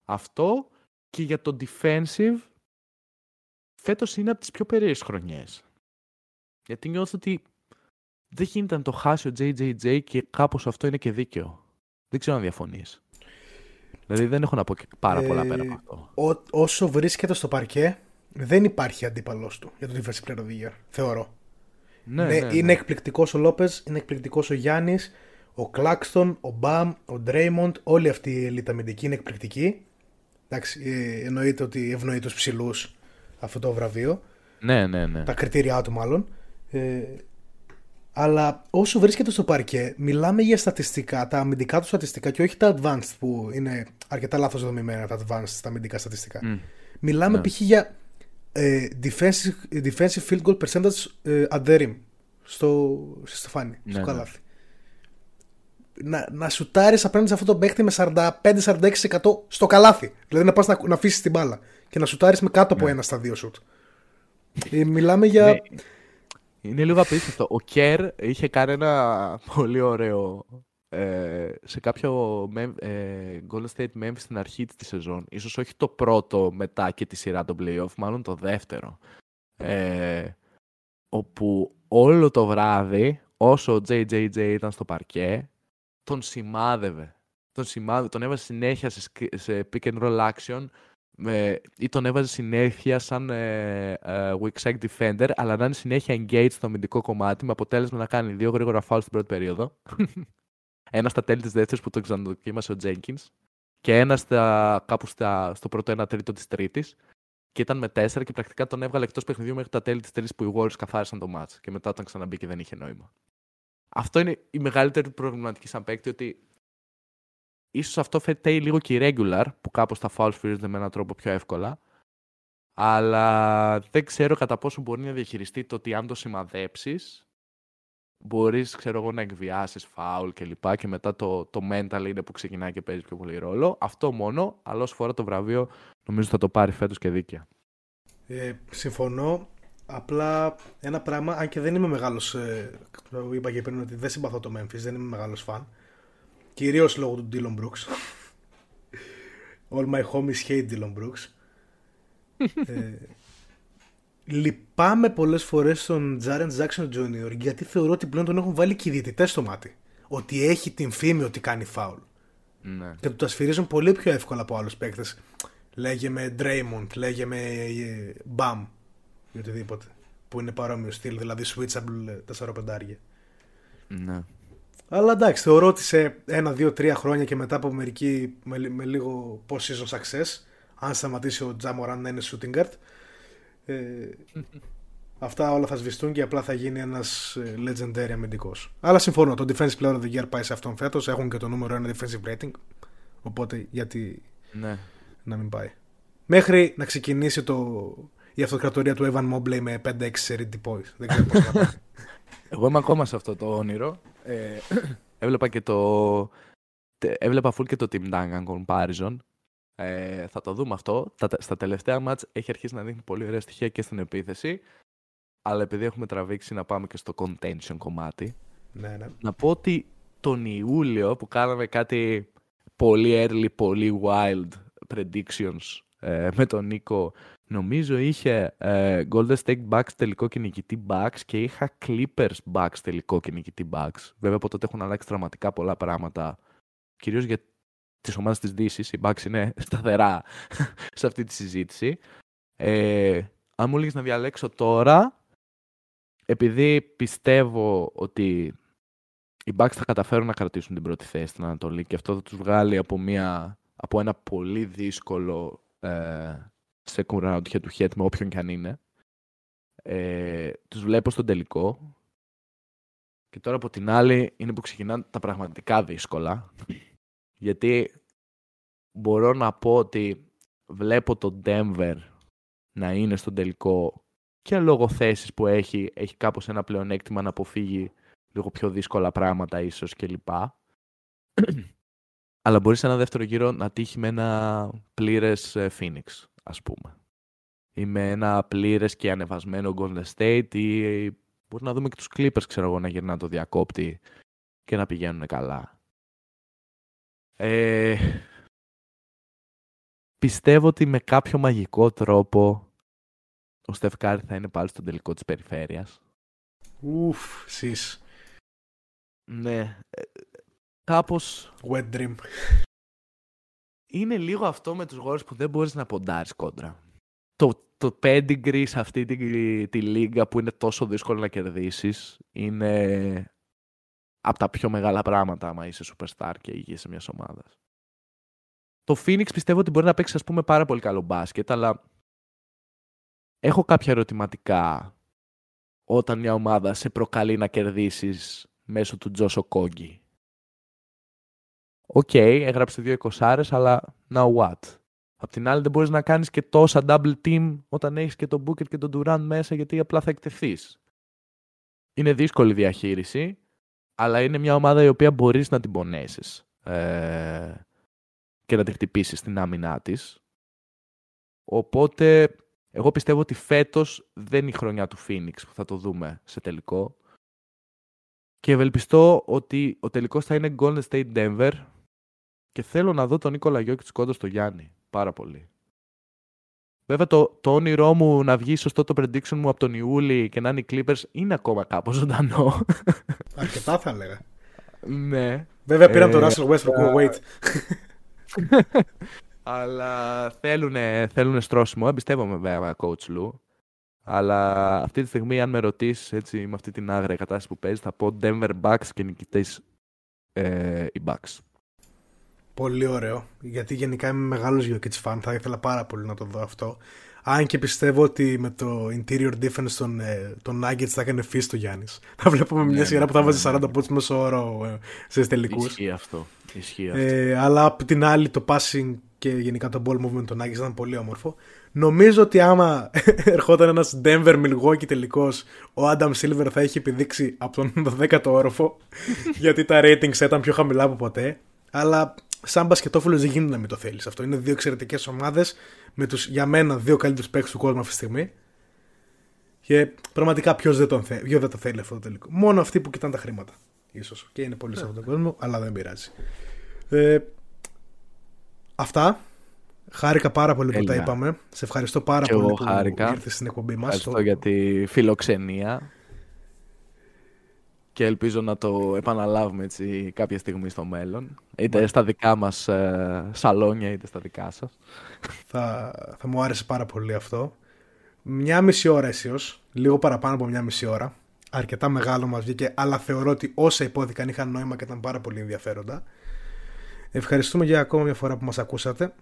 Speaker 2: Αυτό και για το defensive φέτος είναι από τις πιο περίεργες χρονιές. Γιατί νιώθω ότι δεν γίνεται να το χάσει ο JJJ και κάπως αυτό είναι και δίκαιο. Δεν ξέρω αν διαφωνείς. Δηλαδή δεν έχω να πω πάρα πολλά ε, πέρα από αυτό.
Speaker 1: Ό, όσο βρίσκεται στο παρκέ, δεν υπάρχει αντίπαλό του για το Defensive Player of the Year, θεωρώ. Ναι, ναι, ναι, Είναι εκπληκτικός ο Λόπες, είναι εκπληκτικός ο Γιάννης, ο Κλάκστον, ο Μπαμ, ο Ντρέιμοντ, όλοι αυτοί οι ελίτ είναι εκπληκτικοί. Εντάξει, ε, εννοείται ότι ευνοεί τους ψηλούς αυτό το βραβείο.
Speaker 2: Ναι, ναι, ναι.
Speaker 1: Τα κριτήριά του μάλλον. Ε, αλλά όσο βρίσκεται στο παρκέ, μιλάμε για στατιστικά, τα αμυντικά του στατιστικά και όχι τα advanced που είναι αρκετά λάθος δομημένα τα advanced, τα αμυντικά στατιστικά. Mm. Μιλάμε ναι. π.χ. για ε, defensive, defensive field goal percentage ε, at the rim στο, στη στεφάνι, ναι, στο ναι. καλάθι. Να, να σουτάρεις απέναντι σε αυτό το παίχτη με 45-46% στο καλάθι. Δηλαδή να πας να, να αφήσεις την μπάλα και να σουτάρεις με κάτω από ναι. ένα στα δύο σουτ. Ε, μιλάμε για... Ναι.
Speaker 2: Είναι λίγο απίστευτο. Ο Κέρ είχε κάνει ένα πολύ ωραίο ε, σε κάποιο ε, Golden State Memphis στην αρχή της σεζόν. Ίσως όχι το πρώτο μετά και τη σειρά των playoff, μάλλον το δεύτερο. Ε, όπου όλο το βράδυ, όσο ο JJJ ήταν στο παρκέ, τον σημάδευε. Τον, σημάδευε, τον έβαζε συνέχεια σε, σε pick and roll action με, ή τον έβαζε συνέχεια σαν ε, ε, weak side defender, αλλά να είναι συνέχεια engaged στο αμυντικό κομμάτι, με αποτέλεσμα να κάνει δύο γρήγορα foul στην πρώτη περίοδο. ένας στα τέλη της δεύτερης που το ξαναδοκίμασε ο Jenkins και ένας στα, κάπου στα, στο πρώτο ένα τρίτο της τρίτης. Και ήταν με τέσσερα και πρακτικά τον έβγαλε εκτός παιχνιδιού μέχρι τα τέλη της τρίτης που οι Warriors καθάρισαν το match. Και μετά όταν ξαναμπήκε δεν είχε νόημα. Αυτό είναι η μεγαλύτερη προβληματική σαν παίκτη ότι ίσως αυτό φταίει λίγο και η regular που κάπως τα fouls φυρίζονται με έναν τρόπο πιο εύκολα. Αλλά δεν ξέρω κατά πόσο μπορεί να διαχειριστεί το ότι αν το σημαδέψεις, μπορείς ξέρω εγώ, να εκβιάσεις φάουλ και λοιπά και μετά το, το mental είναι που ξεκινάει και παίζει πιο πολύ ρόλο. Αυτό μόνο, αλλά όσο φορά το βραβείο νομίζω θα το πάρει φέτος και δίκαια.
Speaker 1: Ε, συμφωνώ. Απλά ένα πράγμα, αν και δεν είμαι μεγάλος. Ε, το είπα και πριν ότι δεν συμπαθώ το Memphis, δεν είμαι μεγάλος φαν. Κυρίως λόγω του Dylan Brooks. All my homies hate Dylan Brooks. ε, λυπάμαι πολλές φορές στον Τζάρεν Jackson Jr. γιατί θεωρώ ότι πλέον τον έχουν βάλει και οι διαιτητές στο μάτι. Ότι έχει την φήμη ότι κάνει φάουλ.
Speaker 2: Ναι.
Speaker 1: Και του τα σφυρίζουν πολύ πιο εύκολα από άλλους παίκτες. Λέγε με Draymond, λέγε με ε, Bam ή οτιδήποτε. Που είναι παρόμοιο στυλ, δηλαδή switchable 4-5
Speaker 2: Ναι.
Speaker 1: Αλλά εντάξει, θεωρώ ότι σε ένα, δύο, τρία χρόνια και μετά από μερική με, με λίγο post-season success, αν σταματήσει ο Τζάμοραν να είναι shooting guard, ε, αυτά όλα θα σβηστούν και απλά θα γίνει ένας ε, legendary αμυντικός. Αλλά συμφωνώ, το defensive player of the year πάει σε αυτόν φέτος. Έχουν και το νούμερο ένα defensive rating. Οπότε γιατί
Speaker 2: ναι.
Speaker 1: να μην πάει. Μέχρι να ξεκινήσει το, η αυτοκρατορία του Evan Mobley με 5-6 σε points. Δεν ξέρω πώς θα πάει.
Speaker 2: Εγώ είμαι ακόμα σε αυτό το όνειρο. Ε, έβλεπα και το. Έβλεπα full και το Team Duncan comparison ε, θα το δούμε αυτό. Τα, στα τελευταία μάτς έχει αρχίσει να δείχνει πολύ ωραία στοιχεία και στην επίθεση. Αλλά επειδή έχουμε τραβήξει να πάμε και στο contention κομμάτι.
Speaker 1: Ναι, ναι.
Speaker 2: Να πω ότι τον Ιούλιο που κάναμε κάτι πολύ early, πολύ wild predictions ε, με τον Νίκο νομίζω είχε ε, Golden State Bucks τελικό και νικητή Bucks και είχα Clippers Bucks τελικό και νικητή Bucks. Βέβαια από τότε έχουν αλλάξει δραματικά πολλά πράγματα κυρίως για της ομάδας της Δύσης, η Bucks είναι σταθερά σε αυτή τη συζήτηση. Ε, αν μου έλεγε να διαλέξω τώρα, επειδή πιστεύω ότι οι Bucks θα καταφέρουν να κρατήσουν την πρώτη θέση στην Ανατολή και αυτό θα τους βγάλει από, μια, από ένα πολύ δύσκολο ε, second round head to head με όποιον και αν είναι. Ε, τους βλέπω στον τελικό Και τώρα από την άλλη είναι που ξεκινάνε τα πραγματικά δύσκολα. Γιατί μπορώ να πω ότι βλέπω το Denver να είναι στον τελικό και λόγω θέσης που έχει, έχει κάπως ένα πλεονέκτημα να αποφύγει λίγο πιο δύσκολα πράγματα ίσως κλπ. Αλλά μπορείς σε ένα δεύτερο γύρο να τύχει με ένα πλήρες ε, Phoenix, ας πούμε. Ή με ένα πλήρες και ανεβασμένο Golden State ή μπορεί να δούμε και τους Clippers, ξέρω εγώ, να γυρνάνε το διακόπτη και να πηγαίνουν καλά. Ε, πιστεύω ότι με κάποιο μαγικό τρόπο ο Στεφκάρη θα είναι πάλι στον τελικό της περιφέρειας.
Speaker 1: Ουφ, σεις.
Speaker 2: Ναι. Ε, κάπως...
Speaker 1: Wet dream.
Speaker 2: Είναι λίγο αυτό με τους γόρους που δεν μπορείς να ποντάρεις κόντρα. Το, το pedigree σε αυτή τη, τη λίγα που είναι τόσο δύσκολο να κερδίσεις είναι από τα πιο μεγάλα πράγματα άμα είσαι superstar και ηγείσαι μιας ομάδας. Το Phoenix πιστεύω ότι μπορεί να παίξει ας πούμε πάρα πολύ καλό μπάσκετ, αλλά έχω κάποια ερωτηματικά όταν μια ομάδα σε προκαλεί να κερδίσεις μέσω του Τζος Οκόγκι. Ok, okay, έγραψε δύο εικοσάρες, αλλά now what; Απ' την άλλη δεν μπορείς να κάνεις και τόσα double team όταν έχεις και τον Booker και τον Durant μέσα γιατί απλά θα εκτεθείς. Είναι δύσκολη διαχείριση, αλλά είναι μια ομάδα η οποία μπορείς να την πονέσεις ε, και να τη χτυπήσεις στην άμυνά της. Οπότε, εγώ πιστεύω ότι φέτος δεν είναι η χρονιά του Phoenix που θα το δούμε σε τελικό. Και ευελπιστώ ότι ο τελικός θα είναι Golden State Denver και θέλω να δω τον Νίκολα Γιώκητς κόντο στο Γιάννη. Πάρα πολύ. Βέβαια το, το όνειρό μου να βγει σωστό το prediction μου από τον Ιούλη και να είναι οι Clippers είναι ακόμα κάπως ζωντανό.
Speaker 1: Αρκετά θα έλεγα.
Speaker 2: ναι.
Speaker 1: Βέβαια πήραν ε, τον Russell Westbrook, wait.
Speaker 2: Αλλά θέλουν θέλουνε στρώσιμο. Εμπιστεύομαι βέβαια coach Lou. Αλλά αυτή τη στιγμή, αν με ρωτήσεις έτσι, με αυτή την άγρια κατάσταση που παίζεις, θα πω Denver Bucks και νικητές ε, οι Bucks.
Speaker 1: Πολύ ωραίο. Γιατί γενικά είμαι μεγάλος Jokic fan. Θα ήθελα πάρα πολύ να το δω αυτό. Αν και πιστεύω ότι με το interior defense των, ε, των Nuggets θα έκανε φύση το Γιάννης. Θα βλέπουμε μια ναι, σειρά ναι, που θα βάζει 40 πόντους μέσω όρο ε, σε τελικούς.
Speaker 2: Ισχύει αυτό. Ισχύει αυτό.
Speaker 1: Ε, αλλά από την άλλη το passing και γενικά το ball movement των Nuggets ήταν πολύ όμορφο. Νομίζω ότι άμα ερχόταν ένας Denver Milwaukee τελικός, ο Adam Silver θα έχει επιδείξει από τον 12ο όροφο. γιατί τα ratings ήταν πιο χαμηλά από ποτέ. Αλλά σαν μπασκετόφιλος δεν γίνεται να μην το θέλεις αυτό. Είναι δύο εξαιρετικές ομάδες με τους για μένα δύο καλύτερους παίκτες του κόσμου αυτή τη στιγμή. Και πραγματικά ποιος δεν, τον θέλει, δεν το θέλει αυτό το τελικό. Μόνο αυτοί που κοιτάνε τα χρήματα. ίσως. Και είναι πολύ σε αυτόν τον κόσμο, αλλά δεν πειράζει. Ε, αυτά. Χάρηκα πάρα πολύ που τα είπαμε. Σε ευχαριστώ πάρα πολύ που ήρθες στην εκπομπή μας.
Speaker 2: Ευχαριστώ για τη φιλοξενία και ελπίζω να το επαναλάβουμε έτσι κάποια στιγμή στο μέλλον. Είτε στα δικά μας ε, σαλόνια, είτε στα δικά σας.
Speaker 1: Θα, θα μου άρεσε πάρα πολύ αυτό. Μια μισή ώρα αισίως, λίγο παραπάνω από μια μισή ώρα. Αρκετά μεγάλο μας βγήκε, αλλά θεωρώ ότι όσα υπόθηκαν είχαν νόημα και ήταν πάρα πολύ ενδιαφέροντα. Ευχαριστούμε για ακόμα μια φορά που μας ακούσατε.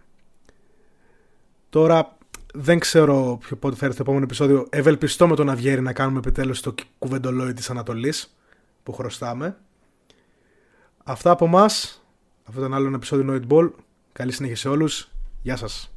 Speaker 1: Τώρα δεν ξέρω πότε θα έρθει το επόμενο επεισόδιο. Ευελπιστώ με τον Αυγέρη να κάνουμε επιτέλους το κουβεντολόι της Ανατολής που χρωστάμε. Αυτά από εμά. Αυτό ήταν άλλο ένα επεισόδιο Noid Ball. Καλή συνέχεια σε όλους. Γεια σας.